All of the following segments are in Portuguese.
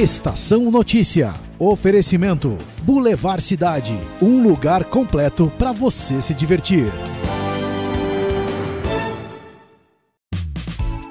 Estação Notícia. Oferecimento: Boulevard Cidade. Um lugar completo para você se divertir.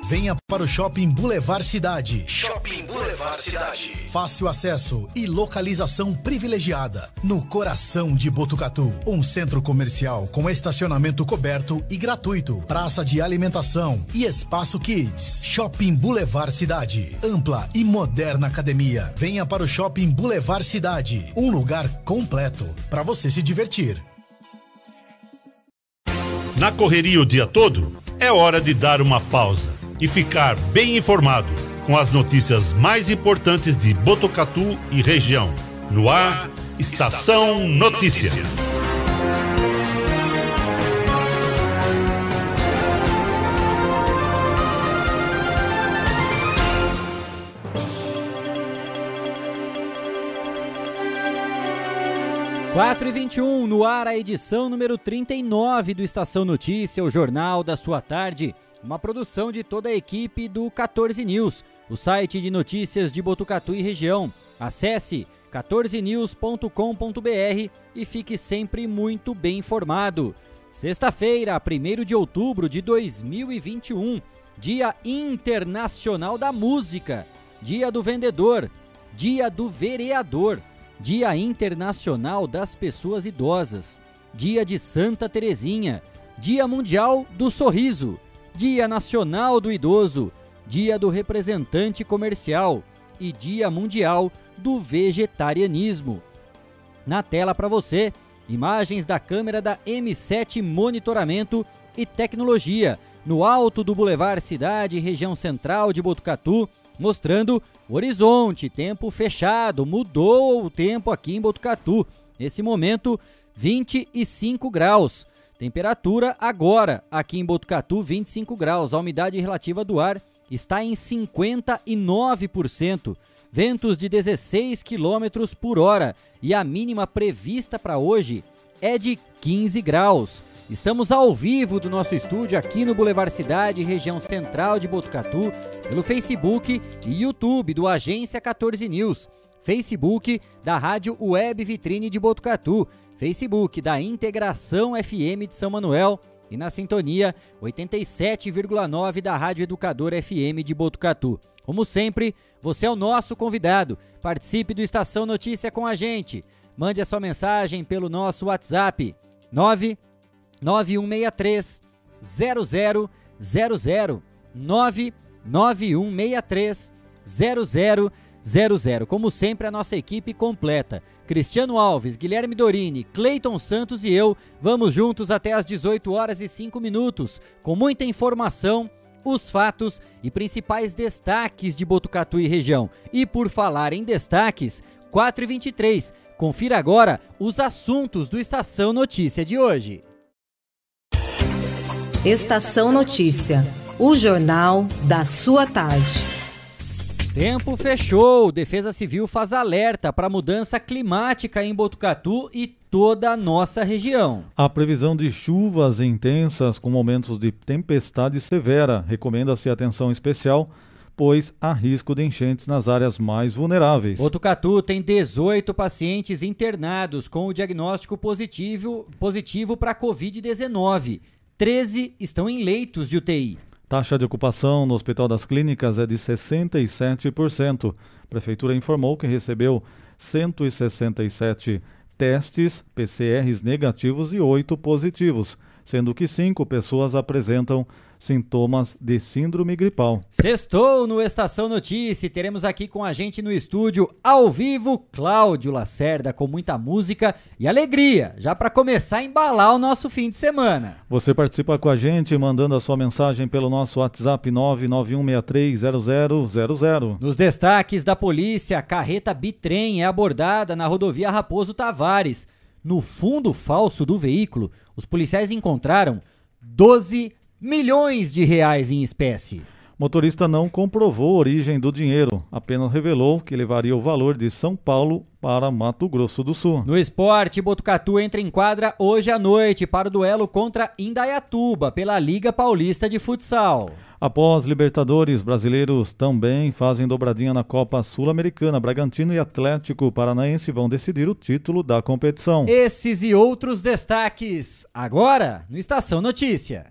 Venha para o Shopping Boulevard Cidade. Shopping Boulevard Cidade. Fácil acesso e localização privilegiada. No coração de Botucatu. Um centro comercial com estacionamento coberto e gratuito. Praça de alimentação e espaço kids. Shopping Boulevard Cidade. Ampla e moderna academia. Venha para o Shopping Boulevard Cidade. Um lugar completo para você se divertir. Na correria o dia todo, é hora de dar uma pausa e ficar bem informado com as notícias mais importantes de Botucatu e região. No ar, Estação Notícia. Quatro e vinte no ar a edição número 39 do Estação Notícia, o jornal da sua tarde uma produção de toda a equipe do 14 News, o site de notícias de Botucatu e região. Acesse 14news.com.br e fique sempre muito bem informado. Sexta-feira, 1 de outubro de 2021, Dia Internacional da Música, Dia do Vendedor, Dia do Vereador, Dia Internacional das Pessoas Idosas, Dia de Santa Terezinha, Dia Mundial do Sorriso, Dia Nacional do Idoso, Dia do Representante Comercial e Dia Mundial do Vegetarianismo. Na tela para você, imagens da câmera da M7 Monitoramento e Tecnologia, no alto do Boulevard Cidade, região central de Botucatu, mostrando horizonte, tempo fechado, mudou o tempo aqui em Botucatu. Nesse momento, 25 graus. Temperatura agora, aqui em Botucatu, 25 graus. A umidade relativa do ar está em 59%. Ventos de 16 km por hora. E a mínima prevista para hoje é de 15 graus. Estamos ao vivo do nosso estúdio aqui no Boulevard Cidade, região central de Botucatu, pelo Facebook e YouTube do Agência 14 News, Facebook da Rádio Web Vitrine de Botucatu Facebook da Integração FM de São Manuel e na sintonia 87,9 da Rádio Educador FM de Botucatu. Como sempre, você é o nosso convidado. Participe do Estação Notícia com a gente. Mande a sua mensagem pelo nosso WhatsApp 99163 0000 99163 0000. Como sempre, a nossa equipe completa. Cristiano Alves, Guilherme Dorini, Cleiton Santos e eu vamos juntos até às 18 horas e 5 minutos, com muita informação, os fatos e principais destaques de Botucatu e região. E por falar em destaques, 4 e 23. Confira agora os assuntos do Estação Notícia de hoje. Estação Notícia, o jornal da sua tarde. Tempo fechou. Defesa Civil faz alerta para mudança climática em Botucatu e toda a nossa região. A previsão de chuvas intensas com momentos de tempestade severa recomenda-se atenção especial pois há risco de enchentes nas áreas mais vulneráveis. Botucatu tem 18 pacientes internados com o diagnóstico positivo, positivo para Covid-19. 13 estão em leitos de UTI. Taxa de ocupação no Hospital das Clínicas é de 67%. A Prefeitura informou que recebeu 167 testes PCRs negativos e 8 positivos, sendo que 5 pessoas apresentam sintomas de síndrome gripal. Sextou no Estação Notícia e teremos aqui com a gente no estúdio, ao vivo, Cláudio Lacerda, com muita música e alegria, já para começar a embalar o nosso fim de semana. Você participa com a gente mandando a sua mensagem pelo nosso WhatsApp 991630000. Nos destaques da polícia, a carreta bitrem é abordada na rodovia Raposo Tavares. No fundo falso do veículo, os policiais encontraram 12 milhões de reais em espécie. Motorista não comprovou a origem do dinheiro, apenas revelou que levaria o valor de São Paulo para Mato Grosso do Sul. No esporte, Botucatu entra em quadra hoje à noite para o duelo contra Indaiatuba pela Liga Paulista de Futsal. Após Libertadores, brasileiros também fazem dobradinha na Copa Sul-Americana. Bragantino e Atlético Paranaense vão decidir o título da competição. Esses e outros destaques agora no Estação Notícia.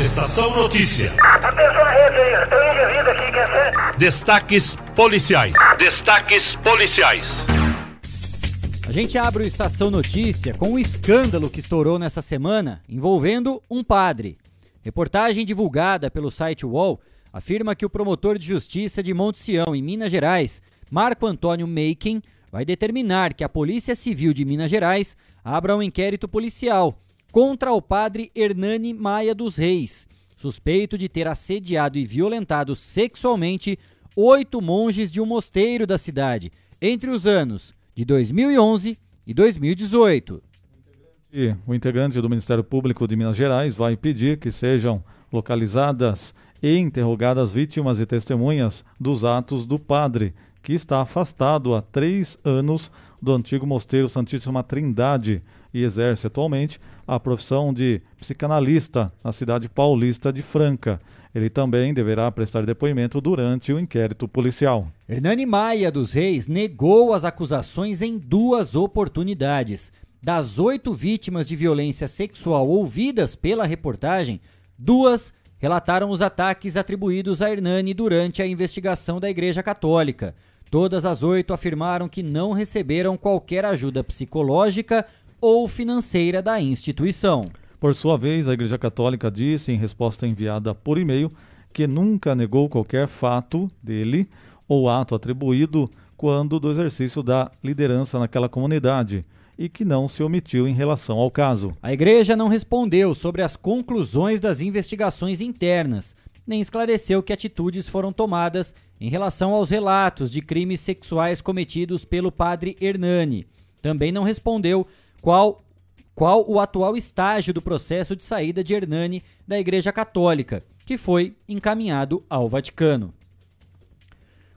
Estação Notícia. Atenção à rede aí, estou indivíduo aqui, quer ser? Destaques policiais. Destaques policiais. A gente abre o Estação Notícia com um escândalo que estourou nessa semana envolvendo um padre. Reportagem divulgada pelo site UOL afirma que o promotor de justiça de Monte Sião, em Minas Gerais, Marco Antônio Meiken, vai determinar que a Polícia Civil de Minas Gerais abra um inquérito policial contra o padre Hernani Maia dos Reis, suspeito de ter assediado e violentado sexualmente oito monges de um mosteiro da cidade entre os anos de 2011 e 2018. E o integrante do Ministério Público de Minas Gerais vai pedir que sejam localizadas e interrogadas vítimas e testemunhas dos atos do padre, que está afastado há três anos do antigo Mosteiro Santíssima Trindade e exerce atualmente a profissão de psicanalista na cidade paulista de Franca. Ele também deverá prestar depoimento durante o inquérito policial. Hernani Maia dos Reis negou as acusações em duas oportunidades. Das oito vítimas de violência sexual ouvidas pela reportagem, duas relataram os ataques atribuídos a Hernani durante a investigação da Igreja Católica. Todas as oito afirmaram que não receberam qualquer ajuda psicológica ou financeira da instituição. Por sua vez, a Igreja Católica disse, em resposta enviada por e-mail, que nunca negou qualquer fato dele ou ato atribuído quando do exercício da liderança naquela comunidade e que não se omitiu em relação ao caso. A igreja não respondeu sobre as conclusões das investigações internas, nem esclareceu que atitudes foram tomadas em relação aos relatos de crimes sexuais cometidos pelo padre Hernani. Também não respondeu qual, qual o atual estágio do processo de saída de Hernani da Igreja Católica, que foi encaminhado ao Vaticano.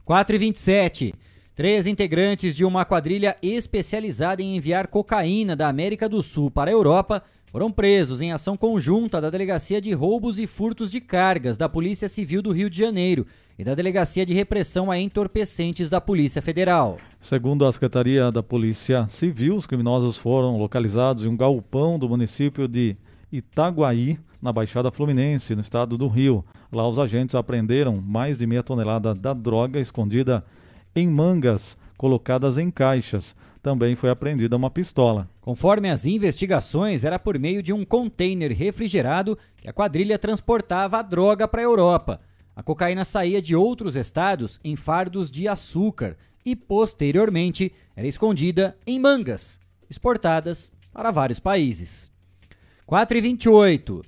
4 e 27. Três integrantes de uma quadrilha especializada em enviar cocaína da América do Sul para a Europa foram presos em ação conjunta da Delegacia de Roubos e Furtos de Cargas da Polícia Civil do Rio de Janeiro e da Delegacia de Repressão a Entorpecentes da Polícia Federal. Segundo a Secretaria da Polícia Civil, os criminosos foram localizados em um galpão do município de Itaguaí, na Baixada Fluminense, no estado do Rio. Lá os agentes apreenderam mais de meia tonelada da droga escondida em mangas colocadas em caixas. Também foi apreendida uma pistola. Conforme as investigações, era por meio de um container refrigerado que a quadrilha transportava a droga para a Europa. A cocaína saía de outros estados em fardos de açúcar e, posteriormente, era escondida em mangas, exportadas para vários países. 4 e 28.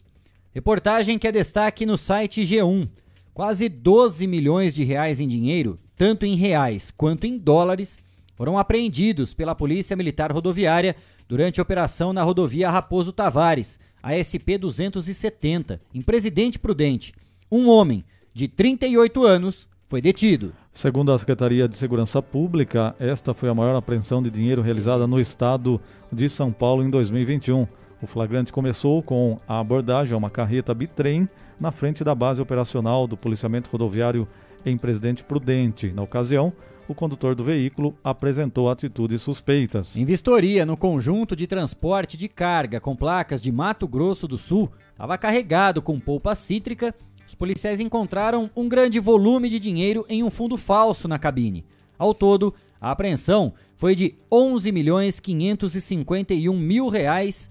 Reportagem que é destaque no site G1. Quase 12 milhões de reais em dinheiro, tanto em reais quanto em dólares, foram apreendidos pela Polícia Militar Rodoviária durante a operação na rodovia Raposo Tavares, a SP-270, em Presidente Prudente. Um homem de 38 anos foi detido. Segundo a Secretaria de Segurança Pública, esta foi a maior apreensão de dinheiro realizada no estado de São Paulo em 2021. O flagrante começou com a abordagem a uma carreta bitrem na frente da base operacional do policiamento rodoviário em Presidente Prudente. Na ocasião, o condutor do veículo apresentou atitudes suspeitas. Em vistoria no conjunto de transporte de carga com placas de Mato Grosso do Sul, estava carregado com polpa cítrica os policiais encontraram um grande volume de dinheiro em um fundo falso na cabine. Ao todo, a apreensão foi de 11 milhões 551 mil reais,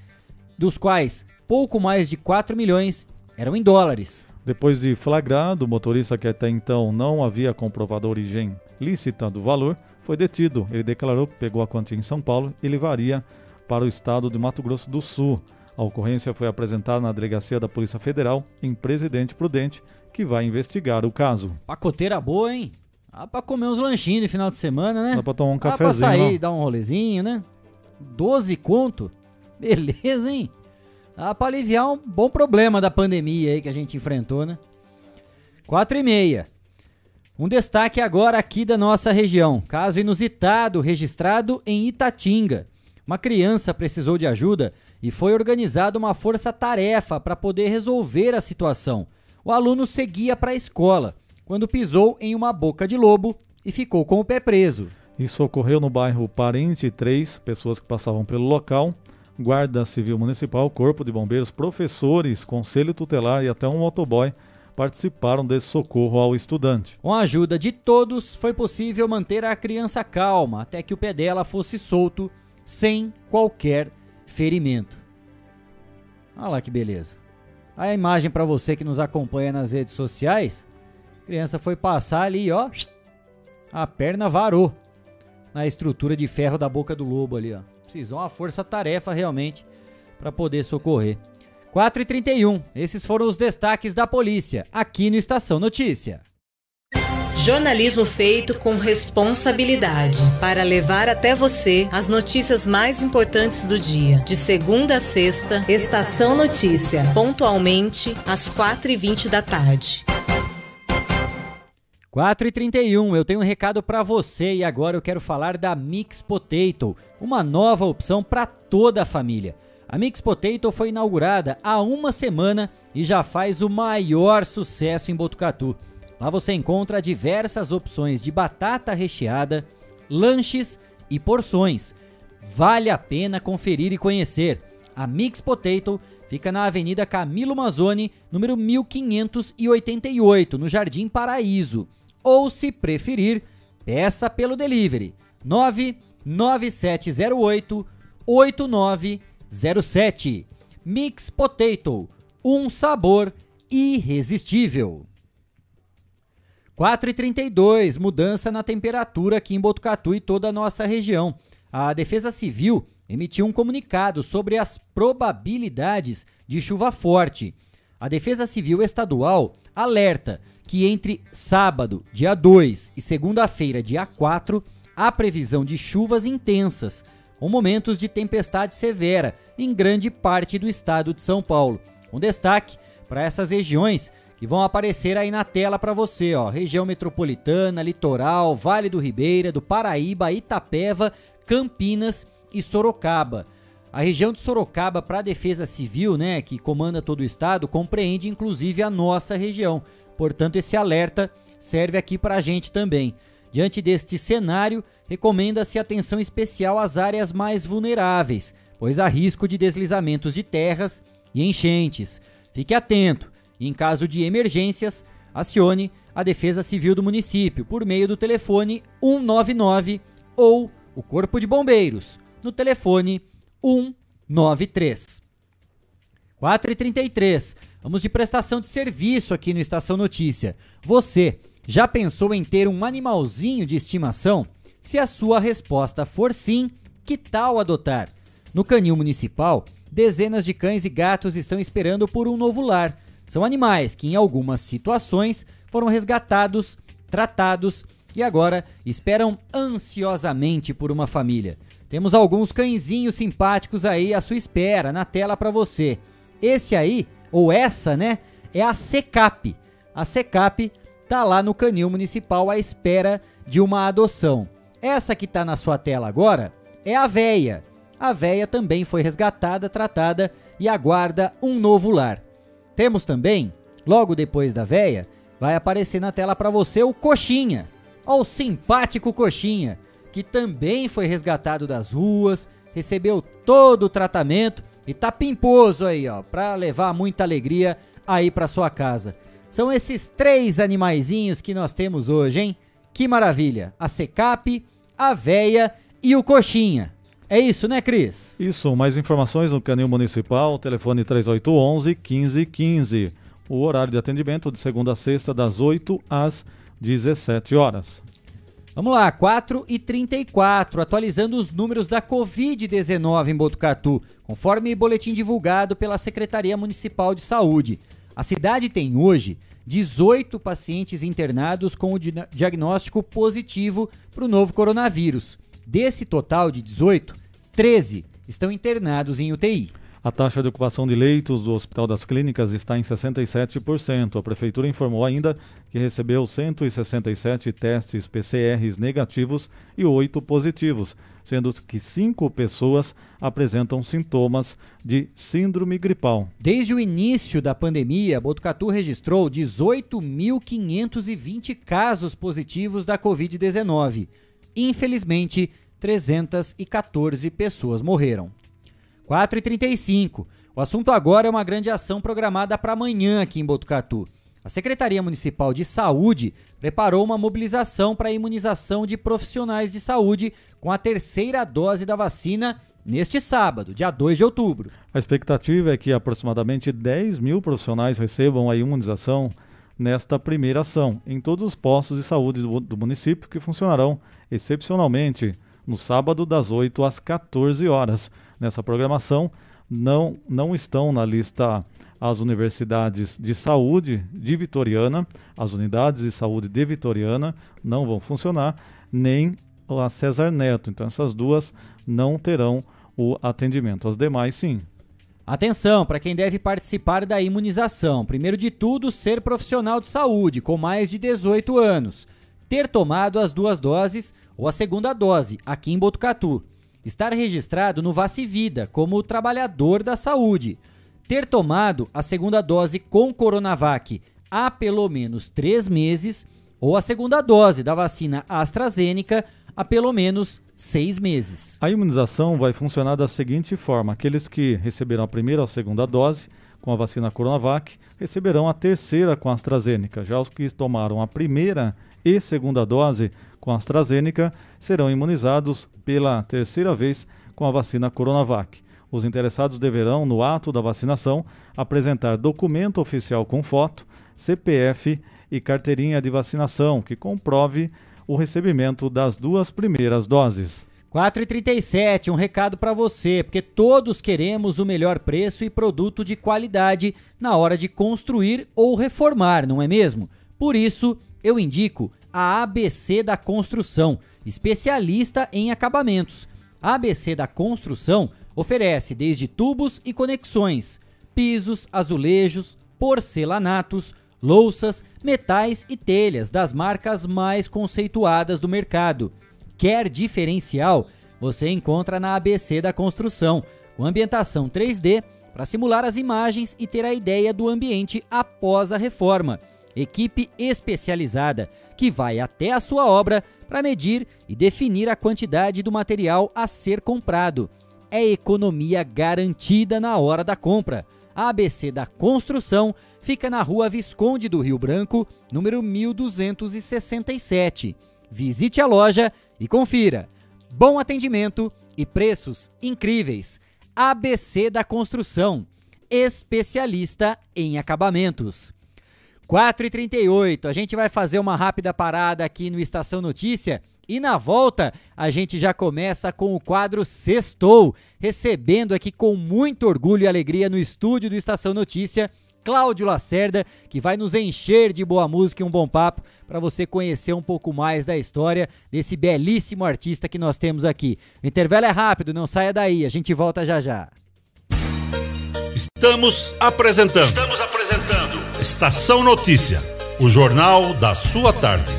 dos quais pouco mais de 4 milhões eram em dólares. Depois de flagrado, o motorista que até então não havia comprovado a origem lícita do valor foi detido. Ele declarou que pegou a quantia em São Paulo e levaria para o estado de Mato Grosso do Sul. A ocorrência foi apresentada na delegacia da Polícia Federal em Presidente Prudente, que vai investigar o caso. Pacoteira boa, hein? Dá pra comer uns lanchinhos no final de semana, né? Dá pra tomar um Dá cafezinho. pra sair, ó. dar um rolezinho, né? 12 conto? Beleza, hein? Dá pra aliviar um bom problema da pandemia aí que a gente enfrentou, né? 4 e meia. Um destaque agora aqui da nossa região. Caso inusitado registrado em Itatinga. Uma criança precisou de ajuda e foi organizada uma força-tarefa para poder resolver a situação. O aluno seguia para a escola quando pisou em uma boca de lobo e ficou com o pé preso. Isso ocorreu no bairro Parente 3, pessoas que passavam pelo local, Guarda Civil Municipal, Corpo de Bombeiros, professores, Conselho Tutelar e até um motoboy participaram desse socorro ao estudante. Com a ajuda de todos, foi possível manter a criança calma até que o pé dela fosse solto, sem qualquer ferimento. Olha lá que beleza. A imagem para você que nos acompanha nas redes sociais. A criança foi passar ali, ó. A perna varou na estrutura de ferro da boca do lobo ali, ó. Precisou uma força-tarefa realmente para poder socorrer. 4 e 31 esses foram os destaques da polícia aqui no Estação Notícia. Jornalismo feito com responsabilidade para levar até você as notícias mais importantes do dia. De segunda a sexta, Estação Notícia, pontualmente às 4h20 da tarde. 4 e 31 eu tenho um recado para você e agora eu quero falar da Mix Potato, uma nova opção para toda a família. A Mix Potato foi inaugurada há uma semana e já faz o maior sucesso em Botucatu. Lá você encontra diversas opções de batata recheada, lanches e porções. Vale a pena conferir e conhecer. A Mix Potato fica na Avenida Camilo Mazzoni, número 1588, no Jardim Paraíso ou, se preferir, peça pelo delivery 99708 8907. Mix Potato, um sabor irresistível. 4 e 32, mudança na temperatura aqui em Botucatu e toda a nossa região. A Defesa Civil emitiu um comunicado sobre as probabilidades de chuva forte. A Defesa Civil Estadual alerta que entre sábado, dia 2 e segunda-feira, dia 4, há previsão de chuvas intensas, com momentos de tempestade severa em grande parte do estado de São Paulo. Um destaque para essas regiões que vão aparecer aí na tela para você, ó, região metropolitana, litoral, Vale do Ribeira, do Paraíba, Itapeva, Campinas e Sorocaba. A região de Sorocaba para a Defesa Civil, né, que comanda todo o estado, compreende inclusive a nossa região. Portanto, esse alerta serve aqui para a gente também. Diante deste cenário, recomenda-se atenção especial às áreas mais vulneráveis, pois há risco de deslizamentos de terras e enchentes. Fique atento e, em caso de emergências, acione a Defesa Civil do município por meio do telefone 199 ou o Corpo de Bombeiros no telefone 193. 4 e 33 Vamos de prestação de serviço aqui no Estação Notícia. Você já pensou em ter um animalzinho de estimação? Se a sua resposta for sim, que tal adotar? No Canil Municipal, dezenas de cães e gatos estão esperando por um novo lar. São animais que, em algumas situações, foram resgatados, tratados e agora esperam ansiosamente por uma família. Temos alguns cãezinhos simpáticos aí à sua espera na tela para você. Esse aí ou essa, né, é a SECAP. A SECAP tá lá no canil municipal à espera de uma adoção. Essa que tá na sua tela agora é a véia. A véia também foi resgatada, tratada e aguarda um novo lar. Temos também, logo depois da véia, vai aparecer na tela para você o Coxinha. Ó, o simpático Coxinha, que também foi resgatado das ruas, recebeu todo o tratamento e tá pimposo aí, ó, pra levar muita alegria aí pra sua casa. São esses três animaizinhos que nós temos hoje, hein? Que maravilha! A Secap, a Véia e o Coxinha. É isso, né, Cris? Isso, mais informações no Canil Municipal, telefone 3811 1515. O horário de atendimento de segunda a sexta, das 8 às 17 horas. Vamos lá, 4 e 34, atualizando os números da Covid-19 em Botucatu, conforme boletim divulgado pela Secretaria Municipal de Saúde. A cidade tem hoje 18 pacientes internados com o diagnóstico positivo para o novo coronavírus. Desse total de 18, 13 estão internados em UTI. A taxa de ocupação de leitos do Hospital das Clínicas está em 67%. A Prefeitura informou ainda que recebeu 167 testes PCRs negativos e 8 positivos, sendo que 5 pessoas apresentam sintomas de síndrome gripal. Desde o início da pandemia, Botucatu registrou 18.520 casos positivos da Covid-19. Infelizmente, 314 pessoas morreram. 4h35. O assunto agora é uma grande ação programada para amanhã aqui em Botucatu. A Secretaria Municipal de Saúde preparou uma mobilização para a imunização de profissionais de saúde com a terceira dose da vacina neste sábado, dia 2 de outubro. A expectativa é que aproximadamente 10 mil profissionais recebam a imunização nesta primeira ação em todos os postos de saúde do, do município que funcionarão excepcionalmente no sábado das 8 às 14 horas. Nessa programação não, não estão na lista as universidades de saúde de Vitoriana, as unidades de saúde de Vitoriana não vão funcionar, nem a César Neto. Então essas duas não terão o atendimento. As demais sim. Atenção para quem deve participar da imunização. Primeiro de tudo, ser profissional de saúde com mais de 18 anos, ter tomado as duas doses ou a segunda dose aqui em Botucatu, estar registrado no Vacivida como trabalhador da saúde, ter tomado a segunda dose com Coronavac há pelo menos três meses ou a segunda dose da vacina AstraZeneca há pelo menos seis meses. A imunização vai funcionar da seguinte forma: aqueles que receberam a primeira ou a segunda dose com a vacina Coronavac receberão a terceira com a AstraZeneca. Já os que tomaram a primeira e segunda dose com a AstraZeneca serão imunizados pela terceira vez com a vacina Coronavac. Os interessados deverão, no ato da vacinação, apresentar documento oficial com foto, CPF e carteirinha de vacinação que comprove o recebimento das duas primeiras doses. 4,37, um recado para você, porque todos queremos o melhor preço e produto de qualidade na hora de construir ou reformar, não é mesmo? Por isso, eu indico a ABC da Construção, especialista em acabamentos. A ABC da Construção oferece desde tubos e conexões, pisos, azulejos, porcelanatos, louças, metais e telhas das marcas mais conceituadas do mercado. Quer diferencial? Você encontra na ABC da Construção, com ambientação 3D para simular as imagens e ter a ideia do ambiente após a reforma. Equipe especializada que vai até a sua obra para medir e definir a quantidade do material a ser comprado. É economia garantida na hora da compra. A ABC da Construção fica na rua Visconde do Rio Branco, número 1267. Visite a loja e confira. Bom atendimento e preços incríveis. ABC da Construção, especialista em acabamentos. 4h38, a gente vai fazer uma rápida parada aqui no Estação Notícia e na volta a gente já começa com o quadro Sextou, recebendo aqui com muito orgulho e alegria no estúdio do Estação Notícia Cláudio Lacerda, que vai nos encher de boa música e um bom papo para você conhecer um pouco mais da história desse belíssimo artista que nós temos aqui. O intervalo é rápido, não saia daí, a gente volta já já. Estamos apresentando. Estamos. Estação Notícia, o jornal da sua tarde.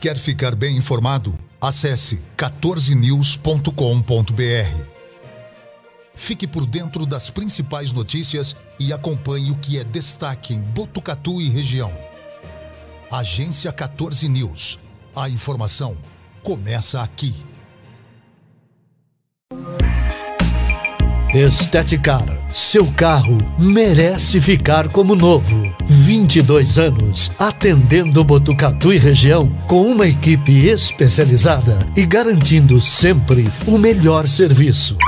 Quer ficar bem informado? Acesse 14news.com.br. Fique por dentro das principais notícias e acompanhe o que é destaque em Botucatu e região. Agência 14 News. A informação começa aqui. Esteticar. Seu carro merece ficar como novo. 22 anos atendendo Botucatu e região com uma equipe especializada e garantindo sempre o melhor serviço.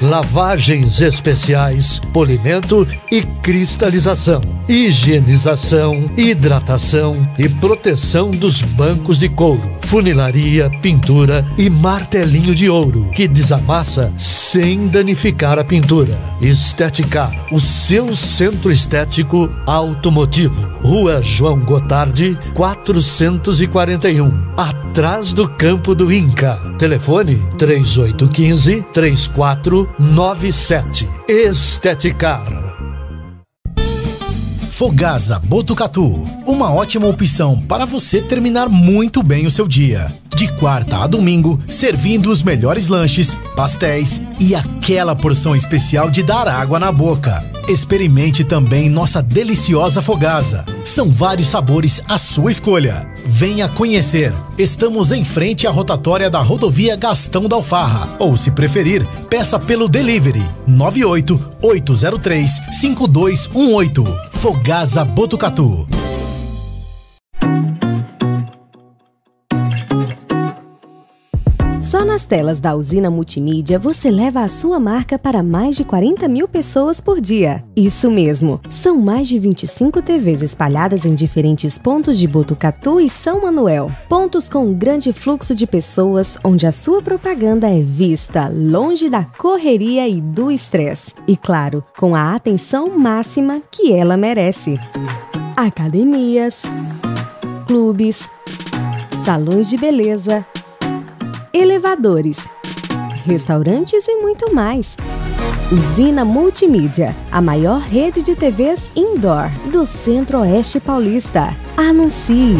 Lavagens especiais, polimento e cristalização, higienização, hidratação e proteção dos bancos de couro, funilaria, pintura e martelinho de ouro que desamassa sem danificar a pintura. Estética, o seu centro estético automotivo. Rua João Gotardi, 441, atrás do campo do Inca. Telefone 3815 3497. Esteticar. Fogasa Botucatu, uma ótima opção para você terminar muito bem o seu dia. De quarta a domingo, servindo os melhores lanches, pastéis e aquela porção especial de dar água na boca. Experimente também nossa deliciosa Fogasa. São vários sabores à sua escolha. Venha conhecer. Estamos em frente à rotatória da rodovia Gastão da Alfarra. Ou, se preferir, peça pelo delivery 98 803 5218. Fogasa Botucatu. Nas telas da usina multimídia você leva a sua marca para mais de 40 mil pessoas por dia. Isso mesmo, são mais de 25 TVs espalhadas em diferentes pontos de Botucatu e São Manuel. Pontos com um grande fluxo de pessoas onde a sua propaganda é vista longe da correria e do estresse. E claro, com a atenção máxima que ela merece. Academias, clubes, salões de beleza elevadores, restaurantes e muito mais. Usina Multimídia, a maior rede de TVs indoor do Centro-Oeste Paulista. Anuncie!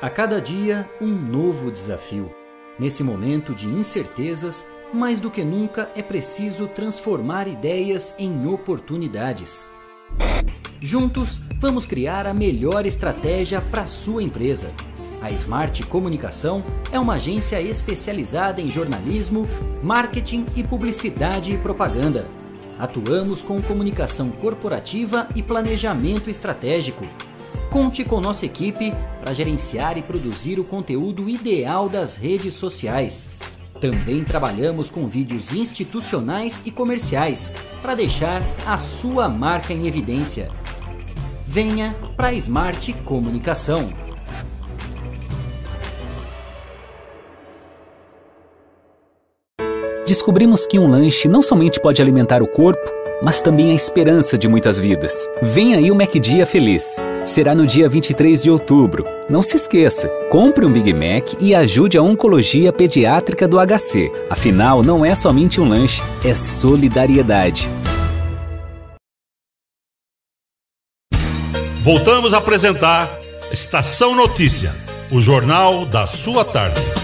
A cada dia, um novo desafio. Nesse momento de incertezas, mais do que nunca é preciso transformar ideias em oportunidades. Juntos, vamos criar a melhor estratégia para sua empresa. A Smart Comunicação é uma agência especializada em jornalismo, marketing e publicidade e propaganda. Atuamos com comunicação corporativa e planejamento estratégico. Conte com nossa equipe para gerenciar e produzir o conteúdo ideal das redes sociais. Também trabalhamos com vídeos institucionais e comerciais para deixar a sua marca em evidência. Venha para a Smart Comunicação. Descobrimos que um lanche não somente pode alimentar o corpo, mas também a esperança de muitas vidas. Vem aí o MacDia Feliz. Será no dia 23 de outubro. Não se esqueça, compre um Big Mac e ajude a Oncologia Pediátrica do HC. Afinal, não é somente um lanche, é solidariedade. Voltamos a apresentar Estação Notícia, o jornal da sua tarde.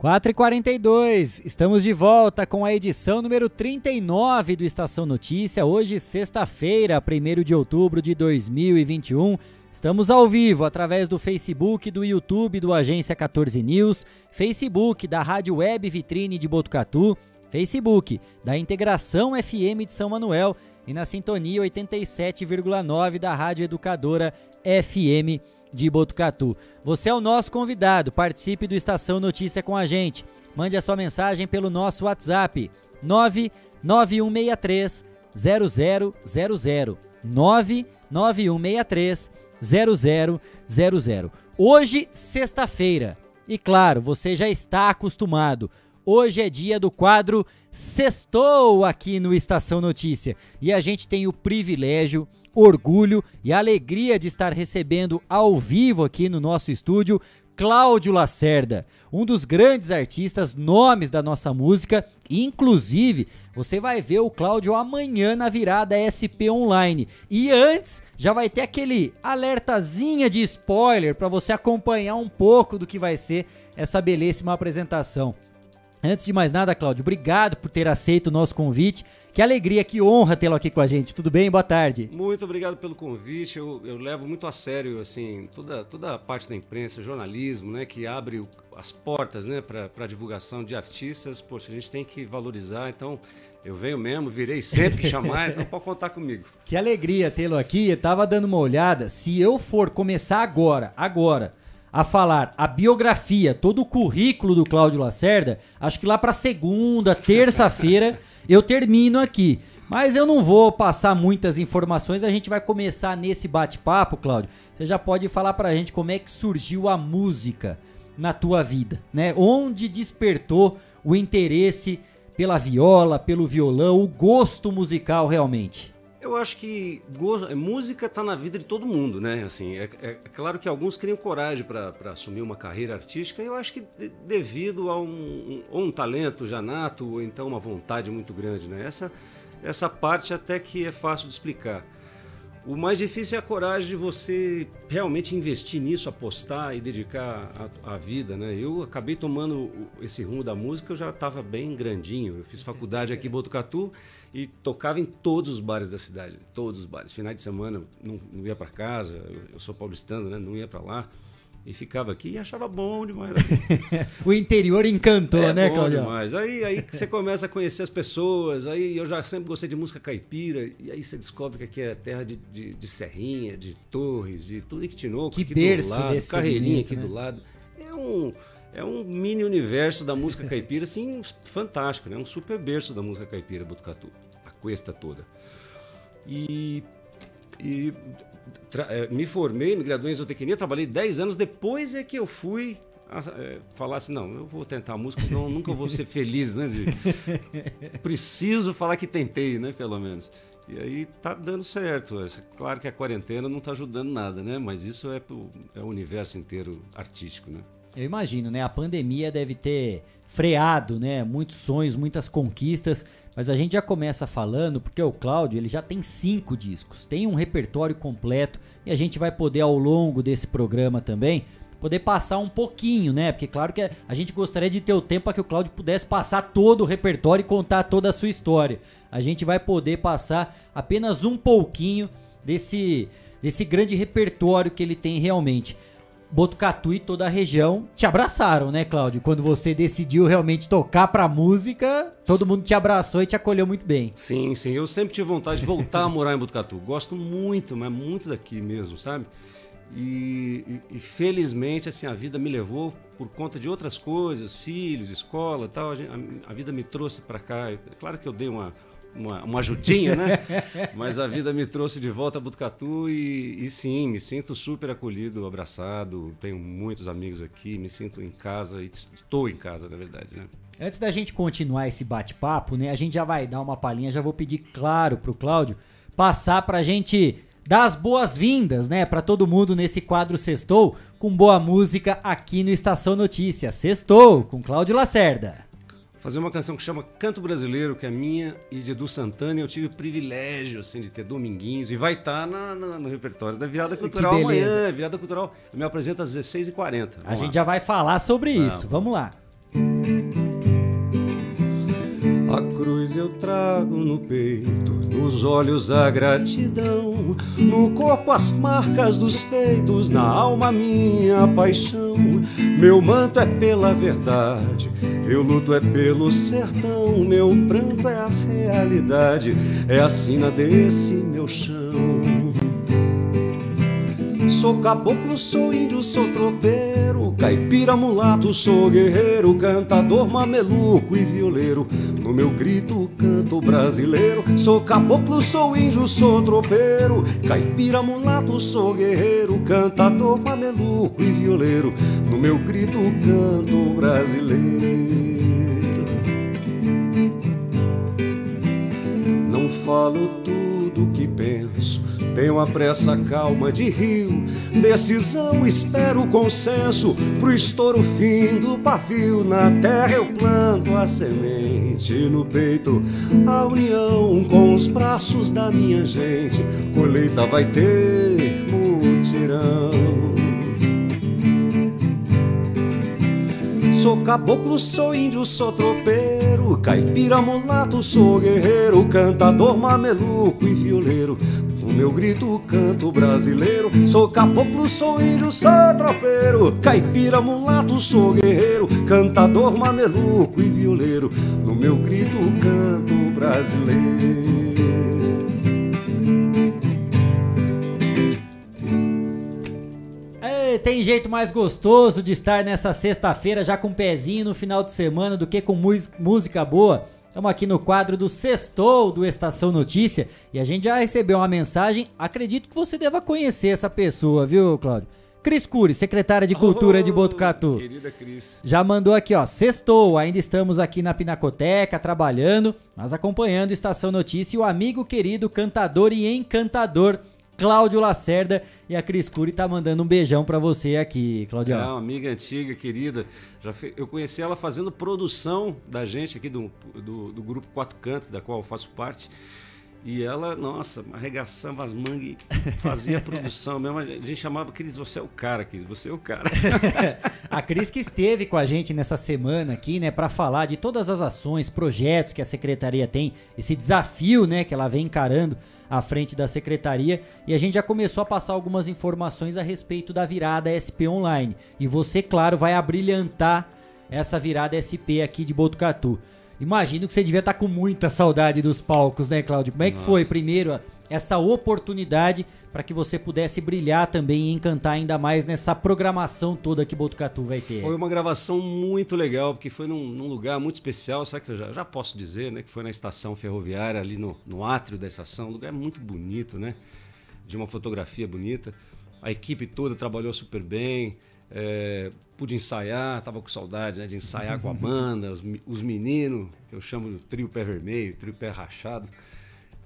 4 e 42 estamos de volta com a edição número 39 do Estação Notícia. Hoje, sexta-feira, 1 de outubro de 2021. Estamos ao vivo através do Facebook, do YouTube do Agência 14 News, Facebook da Rádio Web Vitrine de Botucatu, Facebook da Integração FM de São Manuel e na sintonia 87,9 da Rádio Educadora FM de Botucatu. Você é o nosso convidado, participe do Estação Notícia com a gente. Mande a sua mensagem pelo nosso WhatsApp 99163 0000 99163 0000. Hoje, sexta-feira. E claro, você já está acostumado. Hoje é dia do quadro Sextou aqui no Estação Notícia e a gente tem o privilégio, orgulho e alegria de estar recebendo ao vivo aqui no nosso estúdio Cláudio Lacerda, um dos grandes artistas, nomes da nossa música. Inclusive, você vai ver o Cláudio amanhã na virada SP Online. E antes, já vai ter aquele alertazinha de spoiler para você acompanhar um pouco do que vai ser essa belíssima apresentação. Antes de mais nada, Cláudio, obrigado por ter aceito o nosso convite. Que alegria, que honra tê-lo aqui com a gente. Tudo bem? Boa tarde. Muito obrigado pelo convite. Eu, eu, levo muito a sério assim toda, toda a parte da imprensa, jornalismo, né, que abre as portas, né, para a divulgação de artistas. Poxa, a gente tem que valorizar. Então, eu venho mesmo, virei sempre que chamar, então pode contar comigo. Que alegria tê-lo aqui. Eu tava dando uma olhada. Se eu for começar agora, agora, a falar a biografia, todo o currículo do Cláudio Lacerda, acho que lá para segunda, terça-feira eu termino aqui. Mas eu não vou passar muitas informações, a gente vai começar nesse bate-papo, Cláudio. Você já pode falar pra gente como é que surgiu a música na tua vida, né? Onde despertou o interesse pela viola, pelo violão, o gosto musical realmente? Eu acho que go... música está na vida de todo mundo, né? Assim, é, é, é claro que alguns criam coragem para assumir uma carreira artística. Eu acho que devido a um, um, um, talento já nato ou então uma vontade muito grande, né? Essa, essa parte até que é fácil de explicar. O mais difícil é a coragem de você realmente investir nisso, apostar e dedicar a, a vida, né? Eu acabei tomando esse rumo da música, eu já estava bem grandinho. Eu fiz faculdade aqui em Botucatu e tocava em todos os bares da cidade, todos os bares. Finais de semana não, não ia para casa, eu, eu, sou paulistano, né? Não ia para lá e ficava aqui e achava bom demais. o interior encantou, é né, bom Claudio? demais. Aí, aí você começa a conhecer as pessoas, aí eu já sempre gostei de música caipira, e aí você descobre que aqui é terra de, de, de Serrinha, de Torres, de tudo que Tinoco, que aqui berço do lado, Carreirinha aqui né? do lado. É um é um mini universo da música caipira, assim, fantástico, né? Um super berço da música caipira Botucatu, a cuesta toda. E, e é, me formei, me graduei em zootecnia, trabalhei 10 anos, depois é que eu fui a, é, falar assim, não, eu vou tentar música, senão eu nunca vou ser feliz, né? De, preciso falar que tentei, né, pelo menos. E aí tá dando certo. É claro que a quarentena não tá ajudando nada, né? Mas isso é, pro, é o universo inteiro artístico, né? Eu imagino, né? A pandemia deve ter freado, né? Muitos sonhos, muitas conquistas. Mas a gente já começa falando porque o Cláudio ele já tem cinco discos, tem um repertório completo e a gente vai poder ao longo desse programa também poder passar um pouquinho, né? Porque claro que a gente gostaria de ter o tempo para que o Cláudio pudesse passar todo o repertório e contar toda a sua história. A gente vai poder passar apenas um pouquinho desse desse grande repertório que ele tem realmente. Botucatu e toda a região te abraçaram, né, Cláudio? Quando você decidiu realmente tocar pra música, todo mundo te abraçou e te acolheu muito bem. Sim, sim. Eu sempre tive vontade de voltar a morar em Botucatu. Gosto muito, mas muito daqui mesmo, sabe? E, e, e, felizmente, assim, a vida me levou por conta de outras coisas, filhos, escola tal. A, a, a vida me trouxe para cá. É claro que eu dei uma, uma, uma ajudinha, né? Mas a vida me trouxe de volta a Botucatu e, e, sim, me sinto super acolhido, abraçado. Tenho muitos amigos aqui, me sinto em casa e estou em casa, na verdade, né? Antes da gente continuar esse bate-papo, né? A gente já vai dar uma palhinha, já vou pedir claro pro Cláudio passar pra gente dar as boas-vindas, né, para todo mundo nesse quadro Sextou com boa música aqui no Estação Notícias. Sextou com Cláudio Lacerda fazer uma canção que chama Canto Brasileiro, que é minha e de Edu Santana. Eu tive o privilégio assim, de ter Dominguinhos e vai estar na, na, no repertório da Virada Cultural amanhã. Virada Cultural eu me apresento às 16h40. A gente já vai falar sobre isso. Vamos lá. A cruz eu trago no peito, nos olhos a gratidão, no corpo as marcas dos feitos, na alma minha paixão. Meu manto é pela verdade, meu luto é pelo sertão, meu pranto é a realidade, é a sina desse meu chão. Sou caboclo, sou índio, sou tropeiro, caipira, mulato, sou guerreiro, cantador, mameluco e violeiro. No meu grito canto brasileiro. Sou caboclo, sou índio, sou tropeiro, caipira, mulato, sou guerreiro, cantador, mameluco e violeiro. No meu grito canto brasileiro. Não falo tudo que penso tenho a pressa calma de rio, decisão, espero consenso pro estouro fim do pavio. Na terra eu planto a semente, no peito a união com os braços da minha gente. Colheita vai ter Sou caboclo, sou índio, sou tropeiro, caipira, mulato, sou guerreiro, cantador, mameluco e violeiro. No meu grito canto brasileiro, sou caboclo, sou índio, sou tropeiro, caipira, mulato, sou guerreiro, cantador, mameluco e violeiro. No meu grito canto brasileiro. tem jeito mais gostoso de estar nessa sexta-feira já com um pezinho no final de semana do que com música boa. Estamos aqui no quadro do Sextou do Estação Notícia e a gente já recebeu uma mensagem. Acredito que você deva conhecer essa pessoa, viu, Cláudio? Cris Cury, secretária de Cultura oh, de Botucatu. Querida Cris. Já mandou aqui, ó. Sextou, ainda estamos aqui na Pinacoteca trabalhando, mas acompanhando Estação Notícia e o amigo querido, cantador e encantador Cláudio Lacerda e a Cris Cury tá mandando um beijão para você aqui, Cláudio. É uma amiga antiga, querida. Já fe... Eu conheci ela fazendo produção da gente aqui do, do, do grupo Quatro Cantos, da qual eu faço parte. E ela, nossa, arregaçava as mangas fazia produção mesmo. A gente chamava Cris, você é o cara, Cris, você é o cara. a Cris que esteve com a gente nessa semana aqui, né, para falar de todas as ações, projetos que a secretaria tem, esse desafio, né, que ela vem encarando à frente da secretaria e a gente já começou a passar algumas informações a respeito da virada SP Online. E você, claro, vai abrilhantar essa virada SP aqui de Botucatu. Imagino que você devia estar tá com muita saudade dos palcos, né, Cláudio? Como é que Nossa. foi, primeiro, essa oportunidade para que você pudesse brilhar também e encantar ainda mais nessa programação toda que Botucatu vai ter. Foi uma gravação muito legal, porque foi num, num lugar muito especial, sabe que eu já, já, posso dizer, né? Que foi na estação ferroviária, ali no, no átrio da estação, um lugar muito bonito, né? De uma fotografia bonita. A equipe toda trabalhou super bem. É, pude ensaiar, tava com saudade né, de ensaiar com a banda, os, os meninos, eu chamo de trio pé vermelho, trio pé rachado.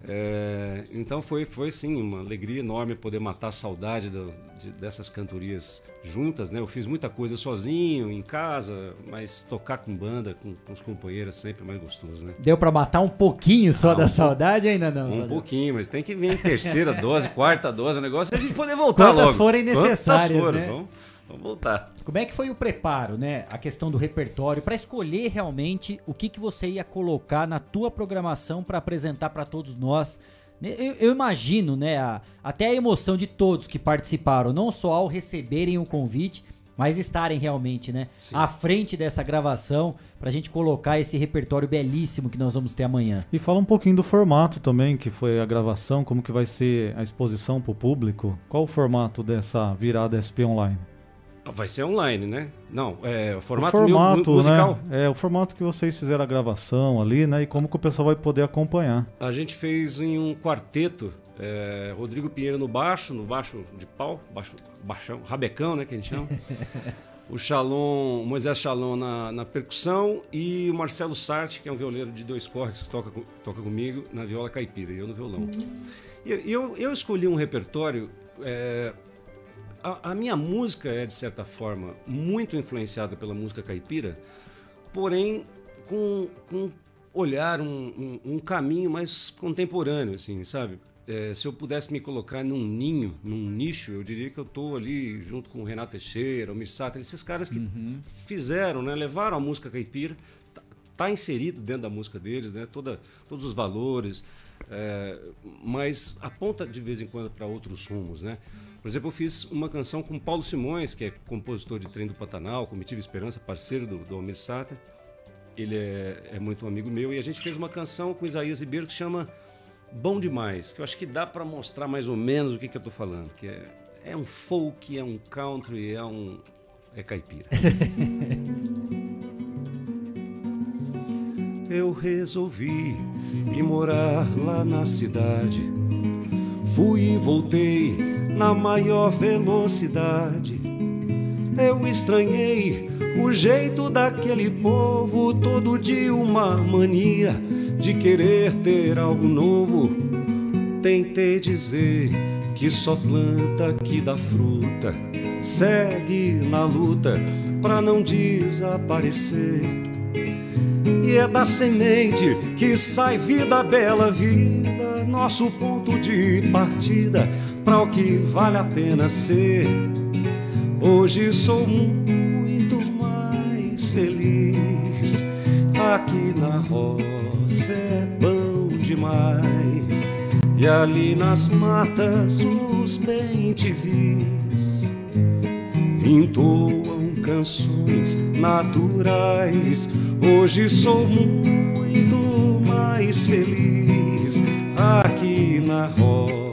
É, então foi, foi sim uma alegria enorme poder matar a saudade do, de, dessas cantorias juntas, né? Eu fiz muita coisa sozinho, em casa, mas tocar com banda, com, com os companheiros sempre mais gostoso, né? Deu para matar um pouquinho só ah, da um saudade ainda não? Um pouquinho, mas tem que vir terceira dose, quarta dose, o negócio é a gente poder voltar Quantas logo. forem necessárias, Quantas forem, né? Vamos, vamos voltar. Como é que foi o preparo, né? A questão do repertório para escolher realmente o que, que você ia colocar na tua programação para apresentar para todos nós. Eu, eu imagino, né, a, até a emoção de todos que participaram, não só ao receberem o convite, mas estarem realmente, né, Sim. à frente dessa gravação para a gente colocar esse repertório belíssimo que nós vamos ter amanhã. E fala um pouquinho do formato também, que foi a gravação, como que vai ser a exposição para o público. Qual o formato dessa virada SP Online? Vai ser online, né? Não, é o formato, o formato musical. Né? É o formato que vocês fizeram a gravação ali, né? E como que o pessoal vai poder acompanhar. A gente fez em um quarteto, é, Rodrigo Pinheiro no baixo, no baixo de pau, baixo, baixão, rabecão, né? Que a gente chama. o Shalom, o Moisés Shalom na, na, percussão e o Marcelo Sartre, que é um violeiro de dois corres que toca, toca comigo na viola caipira e eu no violão. E eu, eu escolhi um repertório é, a, a, minha música é, de certa forma, muito influenciada pela música caipira, porém com, com olhar um, um, um caminho mais contemporâneo, assim, sabe? É, se eu pudesse me colocar num ninho, num nicho, eu diria que eu estou ali junto com o Renato Teixeira, o Mirsata, esses caras que uhum. fizeram, né, levaram a música caipira, tá, tá, inserido dentro da música deles, né, toda, todos os valores, é, mas aponta de vez em quando para outros rumos, né? Por exemplo, eu fiz uma canção com Paulo Simões, que é compositor de Trem do Pantanal, Comitiva Esperança, parceiro do, do Almir Sater. Ele é, é, muito amigo meu. E a gente fez uma canção com Isaías Ribeiro que chama Bom Demais, que eu acho que dá para mostrar mais ou menos o que, que eu estou falando. Que é, é um folk, é um country, é um... é caipira. eu resolvi ir morar lá na cidade. Fui e voltei na maior velocidade. Eu estranhei o jeito daquele povo, todo de uma mania de querer ter algo novo. Tentei dizer que só planta que dá fruta, segue na luta pra não desaparecer. E é da semente que sai vida bela vida, nosso ponto de partida para o que vale a pena ser. Hoje sou muito mais feliz. Aqui na roça é bom demais. E ali nas matas os bem-te-vis entoam canções naturais. Hoje sou muito mais feliz. Aqui na roça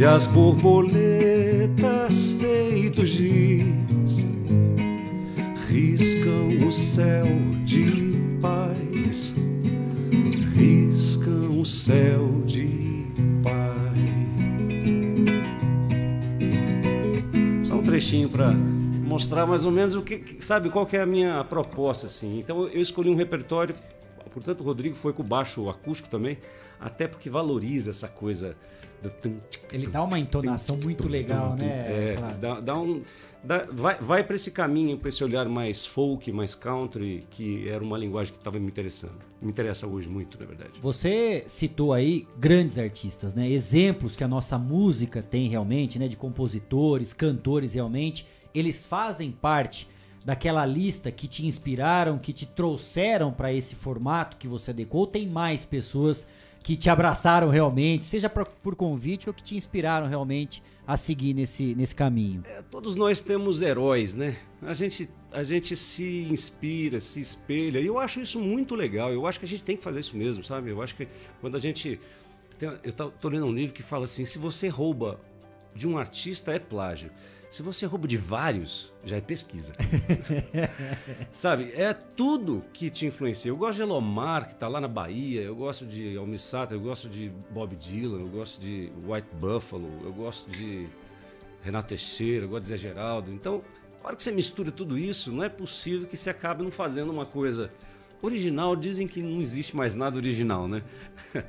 E as borboletas feitos giz riscam o céu de paz. Riscam o céu de trechinho para mostrar mais ou menos o que, sabe, qual que é a minha proposta, assim. Então eu escolhi um repertório, portanto o Rodrigo foi com o baixo acústico também, até porque valoriza essa coisa. Ele dá uma entonação muito legal, né? É, claro. dá, dá um... Dá, vai vai para esse caminho, para esse olhar mais folk, mais country, que era uma linguagem que estava me interessando. Me interessa hoje muito, na verdade. Você citou aí grandes artistas, né? Exemplos que a nossa música tem realmente, né? De compositores, cantores realmente. Eles fazem parte daquela lista que te inspiraram, que te trouxeram para esse formato que você adequou? Tem mais pessoas que te abraçaram realmente, seja por, convite ou que te inspiraram realmente a seguir nesse, nesse caminho? É, todos nós temos heróis, né? A gente, a gente se inspira, se espelha, e eu acho isso muito legal. Eu acho que a gente tem que fazer isso mesmo, sabe? Eu acho que quando a gente. Eu tô lendo um livro que fala assim: se você rouba de um artista, é plágio. Se você rouba de vários, já é pesquisa. Sabe? É tudo que te influencia. Eu gosto de Elomar, que está lá na Bahia. Eu gosto de Almissata, eu gosto de Bob Dylan, eu gosto de White Buffalo, eu gosto de Renato Teixeira, eu gosto de Zé Geraldo. Então, na hora que você mistura tudo isso, não é possível que você acabe não fazendo uma coisa original. Dizem que não existe mais nada original, né?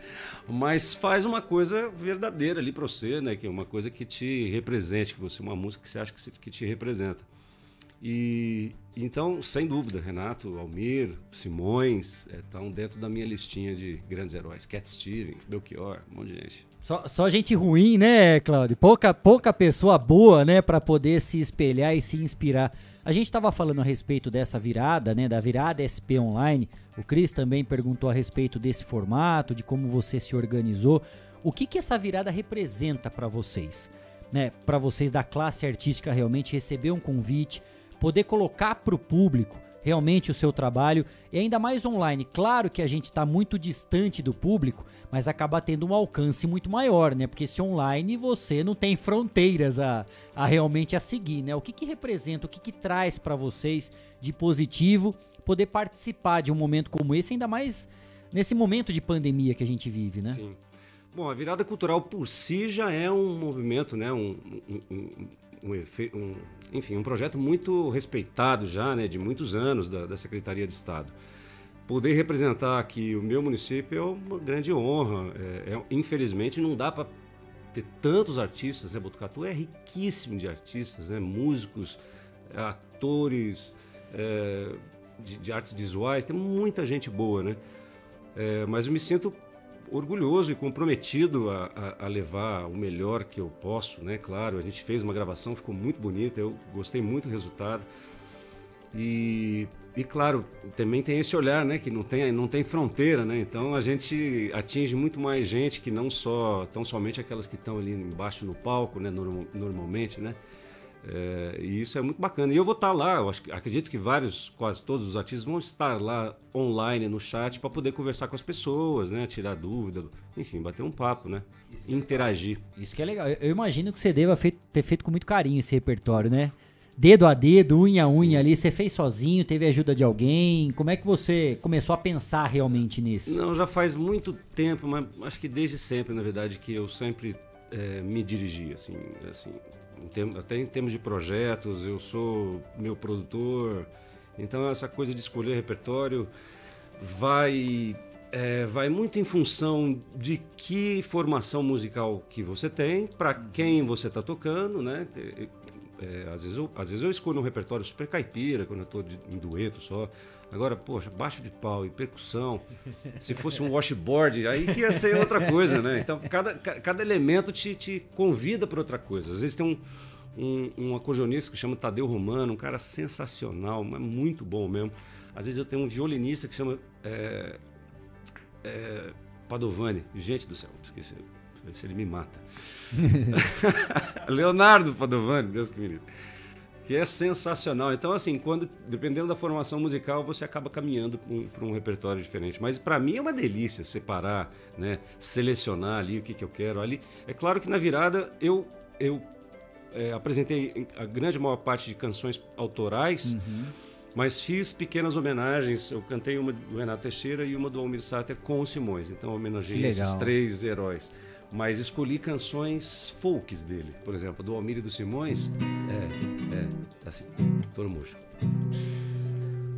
Mas faz uma coisa verdadeira ali para você, né? Que é uma coisa que te represente, que você uma música que você acha que, te representa. E então, sem dúvida, Renato, Almir, Simões estão é, dentro da minha listinha de grandes heróis. Cat Stevens, Belchior, um monte de gente. Só, só gente ruim, né, Claudio? Pouca, pouca pessoa boa, né, para poder se espelhar e se inspirar. A gente estava falando a respeito dessa virada, né, da virada SP Online. O Cris também perguntou a respeito desse formato, de como você se organizou. O que que essa virada representa para vocês? Né, para vocês da classe artística realmente receber um convite, poder colocar para o público realmente o seu trabalho e ainda mais online. Claro que a gente está muito distante do público, mas acaba tendo um alcance muito maior, né? Porque se online você não tem fronteiras a, a realmente a seguir, né? O que, que representa, o que, que traz para vocês de positivo poder participar de um momento como esse, ainda mais nesse momento de pandemia que a gente vive, né? Sim. Bom, a virada cultural por si já é um movimento, né? Um, um, um, um, um enfim, um projeto muito respeitado já, né, de muitos anos da, da Secretaria de Estado. Poder representar aqui o meu município é uma grande honra. É, é, infelizmente, não dá para ter tantos artistas. Né? Botucatu é riquíssimo de artistas, né? músicos, atores, é, de, de, artes visuais. Tem muita gente boa, né? É, mas eu me sinto orgulhoso e comprometido a, a, a, levar o melhor que eu posso, né? Claro, a gente fez uma gravação, ficou muito bonita, eu gostei muito do resultado. E, e claro, também tem esse olhar, né? Que não tem, não tem fronteira, né? Então a gente atinge muito mais gente que não só, tão somente aquelas que estão ali embaixo no palco, né? normalmente, né? É, e isso é muito bacana. E eu vou estar lá, eu acho, acredito que vários, quase todos os artistas vão estar lá online no chat para poder conversar com as pessoas, né? Tirar dúvida, enfim, bater um papo, né? Interagir. Isso que é legal. Eu imagino que você deva ter feito com muito carinho esse repertório, né? Dedo a dedo, unha a unha Sim. ali, você fez sozinho, teve ajuda de alguém? Como é que você começou a pensar realmente nisso? Não, já faz muito tempo, mas acho que desde sempre, na verdade, que eu sempre é, me dirigi, assim, assim até em termos de projetos, eu sou meu produtor, então essa coisa de escolher repertório vai é, vai muito em função de que formação musical que você tem, para quem você está tocando, né? É, às, vezes eu, às vezes eu escolho um repertório super caipira, quando eu estou em dueto só. Agora, poxa, baixo de pau e percussão, se fosse um washboard, aí que ia ser outra coisa, né? Então, cada, cada elemento te, te convida para outra coisa. Às vezes tem um, um, um acordeonista que chama Tadeu Romano, um cara sensacional, mas muito bom mesmo. Às vezes eu tenho um violinista que chama é, é, Padovani. Gente do céu, esqueci. Se ele me mata. Leonardo Padovani, Deus que me livre. Que é sensacional. Então, assim, quando dependendo da formação musical, você acaba caminhando para um, um, repertório diferente. Mas para mim é uma delícia separar, né? selecionar ali o que, que eu quero. Ali, é claro que na virada eu, eu é, apresentei a grande maior parte de canções autorais. Uhum mas fiz pequenas homenagens. Eu cantei uma do Renato Teixeira e uma do Almir Sater com o Simões. Então homenageei esses três heróis. Mas escolhi canções folks dele. Por exemplo, do Almir e do Simões. É, é, assim. Toro Mocho.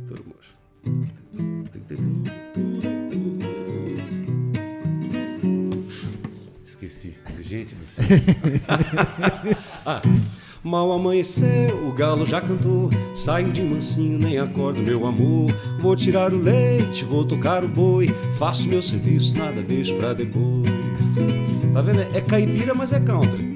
Toro Mocho. Esqueci. Gente do céu. ah. Mal amanheceu, o galo já cantou. Saio de mansinho, nem acordo, meu amor. Vou tirar o leite, vou tocar o boi. Faço meu serviço, nada deixo pra depois. Tá vendo? É caipira, mas é country.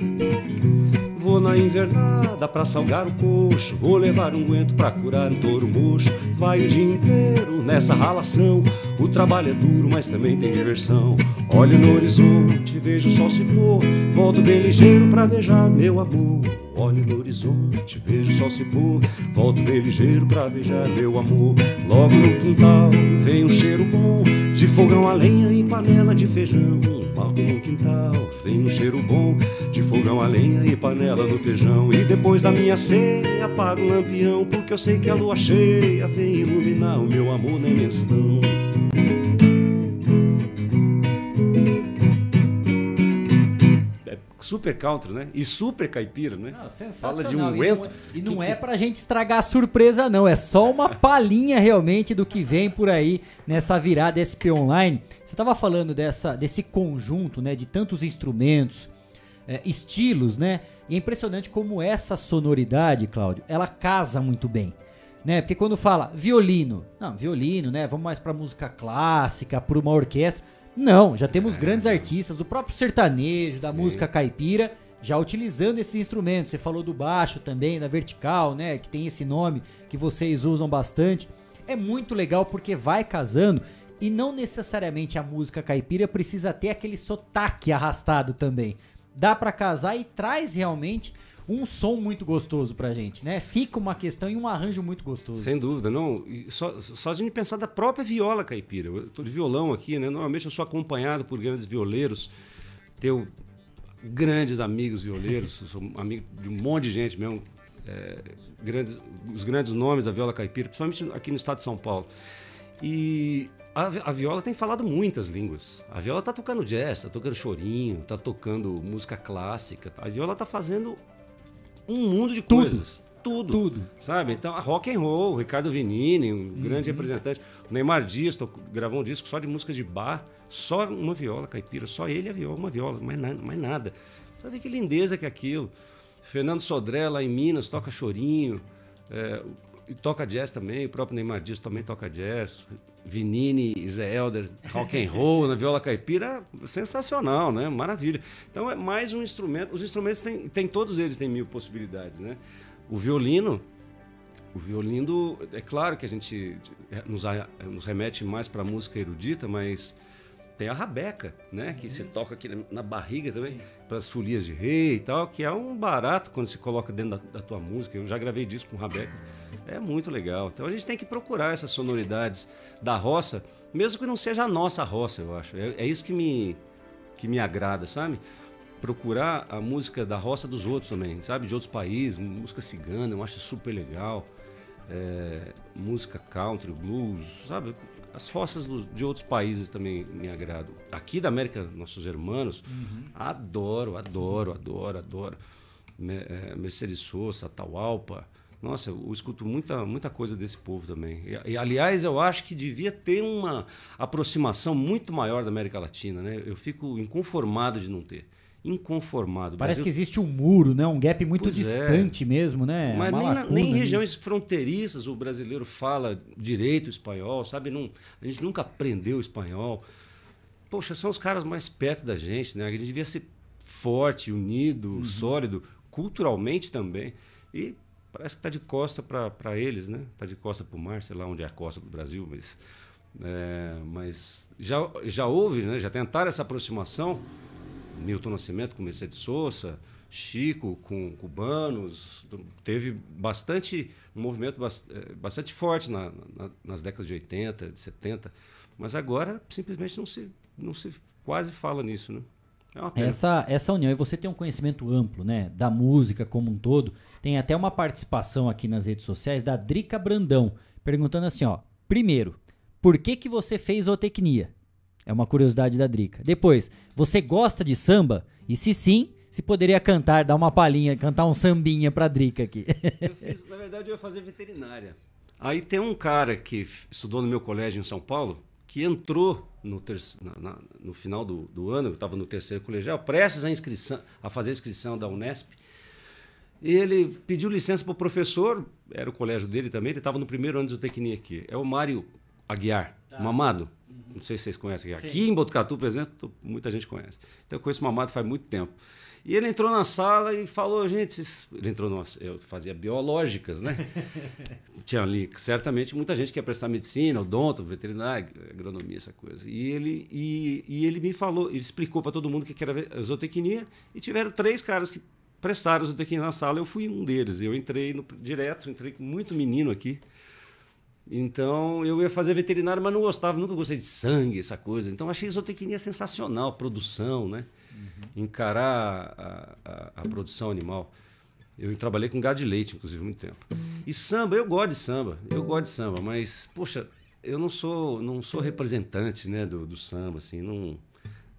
Vou na invernada pra salgar o coxo. Vou levar um guento pra curar um touro mocho. Vai o dia inteiro nessa ralação. O trabalho é duro, mas também tem diversão. Olho no horizonte, vejo o sol se pôr. Volto bem ligeiro pra beijar meu amor. Olho no horizonte, vejo o sol se pôr. Volto bem ligeiro pra beijar meu amor. Logo no quintal vem um cheiro bom de fogão a lenha e panela de feijão. No quintal vem um cheiro bom de fogão a lenha e panela do feijão. E depois da minha ceia apago o lampião, porque eu sei que a lua cheia vem iluminar o meu amor na imensidão. Super country, né? E super caipira, né? Não, Fala de um ento. E não, e não que, é pra gente estragar a surpresa, não. É só uma palhinha realmente do que vem por aí nessa virada SP Online. Você tava falando dessa, desse conjunto, né? De tantos instrumentos, é, estilos, né? E é impressionante como essa sonoridade, Cláudio, ela casa muito bem. Né? Porque quando fala violino, não, violino, né? Vamos mais pra música clássica, por uma orquestra não, já temos grandes artistas do próprio sertanejo, da Sim. música caipira, já utilizando esses instrumentos. Você falou do baixo também, da vertical, né? Que tem esse nome que vocês usam bastante. É muito legal porque vai casando e não necessariamente a música caipira precisa ter aquele sotaque arrastado também. Dá para casar e traz realmente um som muito gostoso pra gente, né? Fica uma questão e um arranjo muito gostoso. Sem dúvida, não. Só, só a gente pensar da própria viola caipira. Eu tô de violão aqui, né? Normalmente eu sou acompanhado por grandes violeiros. Tenho grandes amigos violeiros, sou amigo de um monte de gente mesmo. É, grandes, os grandes nomes da viola caipira, principalmente aqui no estado de São Paulo. E a, viola tem falado muitas línguas. A viola tá tocando jazz, tá tocando chorinho, tá tocando música clássica. A viola tá fazendo um mundo de Tudo. coisas. Tudo. Tudo. Sabe? Então, a rock and roll, o Ricardo Vinini, um uhum. grande representante. O Neymar Dias gravou um disco só de músicas de bar, só uma viola caipira, só ele a viola, uma viola, mais, na, mais nada. Sabe que lindeza que é aquilo. Fernando Sodré, lá em Minas, toca chorinho, é, e toca jazz também, o próprio Neymar Dias também toca jazz. Vinini, Zé Elder, rock and roll na viola caipira, sensacional, né? Maravilha. Então é mais um instrumento. Os instrumentos têm, têm todos eles têm mil possibilidades, né? O violino, o violino, é claro que a gente nos, nos remete mais para a música erudita, mas tem a rabeca, né? Que uhum. se toca aqui na barriga também, para as folias de rei e tal, que é um barato quando se coloca dentro da, da, tua música. Eu já gravei disco com rabeca. É muito legal. Então a gente tem que procurar essas sonoridades da roça, mesmo que não seja a nossa roça, eu acho. É, é isso que me, que me agrada, sabe? Procurar a música da roça dos outros também, sabe? De outros países, música cigana, eu acho super legal. É, música country, blues, sabe? As roças de outros países também me agradam. Aqui da América, nossos irmãos, uhum. adoro, adoro, adoro, adoro. É, Mercedes Sosa, Atahualpa. Nossa, eu escuto muita, muita coisa desse povo também. E, e, aliás, eu acho que devia ter uma aproximação muito maior da América Latina, né? Eu fico inconformado de não ter inconformado. Parece Brasil... que existe um muro, né? um gap muito pois é. distante é. mesmo, né? Mas nem, na, nem, em regiões fronteiriças o brasileiro fala direito espanhol, sabe? Não, a gente nunca aprendeu espanhol. Poxa, são os caras mais perto da gente, né? A gente devia ser forte, unido, uhum. sólido, culturalmente também. E parece que está de costa para eles, né? Está de costa para o mar, sei lá onde é a costa do Brasil, mas, é, mas já, já houve, né? já tentaram essa aproximação. Milton Nascimento com Mercedes Souza, Chico com cubanos, teve bastante um movimento eh, bastante forte na, na, nas décadas de 80, de 70, mas agora simplesmente não se, não se quase fala nisso, né? É essa, essa união, e você tem um conhecimento amplo, né, da música como um todo, tem até uma participação aqui nas redes sociais da Drica Brandão, perguntando assim, ó, primeiro, por que que você fez zootecnia? É uma curiosidade da Drica. Depois, você gosta de samba? E se sim, se poderia cantar, dar uma palhinha, cantar um sambinha pra Drica aqui. Fiz, na verdade, eu ia fazer veterinária. Aí tem um cara que estudou no meu colégio em São Paulo, que entrou no, na, na, no final do, do ano, eu estava no terceiro colegial, prestes a, inscrição, a fazer a inscrição da Unesp. E ele pediu licença para o professor, era o colégio dele também, ele estava no primeiro ano de zootecnia aqui. É o Mário Aguiar, tá. Mamado. Não sei se vocês conhecem. Aqui em Botucatu, por exemplo, muita gente conhece. Então eu conheço o Mamado faz muito tempo. E ele entrou na sala e falou, gente, ele entrou numa, eu fazia biológicas, né? Tinha ali, certamente, muita gente que ia prestar medicina, odonto, veterinário, agronomia, essa coisa. E ele, e, e ele me falou, ele explicou para todo mundo o que era zootecnia e tiveram três caras que prestaram zootecnia na sala. Eu fui um deles. Eu entrei no, direto, entrei muito menino aqui. Então eu ia fazer veterinário, mas não gostava, nunca gostei de sangue, essa coisa. Então achei zootecnia sensacional, produção, né? Uhum. Encarar a, a, a, produção animal. Eu trabalhei com gado de leite, inclusive, muito tempo. E samba, eu gosto de samba, eu gosto de samba, mas, poxa, eu não sou, não sou representante né, do, do samba, assim, não,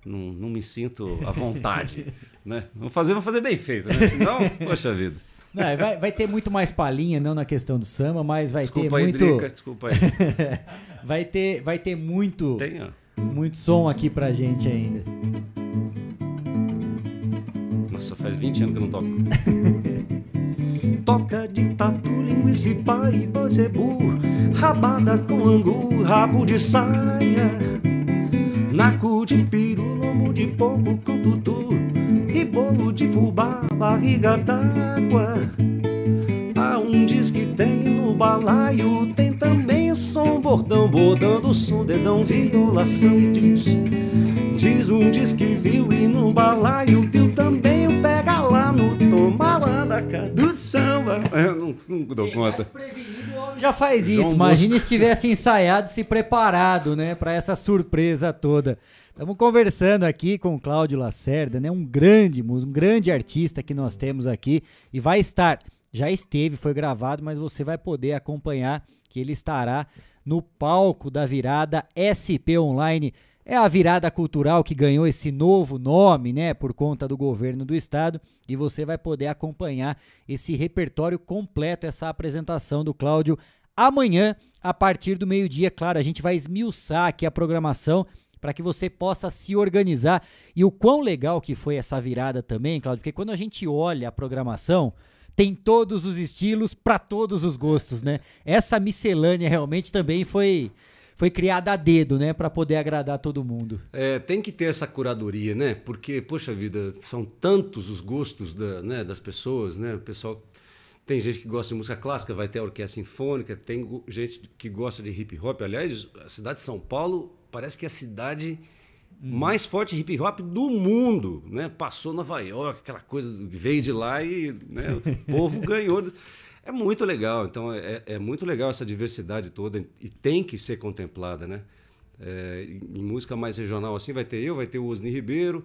não, não me sinto à vontade. né? Vamos fazer, vamos fazer bem feito, né? Senão, poxa vida. Não, vai, vai, ter muito mais palhinha, não na questão do samba, mas vai desculpa ter aí, muito. Drica, desculpa aí. vai ter, vai ter muito, muito som aqui pra gente ainda. Nossa, faz 20 anos que eu não toco. Toca de tatu, linguiça e pai, bozebu, rabada com angu, rabo de saia, naco de piru, lombo de porco com tutu, e bolo de fubá, barriga d'água. Há um diz que tem no balaio, tem também som, bordão, bordando som, dedão, violação e diz. Diz um diz que viu e no balaio viu também o pega lá no toma lá da do samba. Eu não, não dou conta. Já faz João isso. Imagina se tivesse ensaiado, se preparado, né, para essa surpresa toda. Estamos conversando aqui com o Cláudio Lacerda, né, um grande músico, um grande artista que nós temos aqui e vai estar, já esteve, foi gravado, mas você vai poder acompanhar que ele estará no palco da virada SP Online é a virada cultural que ganhou esse novo nome, né, por conta do governo do estado, e você vai poder acompanhar esse repertório completo, essa apresentação do Cláudio amanhã, a partir do meio-dia. Claro, a gente vai esmiuçar aqui a programação para que você possa se organizar. E o quão legal que foi essa virada também, Cláudio, porque quando a gente olha a programação, tem todos os estilos para todos os gostos, né? Essa miscelânea realmente também foi foi criada a dedo, né, para poder agradar todo mundo. É, tem que ter essa curadoria, né? Porque, poxa vida, são tantos os gostos da, né, das pessoas, né? O pessoal tem gente que gosta de música clássica, vai ter a orquestra sinfônica, tem gente que gosta de hip hop. Aliás, a cidade de São Paulo parece que é a cidade hum. mais forte hip hop do mundo, né? Passou Nova York, aquela coisa veio de lá e né, o povo ganhou. É muito legal, então é, é, muito legal essa diversidade toda e tem que ser contemplada, né? É, em música mais regional assim vai ter eu, vai ter o Osni Ribeiro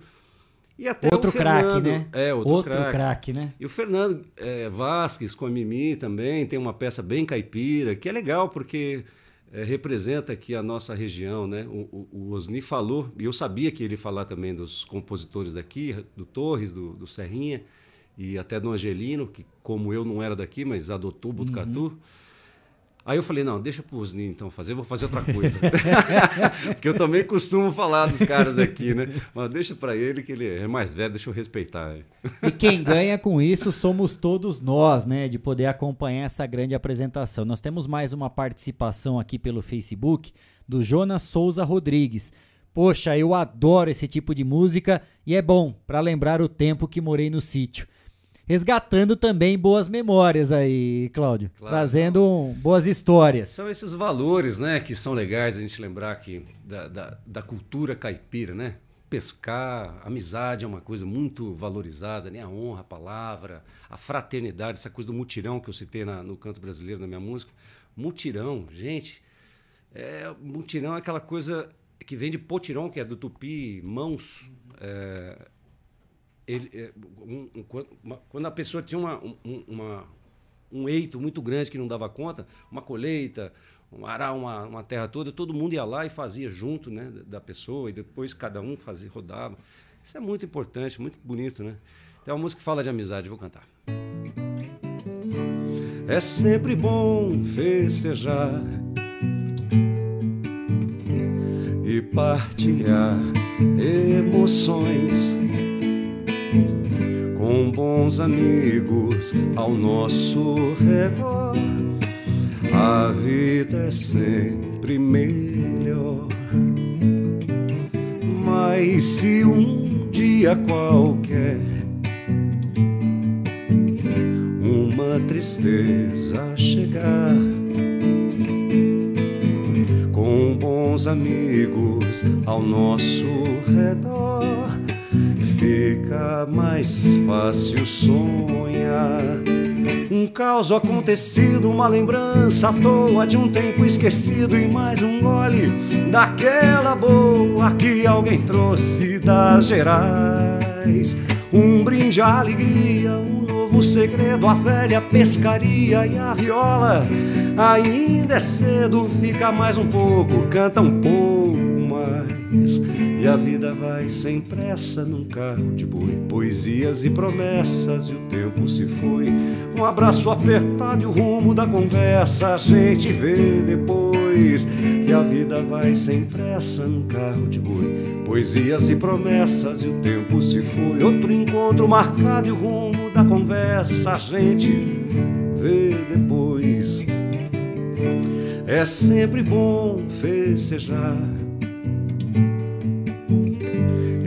e até outro craque, né? É, outro, outro craque, né? E o Fernando é, Vasques com a Mimi também tem uma peça bem caipira que é legal porque é, representa aqui a nossa região, né? O, o, o, Osni falou e eu sabia que ele ia falar também dos compositores daqui, do Torres, do, do Serrinha e até do Angelino, que como eu não era daqui, mas adotou o Botucatu. Uhum. Aí eu falei, não, deixa pro Osni então fazer, vou fazer outra coisa. Porque eu também costumo falar dos caras daqui, né? Mas deixa para ele que ele é mais velho, deixa eu respeitar. E quem ganha com isso somos todos nós, né? De poder acompanhar essa grande apresentação. Nós temos mais uma participação aqui pelo Facebook do Jonas Souza Rodrigues. Poxa, eu adoro esse tipo de música e é bom para lembrar o tempo que morei no sítio. Resgatando também boas memórias aí, Cláudio. Claro, trazendo um, boas histórias. São esses valores, né, que são legais a gente lembrar aqui da, da, da cultura caipira, né? pescar, amizade é uma coisa muito valorizada, né? A honra, a palavra, a fraternidade, essa coisa do mutirão que eu citei na, no canto brasileiro na minha música. Mutirão, gente, é, mutirão é aquela coisa que vem de potirão, que é do tupi, mãos. É, ele, é, um, um, quando a pessoa tinha uma, um, uma, um eito muito grande que não dava conta, uma colheita, arar uma, uma terra toda, todo mundo ia lá e fazia junto né, da pessoa, e depois cada um fazia, rodava. Isso é muito importante, muito bonito, né? Tem uma música que fala de amizade, vou cantar. É sempre bom festejar e partilhar emoções com bons amigos ao nosso redor a vida é sempre melhor. Mas se um dia qualquer uma tristeza chegar, com bons amigos ao nosso redor, fica mais fácil sonhar um caos acontecido, uma lembrança à toa de um tempo esquecido e mais um gole daquela boa que alguém trouxe das Gerais. Um brinde à alegria, um novo segredo, a velha pescaria e a viola. Ainda é cedo, fica mais um pouco, canta um pouco E a vida vai sem pressa num carro de boi. Poesias e promessas, e o tempo se foi. Um abraço apertado e o rumo da conversa a gente vê depois. E a vida vai sem pressa num carro de boi. Poesias e promessas, e o tempo se foi. Outro encontro marcado e o rumo da conversa a gente vê depois. É sempre bom festejar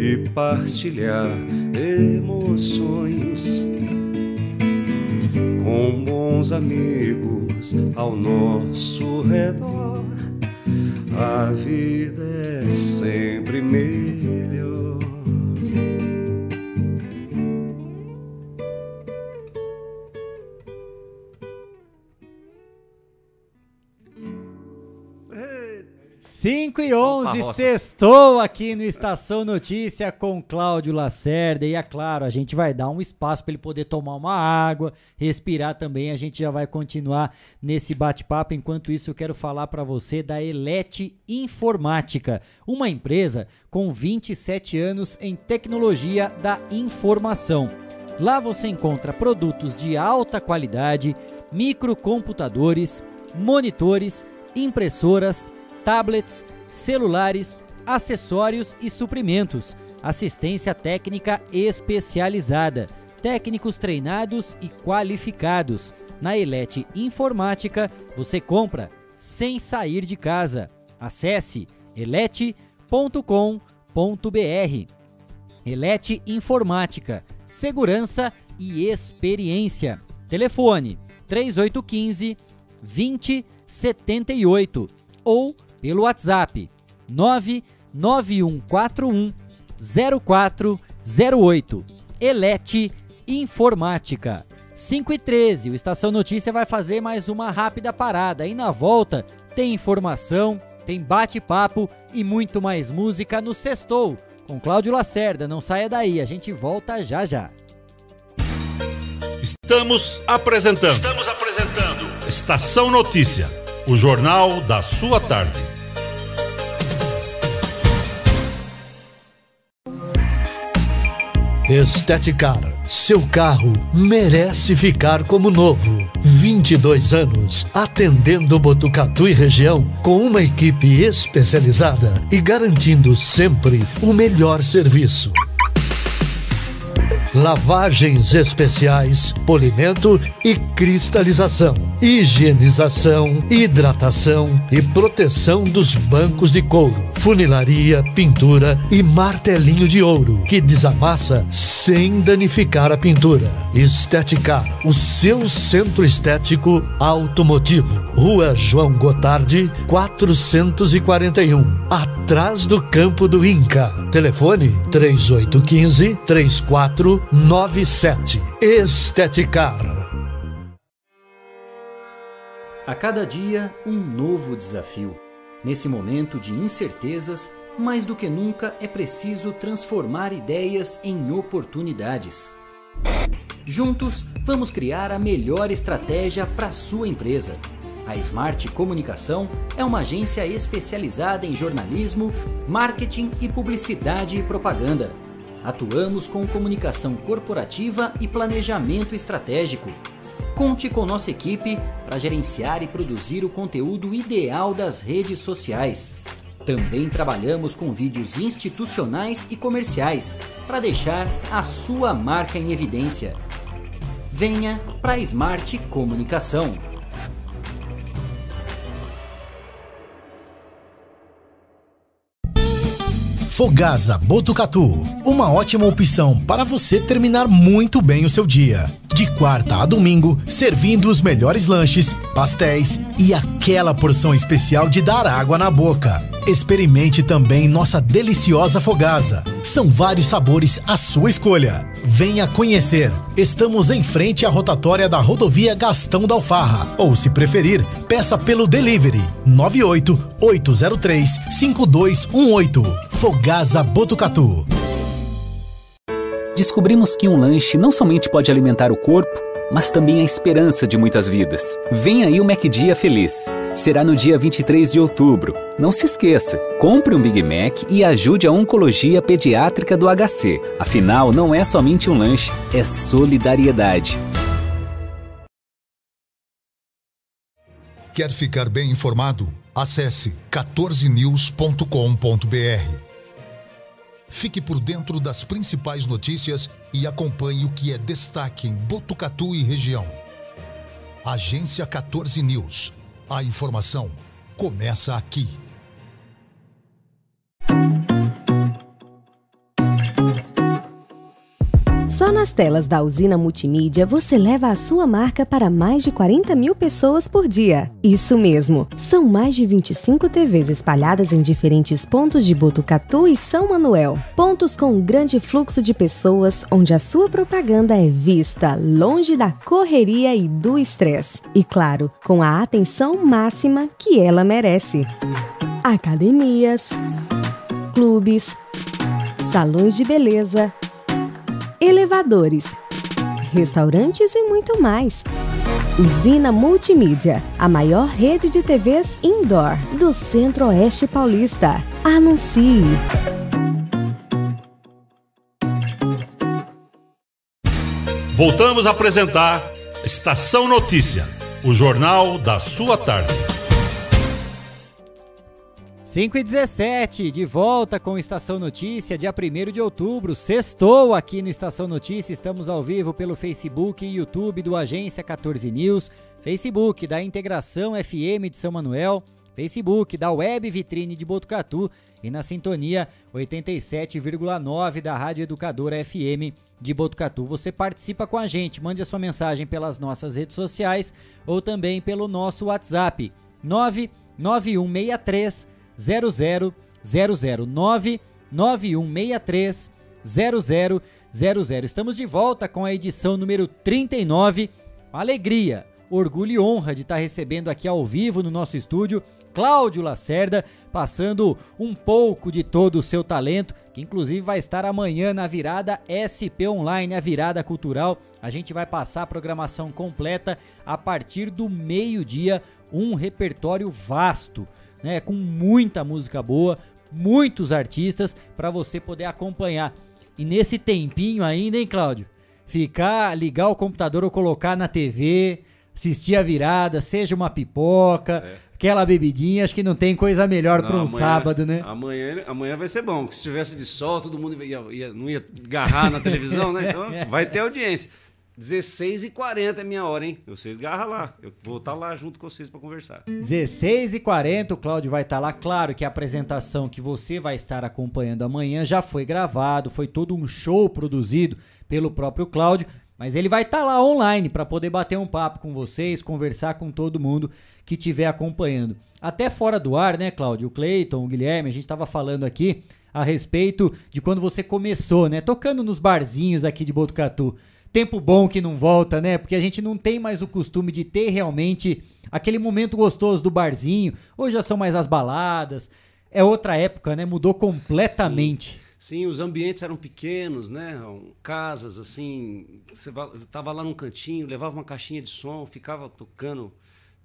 e partilhar emoções com bons amigos ao nosso redor. A vida é sempre melhor. 5 e 11, sextou aqui no Estação Notícia com Cláudio Lacerda. E é claro, a gente vai dar um espaço para ele poder tomar uma água, respirar também. A gente já vai continuar nesse bate-papo. Enquanto isso, eu quero falar para você da Elete Informática, uma empresa com 27 anos em tecnologia da informação. Lá você encontra produtos de alta qualidade, microcomputadores, monitores, impressoras, tablets, celulares, acessórios e suprimentos, assistência técnica especializada, técnicos treinados e qualificados. Na Elete Informática, você compra sem sair de casa. Acesse elete.com.br. Elete Informática, segurança e experiência. Telefone 3815 2078 ou pelo WhatsApp 99141 0408. Elete Informática. 5 e 13, o Estação Notícia vai fazer mais uma rápida parada. E na volta tem informação, tem bate-papo e muito mais música no Sextou. Com Cláudio Lacerda, não saia daí, a gente volta já já. Estamos apresentando. Estamos apresentando. Estação Notícia, o jornal da sua tarde. Esteticar. Seu carro merece ficar como novo. 22 anos atendendo Botucatu e região com uma equipe especializada e garantindo sempre o melhor serviço. Lavagens especiais, polimento e cristalização, higienização, hidratação e proteção dos bancos de couro, funilaria, pintura e martelinho de ouro que desamassa sem danificar a pintura. Estética, o seu centro estético automotivo. Rua João Gotardi, 441, atrás do campo do Inca. Telefone 3815 3497. Esteticar. A cada dia, um novo desafio. Nesse momento de incertezas, mais do que nunca é preciso transformar ideias em oportunidades. Juntos, vamos criar a melhor estratégia para sua empresa. A Smart Comunicação é uma agência especializada em jornalismo, marketing e publicidade e propaganda. Atuamos com comunicação corporativa e planejamento estratégico. Conte com nossa equipe para gerenciar e produzir o conteúdo ideal das redes sociais. Também trabalhamos com vídeos institucionais e comerciais para deixar a sua marca em evidência. Venha para a Smart Comunicação. Fogasa Botucatu, uma ótima opção para você terminar muito bem o seu dia. De quarta a domingo, servindo os melhores lanches, pastéis e aquela porção especial de dar água na boca. Experimente também nossa deliciosa Fogasa. São vários sabores à sua escolha. Venha conhecer. Estamos em frente à rotatória da rodovia Gastão da Alfarra. Ou, se preferir, peça pelo delivery 98 803 5218. Fogasa Botucatu. Descobrimos que um lanche não somente pode alimentar o corpo, mas também a esperança de muitas vidas. Vem aí o MacDia Feliz. Será no dia 23 de outubro. Não se esqueça, compre um Big Mac e ajude a Oncologia Pediátrica do HC. Afinal, não é somente um lanche, é solidariedade. Quer ficar bem informado? Acesse 14news.com.br. Fique por dentro das principais notícias e acompanhe o que é destaque em Botucatu e região. Agência 14 News. A informação começa aqui. Só nas telas da usina multimídia você leva a sua marca para mais de 40 mil pessoas por dia. Isso mesmo, são mais de 25 TVs espalhadas em diferentes pontos de Botucatu e São Manuel. Pontos com um grande fluxo de pessoas onde a sua propaganda é vista longe da correria e do estresse. E claro, com a atenção máxima que ela merece. Academias, clubes, salões de beleza elevadores, restaurantes e muito mais. Usina Multimídia, a maior rede de TVs indoor do Centro-Oeste Paulista. Anuncie! Voltamos a apresentar Estação Notícia, o jornal da sua tarde. 5 e 17, de volta com Estação Notícia, dia 1 de outubro. Sextou aqui no Estação Notícia. Estamos ao vivo pelo Facebook e YouTube do Agência 14 News, Facebook da Integração FM de São Manuel, Facebook da Web Vitrine de Botucatu e na sintonia 87,9 da Rádio Educadora FM de Botucatu. Você participa com a gente, mande a sua mensagem pelas nossas redes sociais ou também pelo nosso WhatsApp 99163 00009 9163 0000. Estamos de volta com a edição número 39. Alegria, orgulho e honra de estar recebendo aqui ao vivo no nosso estúdio Cláudio Lacerda, passando um pouco de todo o seu talento, que inclusive vai estar amanhã na virada SP Online, a virada cultural. A gente vai passar a programação completa a partir do meio-dia, um repertório vasto né, com muita música boa, muitos artistas para você poder acompanhar. E nesse tempinho ainda, hein, Cláudio? Ficar, ligar o computador ou colocar na TV, assistir a virada, seja uma pipoca, é. aquela bebidinha, acho que não tem coisa melhor para um amanhã- sábado, né? Amanhã, amanhã vai ser bom, porque se tivesse de sol, todo mundo ia, ia- não ia agarrar na televisão, né? Então vai ter audiência. 16h40 é minha hora, hein? Vocês garram lá. Eu vou estar lá junto com vocês para conversar. 16 e 40 o Cláudio vai estar lá. Claro que a apresentação que você vai estar acompanhando amanhã já foi gravado, foi todo um show produzido pelo próprio Cláudio, mas ele vai estar lá online para poder bater um papo com vocês, conversar com todo mundo que estiver acompanhando. Até fora do ar, né, Cláudio? O Cleiton, o Guilherme, a gente estava falando aqui a respeito de quando você começou, né? Tocando nos barzinhos aqui de Botucatu. Tempo bom que não volta, né? Porque a gente não tem mais o costume de ter realmente aquele momento gostoso do barzinho. Hoje já são mais as baladas. É outra época, né? Mudou completamente. Sim, os ambientes eram pequenos, né? Casas, assim. Você va- tava lá num cantinho, levava uma caixinha de som, ficava tocando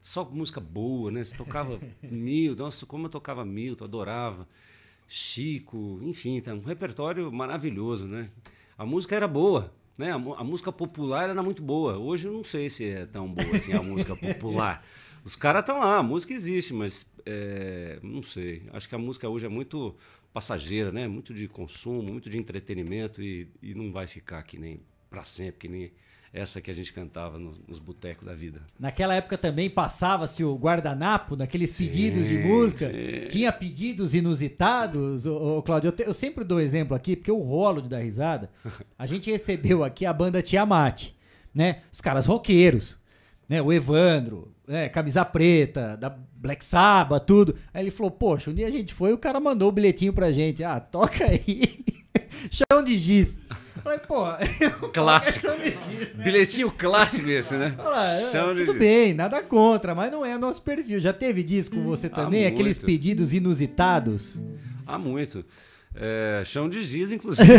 só música boa, né? Você tocava Milton, nossa, como eu tocava Milton, adorava. Chico, enfim, tá um repertório maravilhoso, né? A música era boa, né? A, a música popular era muito boa. Hoje eu não sei se é tão boa assim a música popular. Os caras estão lá, a música existe, mas é, não sei. Acho que a música hoje é muito passageira, né? Muito de consumo, muito de entretenimento e, e não vai ficar que nem para sempre, que nem essa que a gente cantava no- nos botecos da vida. Naquela época também passava-se o guardanapo naqueles pedidos de Sim, música. sim. Tinha pedidos inusitados. Ô, ô, Cláudio, eu, te- eu sempre dou exemplo aqui, porque eu rolo de dar risada. A gente recebeu aqui a banda Tiamat, né? Os caras roqueiros, né? O Evandro, né? Camisa Preta, da Black Sabbath, tudo. Aí ele falou, poxa, um dia a gente foi e o cara mandou o bilhetinho pra gente. Ah, toca aí. Chão de giz. Falei, pô, Clássico. chão de giz, né? Bilhetinho clássico esse, né? É, Chão de- tudo bem, nada contra, mas não é nosso perfil. Já teve disso com você também? Aqueles muito. pedidos inusitados? Há muito. É, chão de giz, inclusive.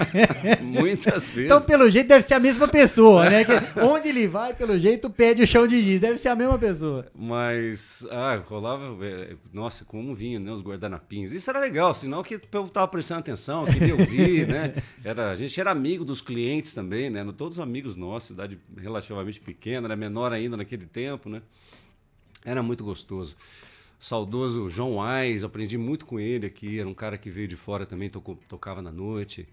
Muitas vezes. Então, pelo jeito, deve ser a mesma pessoa, né? Que onde ele vai, pelo jeito, pede o chão de giz. Deve ser a mesma pessoa. Mas, ah, rolava, é, nossa, como vinha, né, os guardanapinhos. Isso era legal, sinal que o povo tava prestando atenção, queria ouvir, né? Era, a gente era amigo dos clientes também, né? Todos amigos nossos, cidade relativamente pequena, era menor ainda naquele tempo, né? Era muito gostoso. Saudoso João Ais, aprendi muito com ele aqui, era um cara que veio de fora também, tocou- tocava na noite.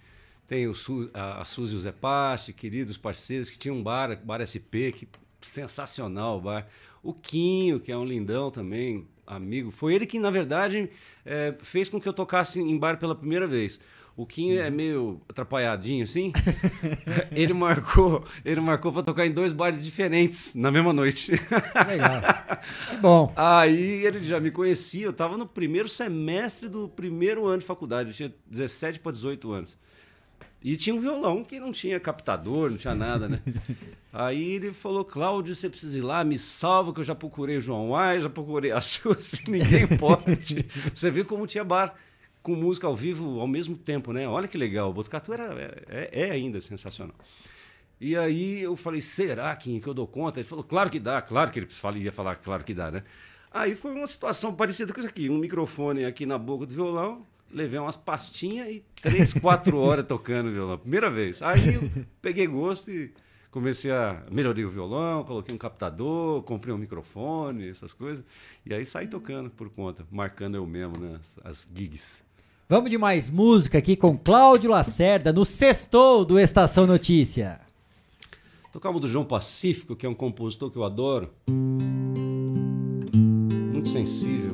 Tem o Su, a, a Suzy e o Zé Pache, queridos parceiros, que tinham um bar, bar SP, que sensacional o bar. O Quinho, que é um lindão também, amigo. Foi ele que, na verdade, eh, fez com que eu tocasse em bar pela primeira vez. O Quinho é meio atrapalhadinho, assim. ele marcou, ele marcou para tocar em dois bares diferentes na mesma noite. Legal. Que bom. Aí ele já me conhecia, eu estava no primeiro semestre do primeiro ano de faculdade, eu tinha 17 para 18 anos. E tinha um violão que não tinha captador, não tinha nada, né? Aí ele falou, Cláudio, você precisa ir lá, me salva, que eu já procurei o João Ais, já procurei a Suzy, ninguém pode. Você viu como tinha bar com música ao vivo ao mesmo tempo, né? Olha que legal, o Botucatu era, é, é ainda sensacional. E aí eu falei, será que, que eu dou conta? Ele falou, claro que dá, claro que ele ia falar, claro que dá, né? Aí foi uma situação parecida com isso aqui, um microfone aqui na boca do violão, levei umas pastinhas e três, quatro horas tocando violão, primeira vez. Aí eu peguei gosto e comecei a melhorar o violão, coloquei um captador, comprei um microfone, essas coisas, e aí saí tocando por conta, marcando eu mesmo, né, as gigs. Vamos de mais música aqui com Cláudio Lacerda no sextou do Estação Notícia. Tocava do João Pacífico, que é um compositor que eu adoro. Muito sensível.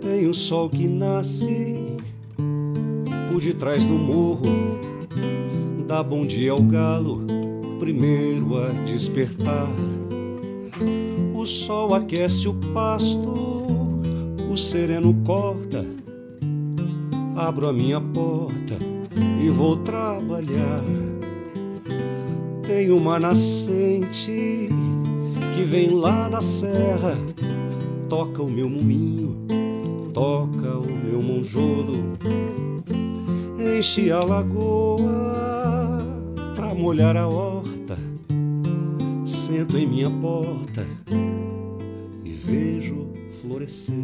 Tem um sol que nasce por detrás do morro, dá bom dia ao galo, primeiro a despertar. O sol aquece o pasto, o sereno corta. Abro a minha porta e vou trabalhar. Tem uma nascente que vem lá da serra, toca o meu muminho, toca o meu monjolo, enche a lagoa pra molhar a horta. Sento em minha porta e vejo florescer.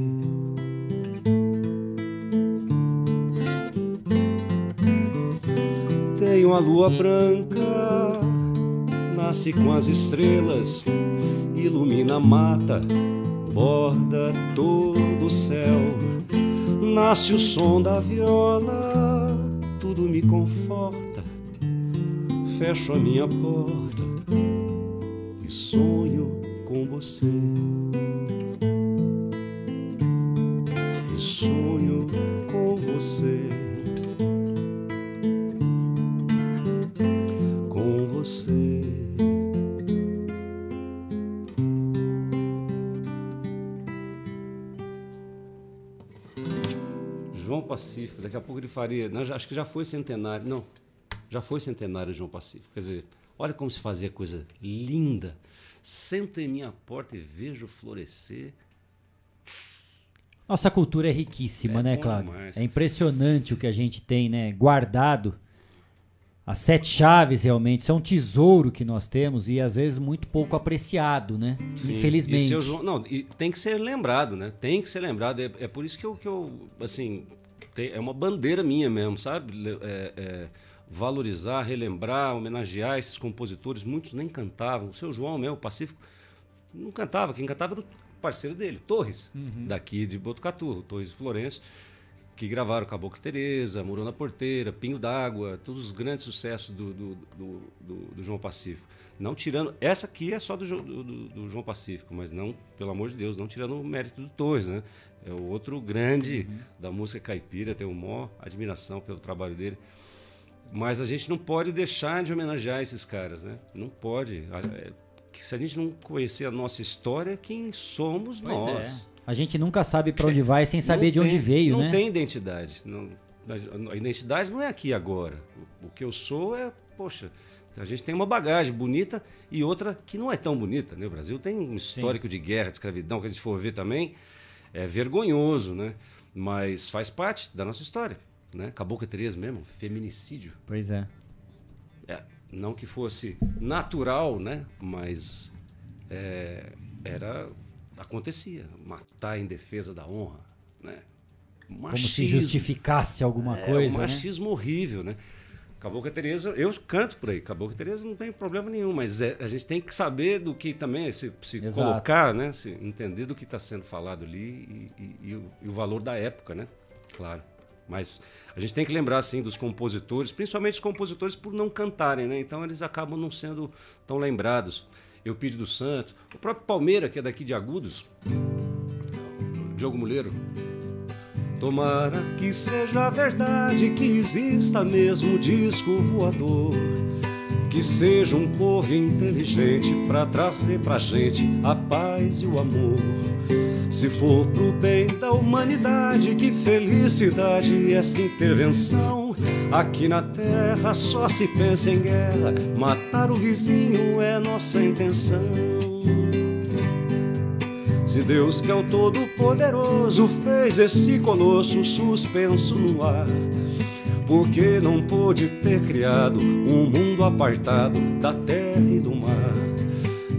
Tenho a lua branca, nasce com as estrelas, ilumina a mata, borda todo o céu. Nasce o som da viola, tudo me conforta. Fecho a minha porta e sonho com você. E sonho com você. Com você. João Pacífico, daqui a pouco ele faria. Já- acho que já foi centenário. Não, já foi centenário de João Pacífico. Quer dizer, olha como se fazia coisa linda. Sento em minha porta e vejo florescer. Nossa cultura é riquíssima, É né, Cláudio? demais. É impressionante o que a gente tem, né, guardado. As sete chaves realmente são um tesouro que nós temos e às vezes muito pouco apreciado, né? Sim. Infelizmente. E seu João- não, e tem que ser lembrado, né? Tem que ser lembrado. É, é por isso que eu, que eu assim, tem- é uma bandeira minha mesmo, sabe? É- é, valorizar, relembrar, homenagear esses compositores. Muitos nem cantavam. O seu João mesmo, o Pacífico, não cantava. Quem cantava era o parceiro dele, Torres, Uhum. daqui de Botucatu, Torres Florencio, que gravaram Caboclo Tereza, Morou na Porteira, Pinho d'Água, todos os grandes sucessos do, do, do- do- João Pacífico. Não tirando. Essa aqui é só do, Jo- do- do- do João Pacífico, mas não, pelo amor de Deus, não tirando o mérito do Torres, né? É o outro grande da música caipira, tenho maior admiração pelo trabalho dele. Mas a gente não pode deixar de homenagear esses caras, né? Não pode. É, que Se a gente não conhecer a nossa história, quem somos Pois nós? é. A gente nunca sabe pra onde vai sem saber Não de onde tem- veio, não né? tem identidade. Não- a identidade não é aqui agora. O, o que eu sou é, poxa, a gente tem uma bagagem bonita e outra que não é tão bonita. Né? O Brasil tem um histórico de guerra, de escravidão, que a gente for ver também, é vergonhoso, né? Mas faz parte da nossa história. Né? Cabocla Teresa mesmo, feminicídio. Pois é. É, não que fosse natural, né? Mas é, era acontecia matar em defesa da honra, né? Como se justificasse alguma É, coisa, um né? machismo horrível, né? Cabocla Teresa, eu canto por aí. Cabocla Teresa não tem problema nenhum, mas é- a gente tem que saber do que também se, se Exato. colocar, né? Se entender do que está sendo falado ali e, e- e o, e o valor da época, né? Claro. Mas a gente tem que lembrar assim dos compositores, principalmente os compositores por não cantarem, né? Então eles acabam não sendo tão lembrados. Eu Pedi dos Santos, o próprio Palmeira, que é daqui de Agudos, Diogo Muleiro, Tomara que seja verdade que exista mesmo disco voador. Que seja um povo inteligente para trazer pra gente a paz e o amor. Se for pro bem da humanidade, que felicidade essa intervenção. Aqui na terra só se pensa em guerra, matar o vizinho é nossa intenção. Se Deus, que é o Todo-Poderoso, fez esse colosso suspenso no ar, por que não pôde ter criado um mundo apartado da terra e do mar?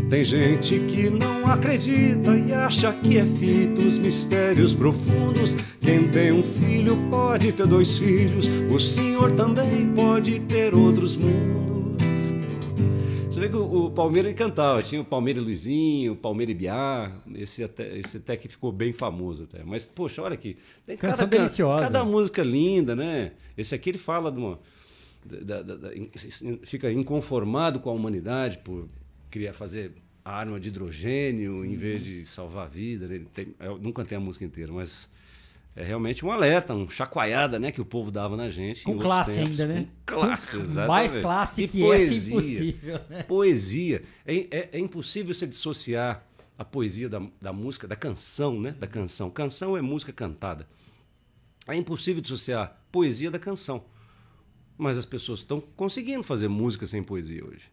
Tem gente que não acredita e acha que é fito os mistérios profundos. Quem tem um filho pode ter dois filhos, o senhor também pode ter outros mundos. Vê que o, o Palmeiras cantava, tinha o Palmeiras Luizinho, o Palmeiras Biá, esse até, esse até que ficou bem famoso até. Mas, poxa, olha aqui. Tem Canção can- deliciosa. Cada música linda, né? Esse aqui ele fala de uma. da- da- da- fica inconformado com a humanidade por criar, fazer arma de hidrogênio em vez de salvar a vida. né? Ele tem- eu não cantei a música inteira, mas é realmente um alerta, um chacoalhada né, que o povo dava na gente. Com classe tempos. ainda, né? Com classe, Com- exatamente. mais classe E que essa, impossível, né? Poesia. É, é- é impossível você dissociar a poesia da, da música, da canção, né? Da canção. Canção é música cantada. É impossível dissociar poesia da canção. Mas as pessoas estão conseguindo fazer música sem poesia hoje.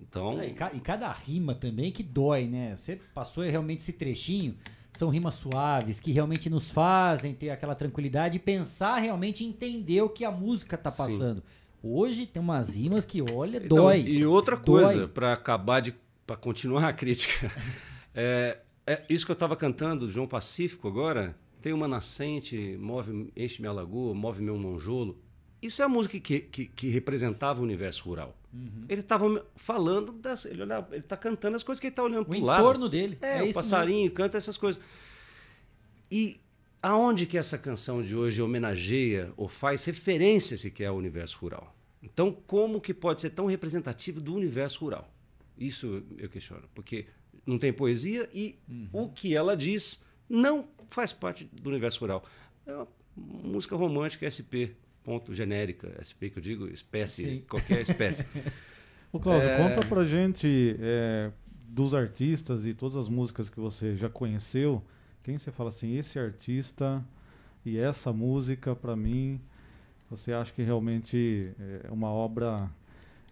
Então, É, E, e cada rima também que dói, né? Você passou realmente esse trechinho, são rimas suaves, que realmente nos fazem ter aquela tranquilidade e pensar realmente entender o que a música tá Sim. passando. Hoje tem umas rimas que, olha, Então, dói. E outra coisa, para acabar de. para continuar a crítica. É, é isso que eu estava cantando do João Pacífico agora. Tem uma nascente, move, enche minha lagoa, move meu monjolo. Isso é a música que, que, que representava o universo rural. Uhum. Ele estava falando, das, ele está cantando as coisas que ele está olhando O para o lado. entorno dele. É, É o passarinho canta essas coisas. E aonde que essa canção de hoje homenageia ou faz referência sequer ao universo rural? Então, como que pode ser tão representativo do universo rural? Isso eu questiono, porque não tem poesia e o que ela diz não faz parte do universo rural. É uma música romântica SP, ponto genérica, SP que eu digo, espécie, Sim. qualquer espécie. Ô Cláudio, É, conta pra gente é, dos artistas e todas as músicas que você já conheceu. Quem você fala assim, esse artista e essa música, pra mim, você acha que realmente é uma obra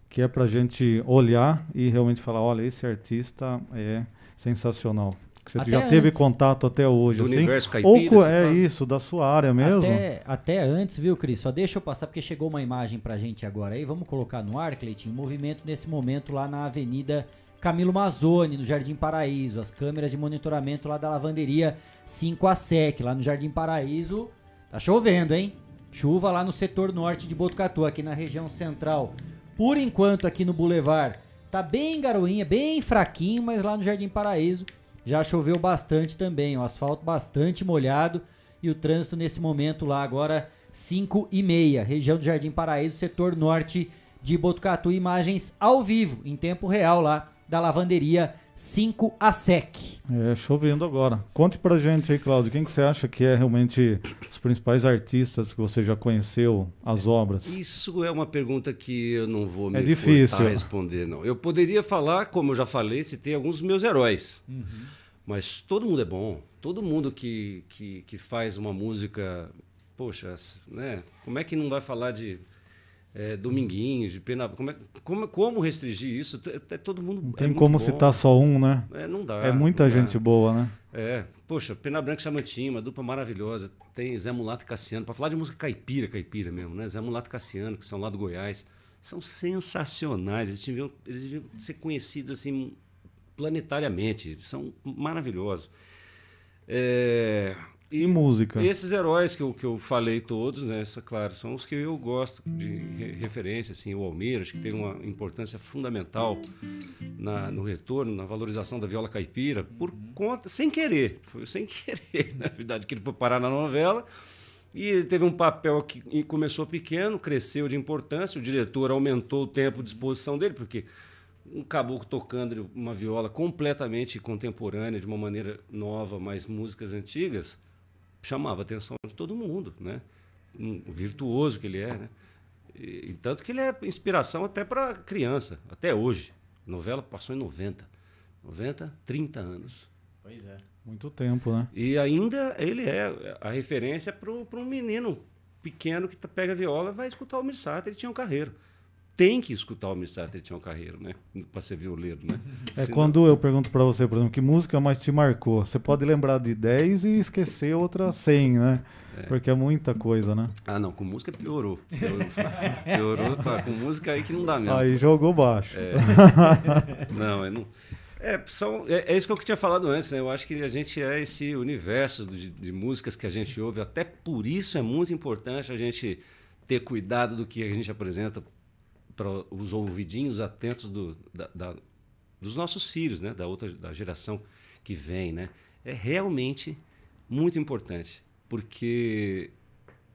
que é pra gente olhar e realmente falar, olha, esse artista é sensacional. Que você Até já teve antes. contato até hoje, Do assim? universo Ou caipira, co- você é fala? isso, da sua área mesmo? Até, até antes, viu, Cris? Só deixa eu passar, porque chegou uma imagem pra gente agora aí. Vamos colocar no ar, Cleitinho, o movimento nesse momento lá na Avenida Camilo Mazzoni, no Jardim Paraíso. As câmeras de monitoramento lá da lavanderia 5 a SEC, lá no Jardim Paraíso. Tá chovendo, hein? Chuva lá no setor norte de Botucatu, aqui na região central. Por enquanto, aqui no Boulevard, tá bem garoinha, bem fraquinho, mas lá no Jardim Paraíso já choveu bastante também. O asfalto bastante molhado e o trânsito nesse momento lá agora 5 e meia, região do Jardim Paraíso, setor norte de Botucatu. Imagens ao vivo, em tempo real lá da lavanderia 5 a SEC. É, chovendo agora. Conte pra gente aí, Cláudio, quem que você acha que é realmente os principais artistas que você já conheceu, as obras? Isso é uma pergunta que eu não vou me É difícil. responder, não. Eu poderia falar, como eu já falei, citei alguns dos meus heróis. Mas todo mundo é bom. Todo mundo que, que, que faz uma música, poxa, né? Como é que não vai falar de é, Dominguinhos, de Pena... Como, é- como, como restringir isso? É, é todo mundo Não é tem muito como bom. citar só um, né? É, não dá. É muita não dá. gente boa, né? É, poxa, Pena Branca e Chamantinho, uma dupla maravilhosa. Tem Zé Mulato e Cassiano. Para falar de música caipira, caipira mesmo, né? Zé Mulato e Cassiano, que são lá do Goiás. São sensacionais. Eles deviam, eles deviam ser conhecidos assim planetariamente. São maravilhosos. É, E música? esses heróis que eu, que eu falei todos, né, essa, claro, são os que eu gosto de re- referência, assim, o Almeida, acho que tem uma importância fundamental na- no retorno, na valorização da viola caipira, por conta, sem querer, foi sem querer, na verdade, que ele foi parar na novela, e ele teve um papel que começou pequeno, cresceu de importância, o diretor aumentou o tempo de exposição dele, porque um caboclo tocando uma viola completamente contemporânea, de uma maneira nova, mas músicas antigas, chamava a atenção de todo mundo, né? Um virtuoso que ele é, né? E, tanto que ele é inspiração até para criança, até hoje. A novela passou em 90. 90, 30 anos. Pois é. Muito tempo, né? E ainda ele é a referência para um menino pequeno que tá- pega a viola e vai escutar o Almir Sater e tinha um carreiro. Tem que escutar o tinha um carreiro, né? Para ser violeiro, né? É Senão- quando eu pergunto pra você, por exemplo, que música mais te marcou? Você pode lembrar de 10 e esquecer outras 100, né? Porque é muita coisa, né? Ah, não, com música piorou. Piorou, piorou tá, com música aí que não dá mesmo. Aí jogou baixo. É. não, é, não. É, são, é, é isso que eu tinha falado antes, né? Eu acho que a gente é esse universo de, de músicas que a gente ouve, até por isso é muito importante a gente ter cuidado do que a gente apresenta para os ouvidinhos atentos do, da- da- dos nossos filhos, né? Da outra da geração que vem, né? É realmente muito importante, porque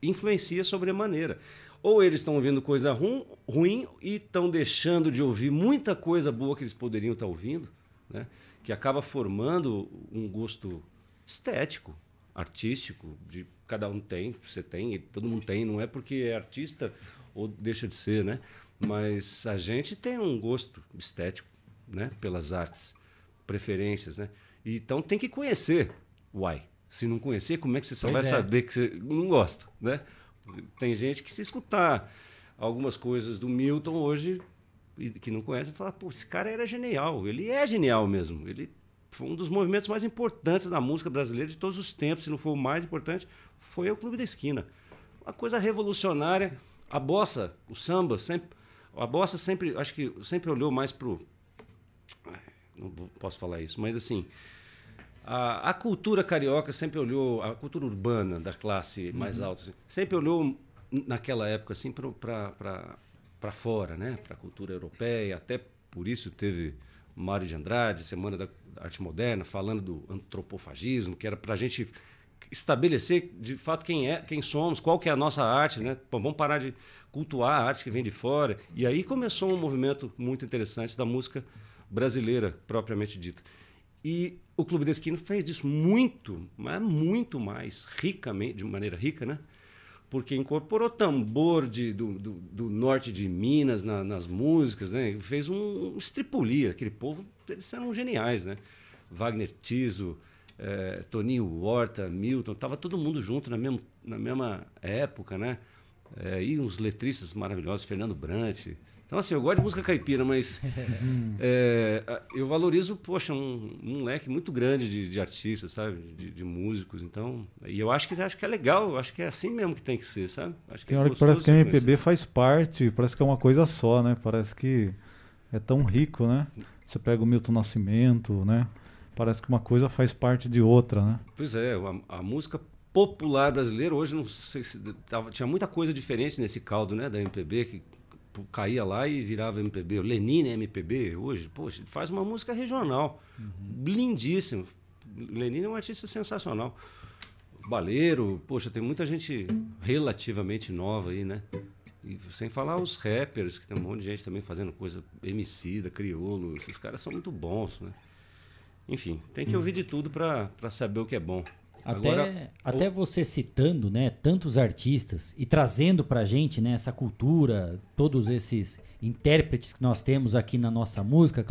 influencia sobremaneira. Ou eles estão ouvindo coisa ruim e estão deixando de ouvir muita coisa boa que eles poderiam estar ouvindo, né? que acaba formando um gosto estético, artístico, de cada um tem, você tem, todo mundo tem, não é porque é artista ou deixa de ser, né? Mas a gente tem um gosto estético, né? Pelas artes, preferências, né? Então tem que conhecer, uai. Se não conhecer, como é que você só Pois vai é. saber que você não gosta, né? Tem gente que se escutar algumas coisas do Milton hoje que não conhece, fala, pô, esse cara era genial. Ele é genial mesmo. Ele foi um dos movimentos mais importantes da música brasileira de todos os tempos, se não for o mais importante, foi o Clube da Esquina. Uma coisa revolucionária. A bossa, o samba, sempre a bossa sempre, acho que sempre olhou mais pro não posso falar isso, mas assim, a, a cultura carioca sempre olhou, a cultura urbana da classe mais alta, assim, sempre olhou naquela época assim para fora, né? Para a cultura europeia, até por isso teve Mário de Andrade, Semana da Arte Moderna, falando do antropofagismo, que era para a gente estabelecer de fato quem é, quem somos, qual que é a nossa arte, né? Pô, vamos parar de cultuar a arte que vem de fora. E aí começou um movimento muito interessante da música brasileira propriamente dita. E o Clube da Esquina fez disso muito, mas muito mais ricamente, de maneira rica, né? Porque incorporou tambor de, do, do, do norte de Minas na, nas músicas, né? Fez um, um estripulia. Aquele povo, eles eram geniais, né? Wagner Tiso, é, Toninho Horta, Milton, tava todo mundo junto na mesma, na mesma época, né? É, e uns letristas maravilhosos, Fernando Brant. Então, assim, eu gosto de música caipira, mas é, eu valorizo, poxa, um, um leque muito grande de, de artistas, sabe? De, de, músicos. Então, e eu acho que, acho que é legal, eu acho que é assim mesmo que tem que ser, sabe? Acho que tem é hora que parece que a MPB faz parte, parece que é uma coisa só, né? Parece que é tão rico, né? Você pega o Milton Nascimento, né? Parece que uma coisa faz parte de outra, né? Pois é, a, a música popular brasileira hoje não sei se tava, tinha muita coisa diferente nesse caldo, né, da MPB que caía lá e virava MPB. O Lenine é MPB hoje, poxa, ele faz uma música regional, uhum. lindíssimo. Lenine é um artista sensacional. Baleiro, poxa, tem muita gente relativamente nova aí, né? E sem falar os rappers, que tem um monte de gente também fazendo coisa MC, da crioulo, esses caras são muito bons, né? Enfim, tem que ouvir de tudo para saber o que é bom. Até, Agora, até o... você citando né, tantos artistas e trazendo para a gente né, essa cultura, todos esses intérpretes que nós temos aqui na nossa música,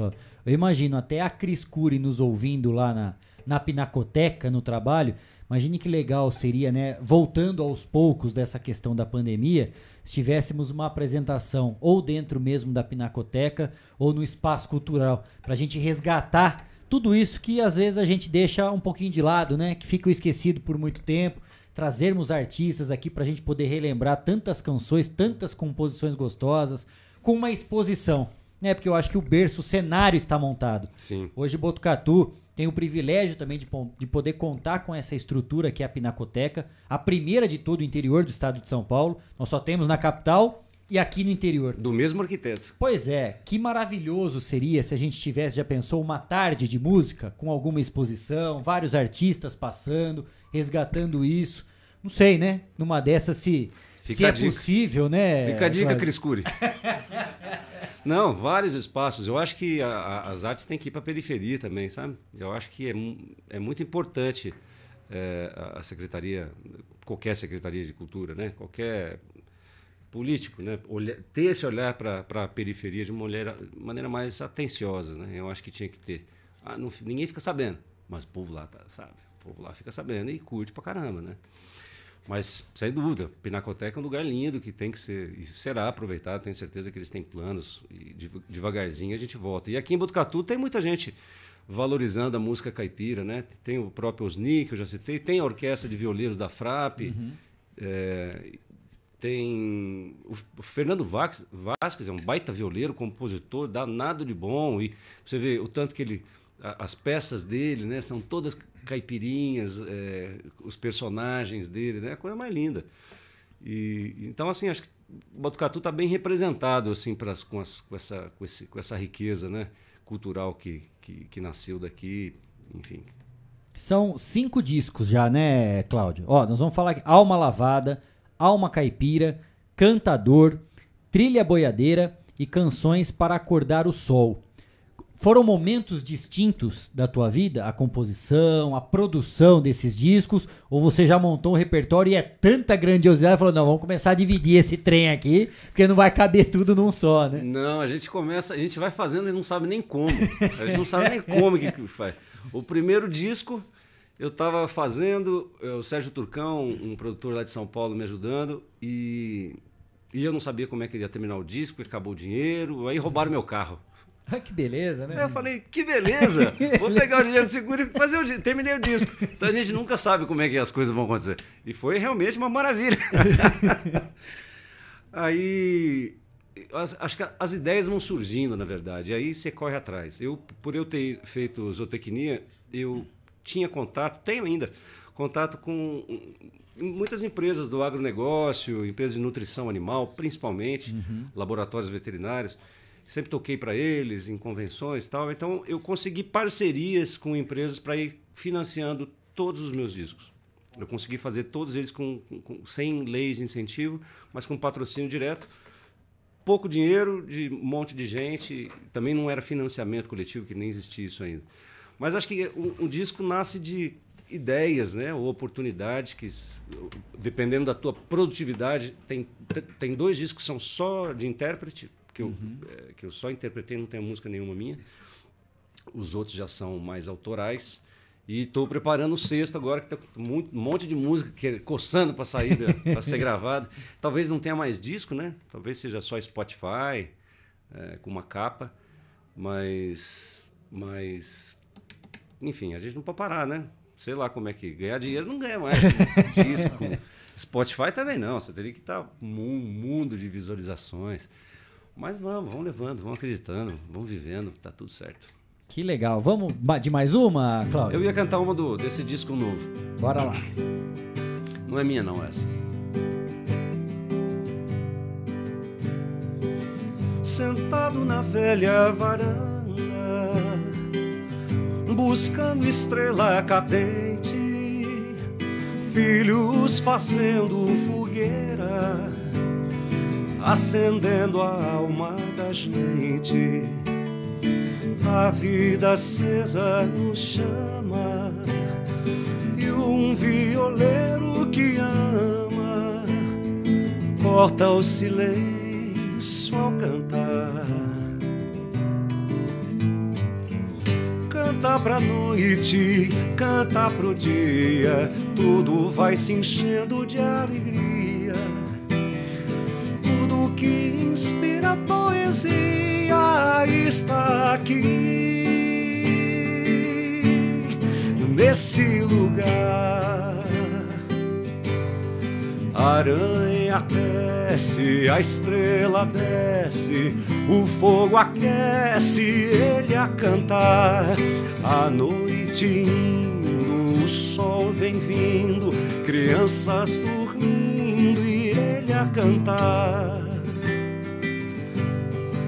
eu imagino até a Cris Cury nos ouvindo lá na, na Pinacoteca, no trabalho. Imagine que legal seria, né, voltando aos poucos dessa questão da pandemia, se tivéssemos uma apresentação ou dentro mesmo da Pinacoteca ou no espaço cultural, para a gente resgatar tudo isso que às vezes a gente deixa um pouquinho de lado, né? Que fica esquecido por muito tempo. Trazermos artistas aqui para a gente poder relembrar tantas canções, tantas composições gostosas, com uma exposição, né? Porque eu acho que o berço, o cenário está montado. Sim. Hoje Botucatu tem o privilégio também de, de poder contar com essa estrutura que é a Pinacoteca, a primeira de todo o interior do estado de São Paulo. Nós só temos na capital e aqui no interior. Do mesmo arquiteto. Pois é, que maravilhoso seria se a gente tivesse, já pensou, uma tarde de música com alguma exposição, vários artistas passando, resgatando isso. Não sei, né? Numa dessas se, se é possível, né? Fica a dica, claro. Cris Cury. Não, vários espaços. Eu acho que a, a, as artes têm que ir para a periferia também, sabe? Eu acho que é, é muito importante é, a secretaria, qualquer secretaria de cultura, né? Qualquer político, né? Olhar, ter esse olhar para a periferia de uma maneira, maneira mais atenciosa, né? Eu acho que tinha que ter. Ah, não, ninguém fica sabendo, mas o povo lá tá, sabe? O povo lá fica sabendo e curte pra caramba, né? Mas, sem dúvida, Pinacoteca é um lugar lindo que tem que ser e será aproveitado. Tenho certeza que eles têm planos e devagarzinho a gente volta. E aqui em Botucatu tem muita gente valorizando a música caipira, né? Tem o próprio Osni, que eu já citei, tem a orquestra de violeiros da FRAP, uhum. é, tem o, Fernando Vasquez, é um baita violeiro, compositor, danado de bom. E você vê o tanto que ele. as peças dele, né? São todas caipirinhas, é, os personagens dele, né? A coisa mais linda. E, então, assim, acho que o Batucatu está bem representado assim pras, com, as, com, essa, com, esse, com essa riqueza né? cultural que, que, que nasceu daqui, enfim. São cinco discos já, né, Cláudio? Ó, nós vamos falar aqui, Alma Lavada, Alma Caipira, Cantador, Trilha Boiadeira e Canções para Acordar o Sol. Foram momentos distintos da tua vida, a composição, a produção desses discos, ou você já montou um repertório e é tanta grandiosidade, falou, não, vamos começar a dividir esse trem aqui, porque não vai caber tudo num só, né? Não, a gente começa, a gente vai fazendo e não sabe nem como. A gente não sabe nem como que faz. O primeiro disco, eu estava fazendo, o Sérgio Turcão, um produtor lá de São Paulo, me ajudando, e, e eu não sabia como é que ia terminar o disco, porque acabou o dinheiro, aí roubaram meu carro. Ah, que beleza, né? Aí eu falei, que beleza! Vou pegar o dinheiro do seguro e fazer o disco. Terminei o disco. Então a gente nunca sabe como é que as coisas vão acontecer. E foi realmente uma maravilha. aí as, acho que as ideias vão surgindo, na verdade. E aí você corre atrás. Eu, por eu ter feito zootecnia, eu tinha contato, tenho ainda contato com. muitas empresas do agronegócio, empresas de nutrição animal, principalmente, Uhum. laboratórios veterinários. Sempre toquei para eles em convenções e tal. Então, eu consegui parcerias com empresas para ir financiando todos os meus discos. Eu consegui fazer todos eles com, com- com- sem leis de incentivo, mas com patrocínio direto. Pouco dinheiro de um monte de gente. Também não era financiamento coletivo, que nem existia isso ainda. Mas acho que um, um disco nasce de ideias, né? Ou oportunidades que, dependendo da tua produtividade, tem, te- tem dois discos que são só de intérprete, que eu, eh, que eu só interpretei, não tem música nenhuma minha. Os outros já são mais autorais. E estou preparando o sexto agora, que está um monte de música que, coçando para sair, para ser gravado. Talvez não tenha mais disco, né? Talvez seja só Spotify, eh, com uma capa. Mas, mas, enfim, a gente não pode parar, né? Sei lá como é que ganhar dinheiro não ganha mais disco. Spotify também não. Você teria que estar um mundo de visualizações. Mas vamos, vamos levando, vamos acreditando, vamos vivendo, tá tudo certo. Que legal. Vamos de mais uma, Cláudio? Eu ia cantar uma do, desse disco novo. Bora lá. Não é minha, não, essa. Sentado na velha varanda, buscando estrela cadente, filhos fazendo fogueira, acendendo a alma da gente. A vida acesa nos chama e um violeiro que ama corta o silêncio ao cantar. Canta pra noite, canta pro dia, tudo vai se enchendo de alegria. Tudo que inspira poesia está aqui, nesse lugar. Aranha desce, a estrela desce, o fogo aquece, ele a cantar. A noite indo, o sol vem vindo, crianças dormindo e ele a cantar.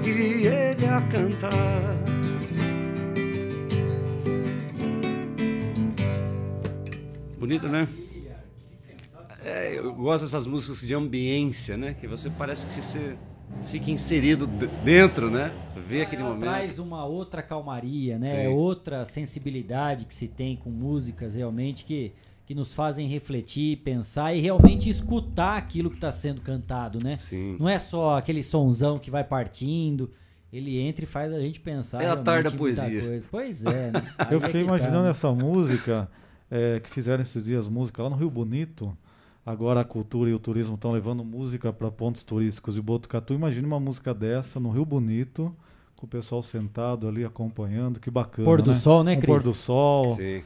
E ele a cantar. Bonito, né? É, eu gosto dessas músicas de ambiência, né? Que você parece que você fica inserido dentro, né? Vê aquele Ela momento. traz uma outra calmaria, né? Sim. Outra sensibilidade que se tem com músicas realmente que, que nos fazem refletir, pensar e realmente escutar aquilo que está sendo cantado, né? Sim. Não é só aquele sonzão que vai partindo. Ele entra e faz a gente pensar. É a tarde da poesia. coisa. Pois é. né? Eu é fiquei que tá, imaginando né? essa música é, que fizeram esses dias música lá no Rio Bonito. Agora a cultura e o turismo estão levando música para pontos turísticos de Botucatu. Imagina uma música dessa no Rio Bonito, com o pessoal sentado ali acompanhando, que bacana. Pôr do né? sol, né, um Cris? Pôr do sol. Sim.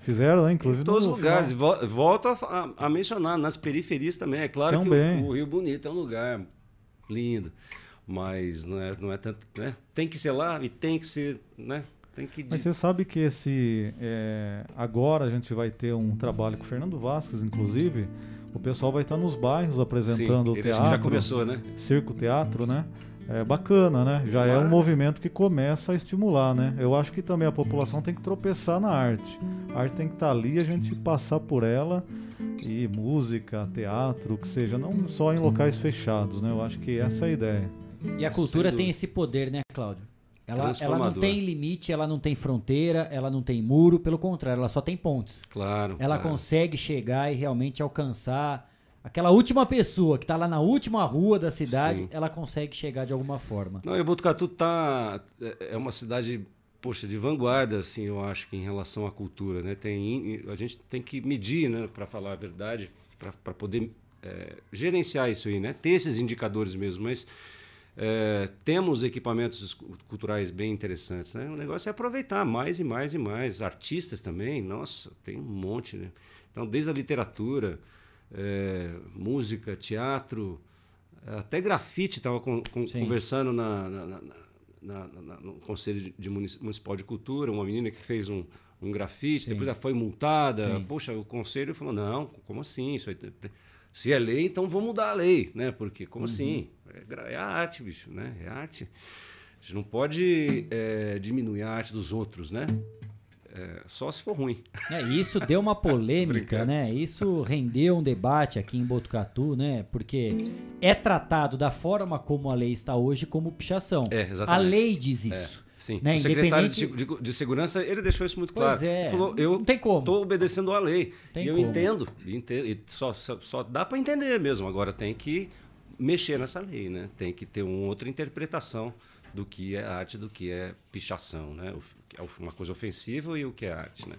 Fizeram, né, inclusive. Em todos os lugares. final- Vol- Volto a, a- a mencionar, nas periferias também. É claro Também. que o, o Rio Bonito é um lugar lindo, mas não é, não é tanto. Né? Tem que ser lá e tem que ser. Né? Tem que. Mas você sabe que esse. é, agora a gente vai ter um trabalho com o Fernando Vasquez, inclusive. O pessoal vai estar nos bairros apresentando Sim, o teatro. já começou, né? Circo teatro, né? É bacana, né? Já é um movimento que começa a estimular, né? Eu acho que também a população tem que tropeçar na arte. A arte tem que estar ali, a gente passar por ela e música, teatro, o que seja, não só em locais fechados, né? Eu acho que essa é a ideia. E a cultura tem esse poder, né, Cláudio? Ela, ela não tem limite, ela não tem fronteira, ela não tem muro, pelo contrário, ela só tem pontes. Claro. Ela claro. consegue chegar e realmente alcançar aquela última pessoa que está lá na última rua da cidade, Sim. ela consegue chegar de alguma forma. Não, e Botucatu tá é é uma cidade poxa de vanguarda assim, eu acho que em relação à cultura, né? Tem a gente tem que medir, né, para falar a verdade, para poder é, gerenciar isso aí, né? Ter esses indicadores mesmo, mas é, temos equipamentos cu- culturais bem interessantes, né? O negócio é aproveitar mais e mais e mais. Artistas também, nossa, tem um monte, né? Então, desde a literatura, é, música, teatro, até grafite, estava conversando na, na- na- no Conselho de Munici- Municipal de Cultura, uma menina que fez um, um grafite, Sim. depois ela foi multada. Sim. Poxa, o conselho falou: não, como assim? Isso aí, se é lei, então vamos mudar a lei, né? Porque, como Uhum. assim? É, é a arte, bicho, né? É arte. A gente não pode é, diminuir a arte dos outros, né? É, só se for ruim. É, isso deu uma polêmica, né? Isso rendeu um debate aqui em Botucatu, né? Porque é tratado da forma como a lei está hoje como pichação. É, A exatamente. lei diz É, isso. Sim. Né? O secretário de, Independente- de- de segurança, ele deixou isso muito Pois claro. é, Ele falou, eu estou obedecendo à lei. E eu como. entendo. entendo e só, só, só dá para entender mesmo. Agora tem que mexer nessa lei, né? Tem que ter uma outra interpretação do que é arte, do que é pichação, né? O, é uma coisa ofensiva e o que é arte, né?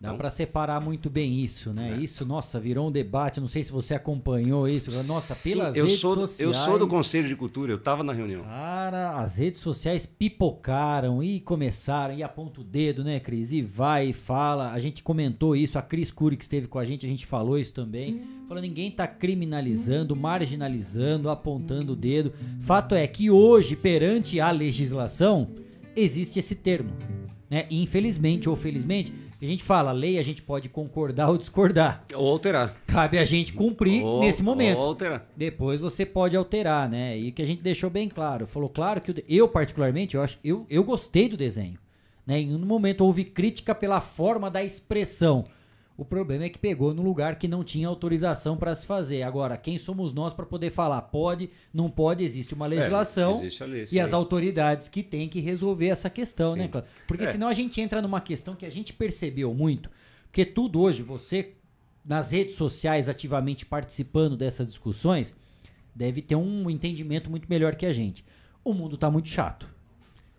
Dá Então, pra separar muito bem isso, né? É. Isso, nossa, virou um debate. Não sei se você acompanhou isso. Nossa, sim, pelas eu redes sou, do- sociais. Eu sou do Conselho de Cultura, eu estava na reunião. Cara, as redes sociais pipocaram e começaram, e aponta o dedo, né, Cris? E vai e fala. A gente comentou isso, a Cris Cury que esteve com a gente, a gente falou isso também. Falou, ninguém tá criminalizando, marginalizando, apontando o dedo. Fato é que hoje, perante a legislação, existe esse termo. Né? E infelizmente ou felizmente, a gente fala, lei a gente pode concordar ou discordar. Ou alterar. Cabe a gente cumprir Ou- nesse momento. ou alterar. Depois você pode alterar, né? E que a gente deixou bem claro. Falou claro que eu, particularmente, eu, acho, eu, eu gostei do desenho. Né? Em um momento houve crítica pela forma da expressão. O problema é que pegou no lugar que não tinha autorização para se fazer. Agora, quem somos nós para poder falar pode, não pode, existe uma legislação É, existe lei, e as autoridades que têm que resolver essa questão, né, Sim. Cláudio? Porque É. senão a gente entra numa questão que a gente percebeu muito, porque tudo hoje, você nas redes sociais ativamente participando dessas discussões, deve ter um entendimento muito melhor que a gente. O mundo tá muito chato.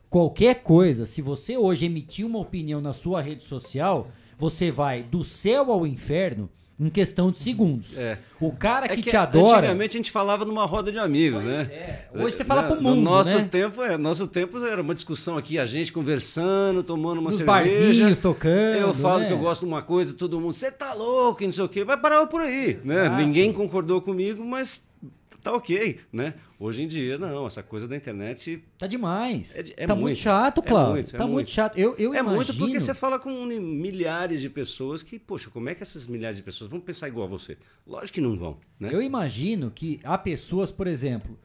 Qualquer coisa, se você hoje emitir uma opinião na sua rede social, você vai do céu ao inferno em questão de segundos. É. O cara É que, te adora. Antigamente a gente falava numa roda de amigos, né? Hoje você fala Né? pro mundo, No nosso né? tempo, é, nosso tempo era uma discussão aqui, a gente conversando, tomando uma Nos cerveja. barzinhos tocando, Eu falo né? que eu gosto de uma coisa, todo mundo, você tá louco, e não sei o quê. Vai parar por aí, né? Exato. Ninguém concordou comigo, mas tá ok, né? Hoje em dia, não, essa coisa da internet... Tá demais. É, é tá muito, muito, chato, é Cláudio. muito, é tá muito. muito. chato. Eu, eu é imagino... muito porque você fala com milhares de pessoas que, poxa, como é que essas milhares de pessoas vão pensar igual a você? Lógico que não vão, né? Eu imagino que há pessoas, por exemplo,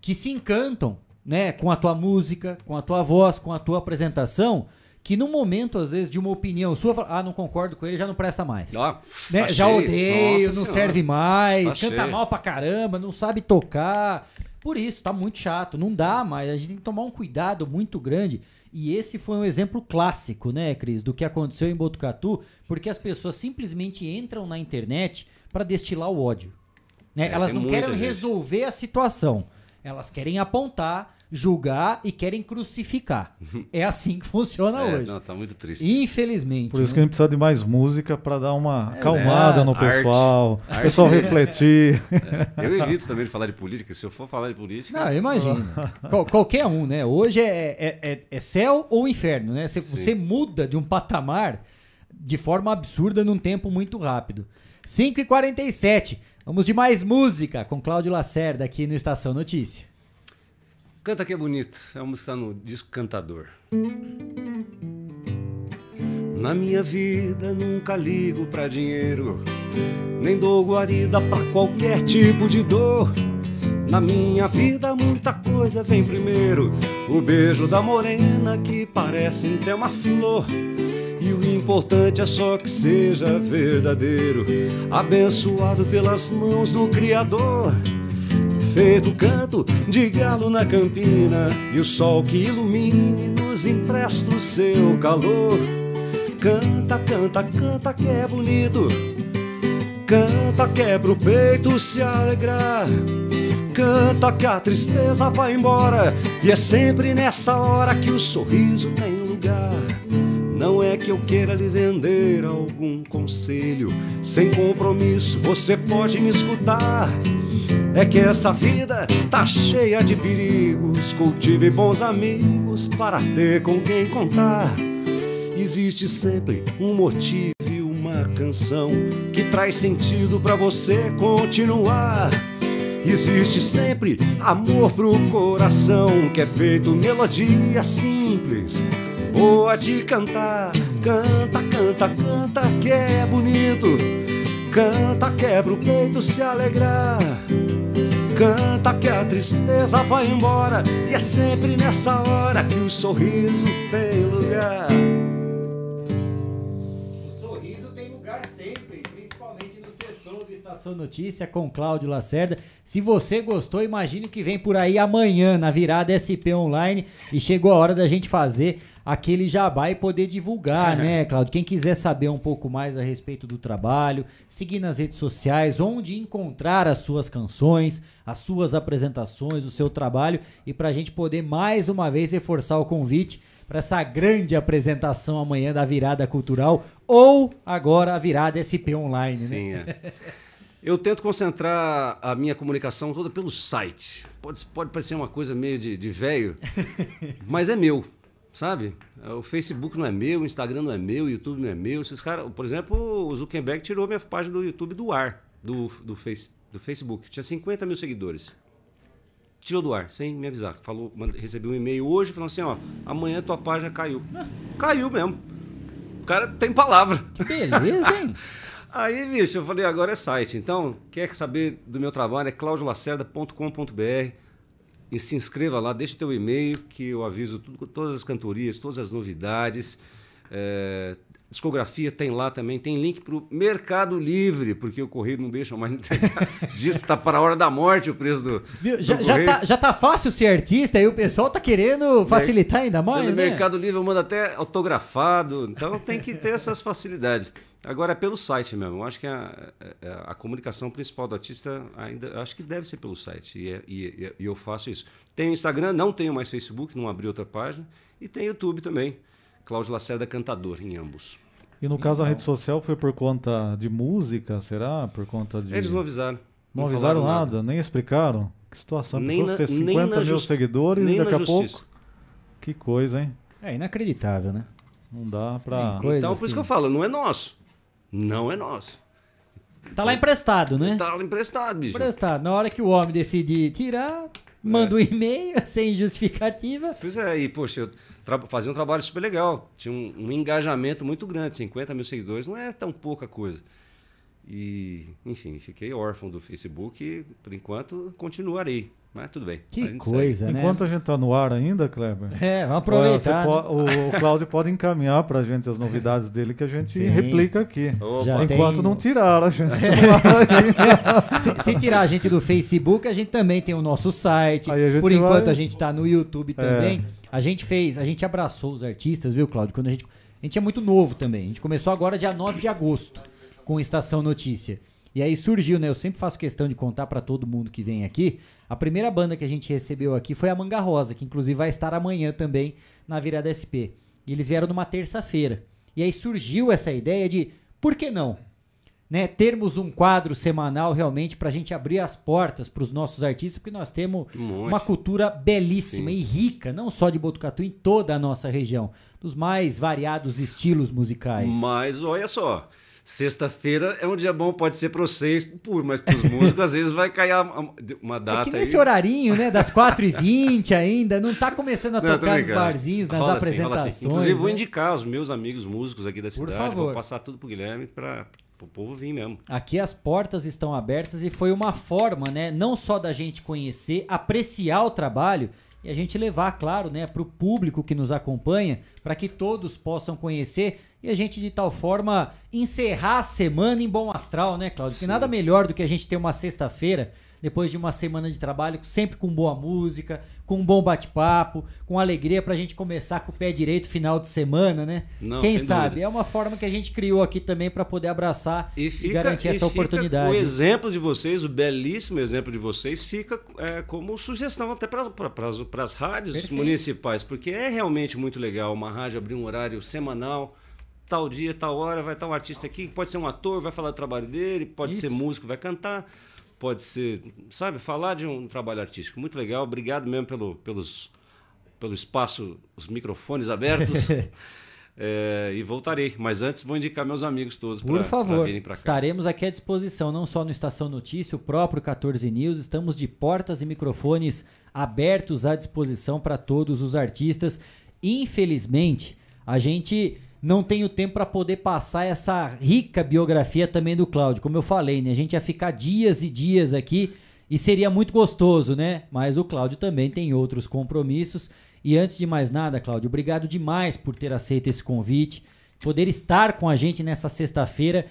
que se encantam, né, com a tua música, com a tua voz, com a tua apresentação, que no momento, às vezes, de uma opinião sua, fala, ah, não concordo com ele, já não presta mais. Ó, Né, já odeio, Nossa não Senhora. serve mais, Tá canta mal pra caramba, não sabe tocar. Por isso, tá muito chato, não dá mais. A gente tem que tomar um cuidado muito grande. E esse foi um exemplo clássico, né, Cris, do que aconteceu em Botucatu, porque as pessoas simplesmente entram na internet pra destilar o ódio. Né? É, Elas não querem gente. resolver a situação. Elas querem apontar, julgar e querem crucificar. é assim que funciona É, hoje. não, tá muito triste. Infelizmente. Por isso que a né? gente precisa de mais música para dar uma acalmada no Arte. pessoal, o Arte pessoal mesmo. refletir. É, eu evito também de falar de política. Se eu for falar de política. Não, eu imagino. Qual- qualquer um, né? Hoje é, é, é- é céu ou inferno, né? Você, você muda de um patamar de forma absurda num tempo muito rápido. 5h47. Vamos de mais música com Cláudio Lacerda aqui no Estação Notícia. Canta que é bonito. É uma música no disco Cantador. Na minha vida nunca ligo pra dinheiro, nem dou guarida pra qualquer tipo de dor. Na minha vida muita coisa vem primeiro. O beijo da morena que parece até uma flor. E o importante é só que seja verdadeiro, abençoado pelas mãos do Criador. Feito canto de galo na campina, e o sol que ilumine nos empresta o seu calor. Canta, canta, canta que é bonito. Canta que é pro peito se alegrar. Canta que a tristeza vai embora. E é sempre nessa hora que o sorriso tem lugar. Não é que eu queira lhe vender algum conselho. Sem compromisso, você pode me escutar. É que essa vida tá cheia de perigos. Cultive bons amigos para ter com quem contar. Existe sempre um motivo e uma canção que traz sentido para você continuar. Existe sempre amor pro coração que é feito melodia simples Boa de cantar, canta, canta, canta que é bonito. Canta, quebra o peito, se alegrar. Canta que a tristeza vai embora. E é sempre nessa hora que o sorriso tem lugar. O sorriso tem lugar sempre, principalmente no sextou do Estação Notícia com Cláudio Lacerda. Se você gostou, imagine que vem por aí amanhã na virada SP Online e chegou a hora da gente fazer aquele jabá e poder divulgar, né, Cláudio? Quem quiser saber um pouco mais a respeito do trabalho, seguir nas redes sociais, onde encontrar as suas canções, as suas apresentações, o seu trabalho e para a gente poder mais uma vez reforçar o convite para essa grande apresentação amanhã da virada cultural ou agora a virada SP Online, Sim, né? é. Eu tento concentrar a minha comunicação toda pelo site. Pode, pode parecer uma coisa meio de, de velho, mas é meu, sabe? O Facebook não é meu, o Instagram não é meu, o YouTube não é meu. Esses caras, por exemplo, o Zuckerberg tirou minha página do YouTube do ar, do, do, face, do Facebook. Tinha 50 mil seguidores. Tirou do ar, sem me avisar. Falou, recebi um e-mail hoje falando assim, ó, amanhã tua página caiu. Caiu mesmo. O cara tem palavra. Que beleza, hein? Aí, bicho, eu falei, agora é site. Então, quer saber do meu trabalho? É claudiolacerda.com.br e se inscreva lá, deixa teu e-mail que eu aviso tudo, todas as cantorias, todas as novidades. É, discografia tem lá também, tem link para o Mercado Livre, porque o correio não deixa mais entregar. Diz que tá para a hora da morte o preço do, Viu? do Já, já, correio. tá, já tá fácil ser artista e o pessoal tá querendo facilitar ainda mais, No né? Mercado Livre eu mando até autografado, então tem que ter essas facilidades. Agora é pelo site mesmo. Eu acho que a, a, a comunicação principal do artista ainda acho que deve ser pelo site. E, é- e- e eu faço isso. Tenho Instagram, não tenho mais Facebook, não abri outra página. E tem YouTube também. Cláudio Lacerda Cantador, em ambos. E no caso a rede social foi por conta de música, será? Por conta de. Eles não avisaram. Não, Não avisaram falaram nada, nem explicaram. Que situação. Nem Pessoas na- ter nem 50 na mil seguidores nem e daqui a pouco. Que coisa, hein? É inacreditável, né? Não dá pra. Então, por isso que eu falo, não é nosso. Não é nosso. Tá lá emprestado, né? Tá lá emprestado, bicho. Emprestado. Na hora que o homem decidir tirar, manda um e-mail sem justificativa. Pois é, e poxa, eu fazia um trabalho super legal. Tinha um, um engajamento muito grande, 50 mil seguidores, não é tão pouca coisa. E, enfim, fiquei órfão do Facebook e, por enquanto, continuarei. Mas tudo bem. Que a coisa, segue. né? Enquanto a gente tá no ar ainda, Kleber. É, vamos aproveitar. né? po- o, o Cláudio pode encaminhar pra gente as novidades dele que a gente Sim. replica aqui. Enquanto tem- não tiraram a gente. Se, se tirar a gente do Facebook, a gente também tem o nosso site. Aí a gente Por enquanto vai- a gente tá no YouTube É. também. A gente fez, a gente abraçou os artistas, viu, Cláudio? Quando a gente, a gente é muito novo também. A gente começou agora dia 9 de agosto com Estação Notícia. E aí surgiu, né? Eu sempre faço questão de contar pra todo mundo que vem aqui. A primeira banda que a gente recebeu aqui foi a Manga Rosa, que inclusive vai estar amanhã também na Virada SP. E eles vieram numa terça-feira. E aí surgiu essa ideia de por que não? né, termos um quadro semanal realmente para a gente abrir as portas para os nossos artistas, porque nós temos Um uma cultura belíssima Sim. e rica, não só de Botucatu, em toda a nossa região, dos mais variados estilos musicais. Mas olha só, sexta-feira é um dia bom, pode ser para vocês, por, mas para os músicos às vezes vai cair uma É data que aí. nesse horarinho, né, das 4h20 ainda, não tá começando a Não, tocar nos barzinhos, nas Rola assim, rola apresentações. assim. Inclusive, vou né? indicar os meus amigos músicos aqui da cidade. favor. Vou passar tudo pro Guilherme para o povo vir mesmo. Aqui as portas estão abertas e foi uma forma, né, não só da gente conhecer, apreciar o trabalho e a gente levar, claro, né, para o público que nos acompanha, para que todos possam conhecer e a gente de tal forma encerrar a semana em bom astral, né, Cláudio? Que Sim. nada melhor do que a gente ter uma sexta-feira depois de uma semana de trabalho, sempre com boa música, com um bom bate-papo, com alegria pra gente começar com o pé direito final de semana, né? Não, Quem sabe? dúvida. É uma forma que a gente criou aqui também pra poder abraçar e, fica- garantir e essa fica oportunidade. O exemplo de vocês, o belíssimo exemplo de vocês, fica é, como sugestão até para as rádios Perfeito. municipais, porque é realmente muito legal uma rádio abrir um horário semanal. Tal dia, tal hora, vai estar um artista aqui, pode ser um ator, vai falar do trabalho dele, pode Isso. ser músico, vai cantar, pode ser, sabe, falar de um trabalho artístico. Muito legal, obrigado mesmo pelo, pelos, pelo espaço, os microfones abertos. É, e voltarei, mas antes vou indicar meus amigos todos Por para favor, virem para cá. estaremos aqui à disposição, não só no Estação Notícia, o próprio 14 News, estamos de portas e microfones abertos à disposição para todos os artistas. Infelizmente, a gente não tem o tempo para poder passar essa rica biografia também do Cláudio. Como eu falei, né? A gente ia ficar dias e dias aqui e seria muito gostoso, né? Mas o Cláudio também tem outros compromissos. E antes de mais nada, Cláudio, obrigado demais por ter aceito esse convite, poder estar com a gente nessa sexta-feira.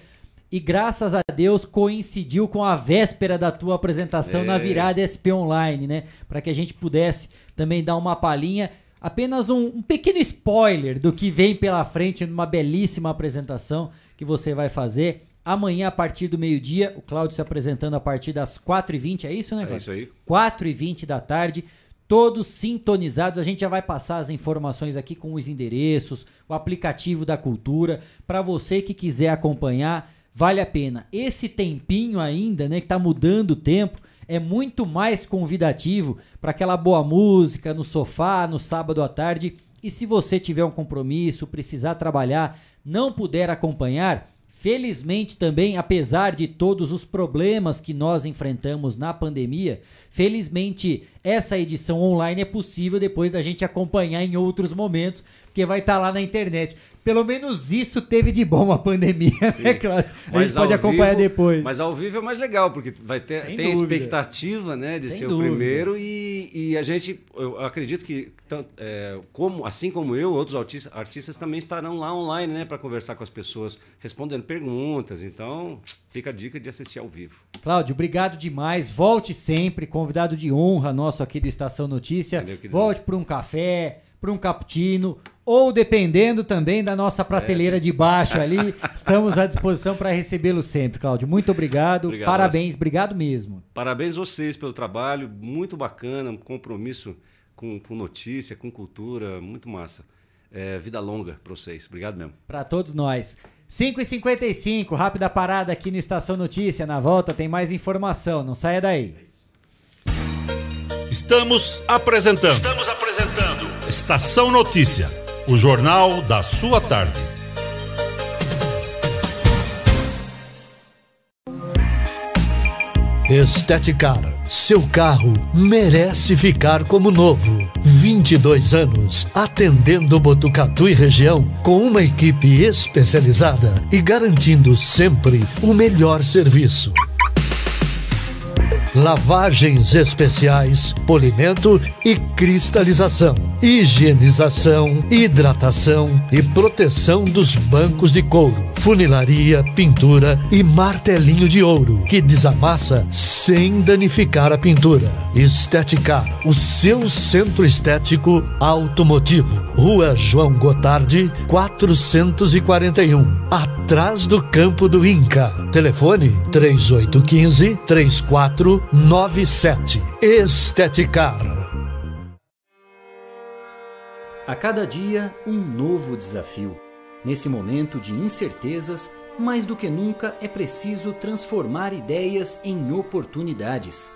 E graças a Deus coincidiu com a véspera da tua apresentação é. na virada SP Online, né? Para que a gente pudesse também dar uma palhinha apenas um, um, pequeno spoiler do que vem pela frente numa belíssima apresentação que você vai fazer. Amanhã, a partir do meio-dia, o Cláudio se apresentando a partir das 4h20, é isso, né, Cláudio? É isso aí. 4h20 da tarde, todos sintonizados. A gente já vai passar as informações aqui com os endereços, o aplicativo da cultura. Para você que quiser acompanhar, vale a pena. Esse tempinho ainda, né, que tá mudando o tempo, é muito mais convidativo para aquela boa música no sofá, no sábado à tarde. E se você tiver um compromisso, precisar trabalhar, não puder acompanhar, Felizmente também, apesar de todos os problemas que nós enfrentamos na pandemia, felizmente essa edição online é possível depois da gente acompanhar em outros momentos, porque vai estar tá lá na internet. Pelo menos isso teve de bom a pandemia, Sim. né, claro? A gente pode acompanhar vivo, depois. Mas ao vivo é mais legal, porque vai ter tem a expectativa né, de Sem ser dúvida. o primeiro e, e a gente, eu acredito que, é, como, assim como eu, outros artistas, artistas também estarão lá online né, para conversar com as pessoas, respondendo perguntas. Então, fica a dica de assistir ao vivo. Cláudio, obrigado demais. Volte sempre, convidado de honra nosso aqui do Estação Notícia. Volte para um café para um cappuccino ou dependendo também da nossa prateleira é. de baixo ali, estamos à disposição para recebê-lo sempre, Cláudio. Muito obrigado, obrigado parabéns, obrigado mesmo. Parabéns vocês pelo trabalho, muito bacana, um compromisso com, com notícia, com cultura, muito massa. É, vida longa para vocês, obrigado mesmo. Para todos nós. 5h55, rápida parada aqui no Estação Notícia. Na volta tem mais informação, não saia daí. Estamos apresentando. Estamos apresentando. Estação Notícia, o jornal da sua tarde. Esteticar. Seu carro merece ficar como novo. 22 anos atendendo Botucatu e região com uma equipe especializada e garantindo sempre o melhor serviço lavagens especiais, polimento e cristalização, higienização, hidratação e proteção dos bancos de couro, funilaria, pintura e martelinho de ouro que desamassa sem danificar a pintura. Esteticar, o seu centro estético automotivo. Rua João Gotardi, 441, atrás do campo do Inca. Telefone 3815 34 97. Esteticar. A cada dia, um novo desafio. Nesse momento de incertezas, mais do que nunca é preciso transformar ideias em oportunidades.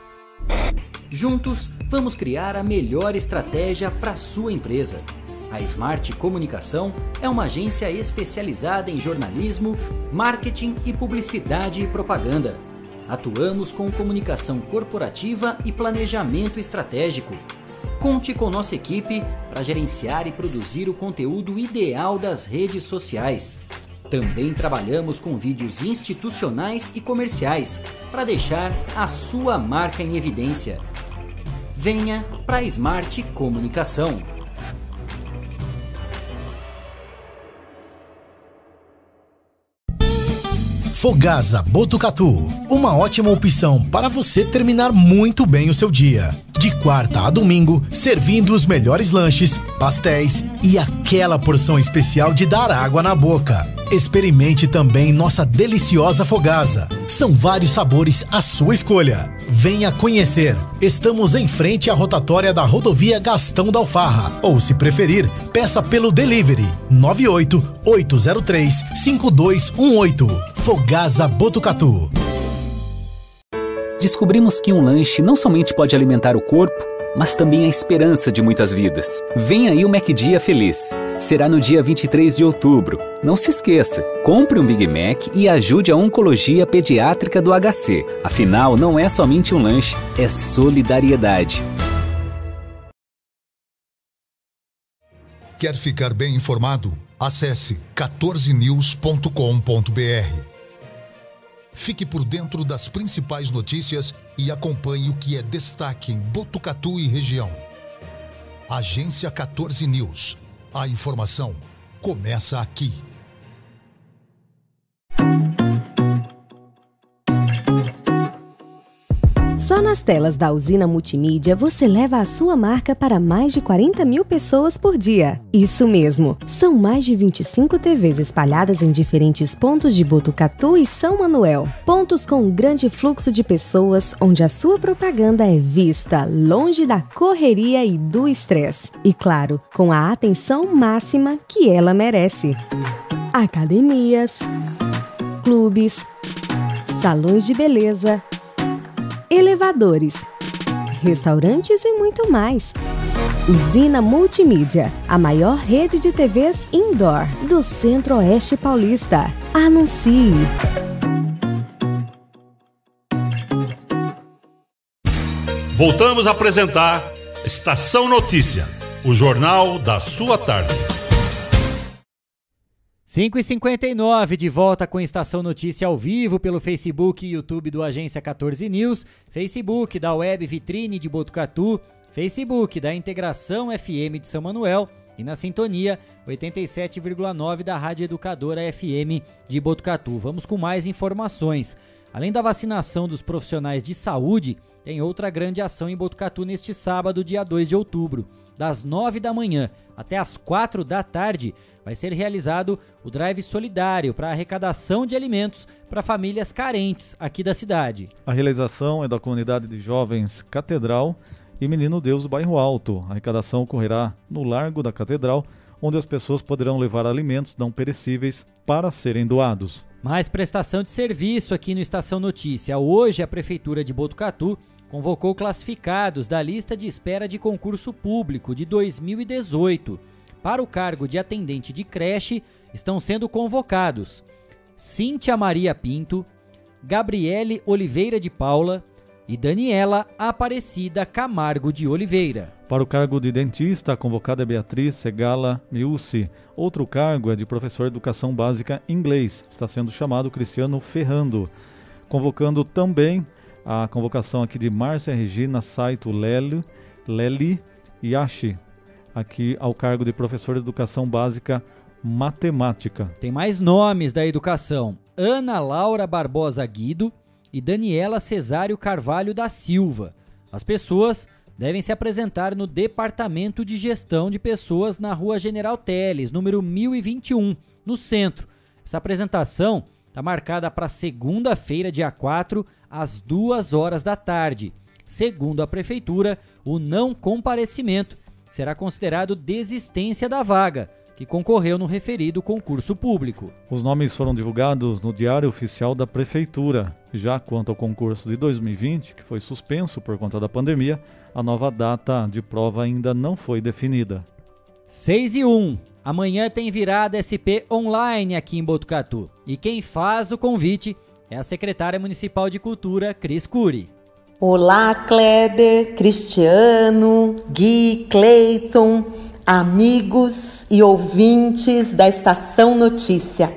Juntos, vamos criar a melhor estratégia para sua empresa. A Smart Comunicação é uma agência especializada em jornalismo, marketing e publicidade e propaganda Atuamos com comunicação corporativa e planejamento estratégico. Conte com nossa equipe para gerenciar e produzir o conteúdo ideal das redes sociais. Também trabalhamos com vídeos institucionais e comerciais para deixar a sua marca em evidência. Venha para a Smart Comunicação. Fogasa Botucatu, uma ótima opção para você terminar muito bem o seu dia. De quarta a domingo, servindo os melhores lanches, pastéis e aquela porção especial de dar água na boca. Experimente também nossa deliciosa fogasa. São vários sabores à sua escolha. Venha conhecer. Estamos em frente à rotatória da rodovia Gastão da Alfarra. Ou, se preferir, peça pelo delivery 98 803 5218. Fogasa Botucatu. Descobrimos que um lanche não somente pode alimentar o corpo, mas também a esperança de muitas vidas. Vem aí o MacDia Feliz. Será no dia 23 de outubro. Não se esqueça, compre um Big Mac e ajude a Oncologia Pediátrica do HC. Afinal, não é somente um lanche, é solidariedade. Quer ficar bem informado? Acesse 14news.com.br. Fique por dentro das principais notícias e acompanhe o que é destaque em Botucatu e região. Agência 14 News. A informação começa aqui. Só nas telas da usina multimídia você leva a sua marca para mais de 40 mil pessoas por dia. Isso mesmo, são mais de 25 TVs espalhadas em diferentes pontos de Botucatu e São Manuel. Pontos com um grande fluxo de pessoas, onde a sua propaganda é vista longe da correria e do estresse. E claro, com a atenção máxima que ela merece. Academias, clubes, salões de beleza elevadores, restaurantes e muito mais. Usina Multimídia, a maior rede de TVs indoor do Centro-Oeste Paulista. Anuncie! Voltamos a apresentar Estação Notícia, o jornal da sua tarde. 5 e 59 de volta com Estação Notícia ao vivo pelo Facebook e YouTube do Agência 14 News, Facebook da Web Vitrine de Botucatu, Facebook da Integração FM de São Manuel e na sintonia 87,9 da Rádio Educadora FM de Botucatu. Vamos com mais informações. Além da vacinação dos profissionais de saúde, tem outra grande ação em Botucatu neste sábado, dia 2 de outubro. Das 9 da manhã até as 4 da tarde, vai ser realizado o Drive Solidário para arrecadação de alimentos para famílias carentes aqui da cidade. A realização é da comunidade de jovens Catedral e Menino Deus do Bairro Alto. A arrecadação ocorrerá no Largo da Catedral, onde as pessoas poderão levar alimentos não perecíveis para serem doados. Mais prestação de serviço aqui no Estação Notícia. Hoje, a Prefeitura de Botucatu convocou classificados da lista de espera de concurso público de 2018 para o cargo de atendente de creche estão sendo convocados Cíntia Maria Pinto, Gabriele Oliveira de Paula e Daniela Aparecida Camargo de Oliveira. Para o cargo de dentista, a convocada é Beatriz Segala Miucci. Outro cargo é de professor de educação básica inglês. Está sendo chamado Cristiano Ferrando. Convocando também a convocação aqui de Márcia Regina Saito Lely, Lely Yashi, aqui ao cargo de professor de educação básica matemática. Tem mais nomes da educação: Ana Laura Barbosa Guido e Daniela Cesário Carvalho da Silva. As pessoas devem se apresentar no Departamento de Gestão de Pessoas na Rua General Teles, número 1021, no centro. Essa apresentação está marcada para segunda-feira, dia 4, às 2 horas da tarde. Segundo a Prefeitura, o não comparecimento será considerado desistência da vaga, que concorreu no referido concurso público. Os nomes foram divulgados no Diário Oficial da Prefeitura. Já quanto ao concurso de 2020, que foi suspenso por conta da pandemia, a nova data de prova ainda não foi definida. 6 e 1. Amanhã tem virada SP online aqui em Botucatu. E quem faz o convite é a secretária municipal de Cultura, Cris Cury. Olá, Kleber, Cristiano, Gui, Cleiton, amigos e ouvintes da Estação Notícia.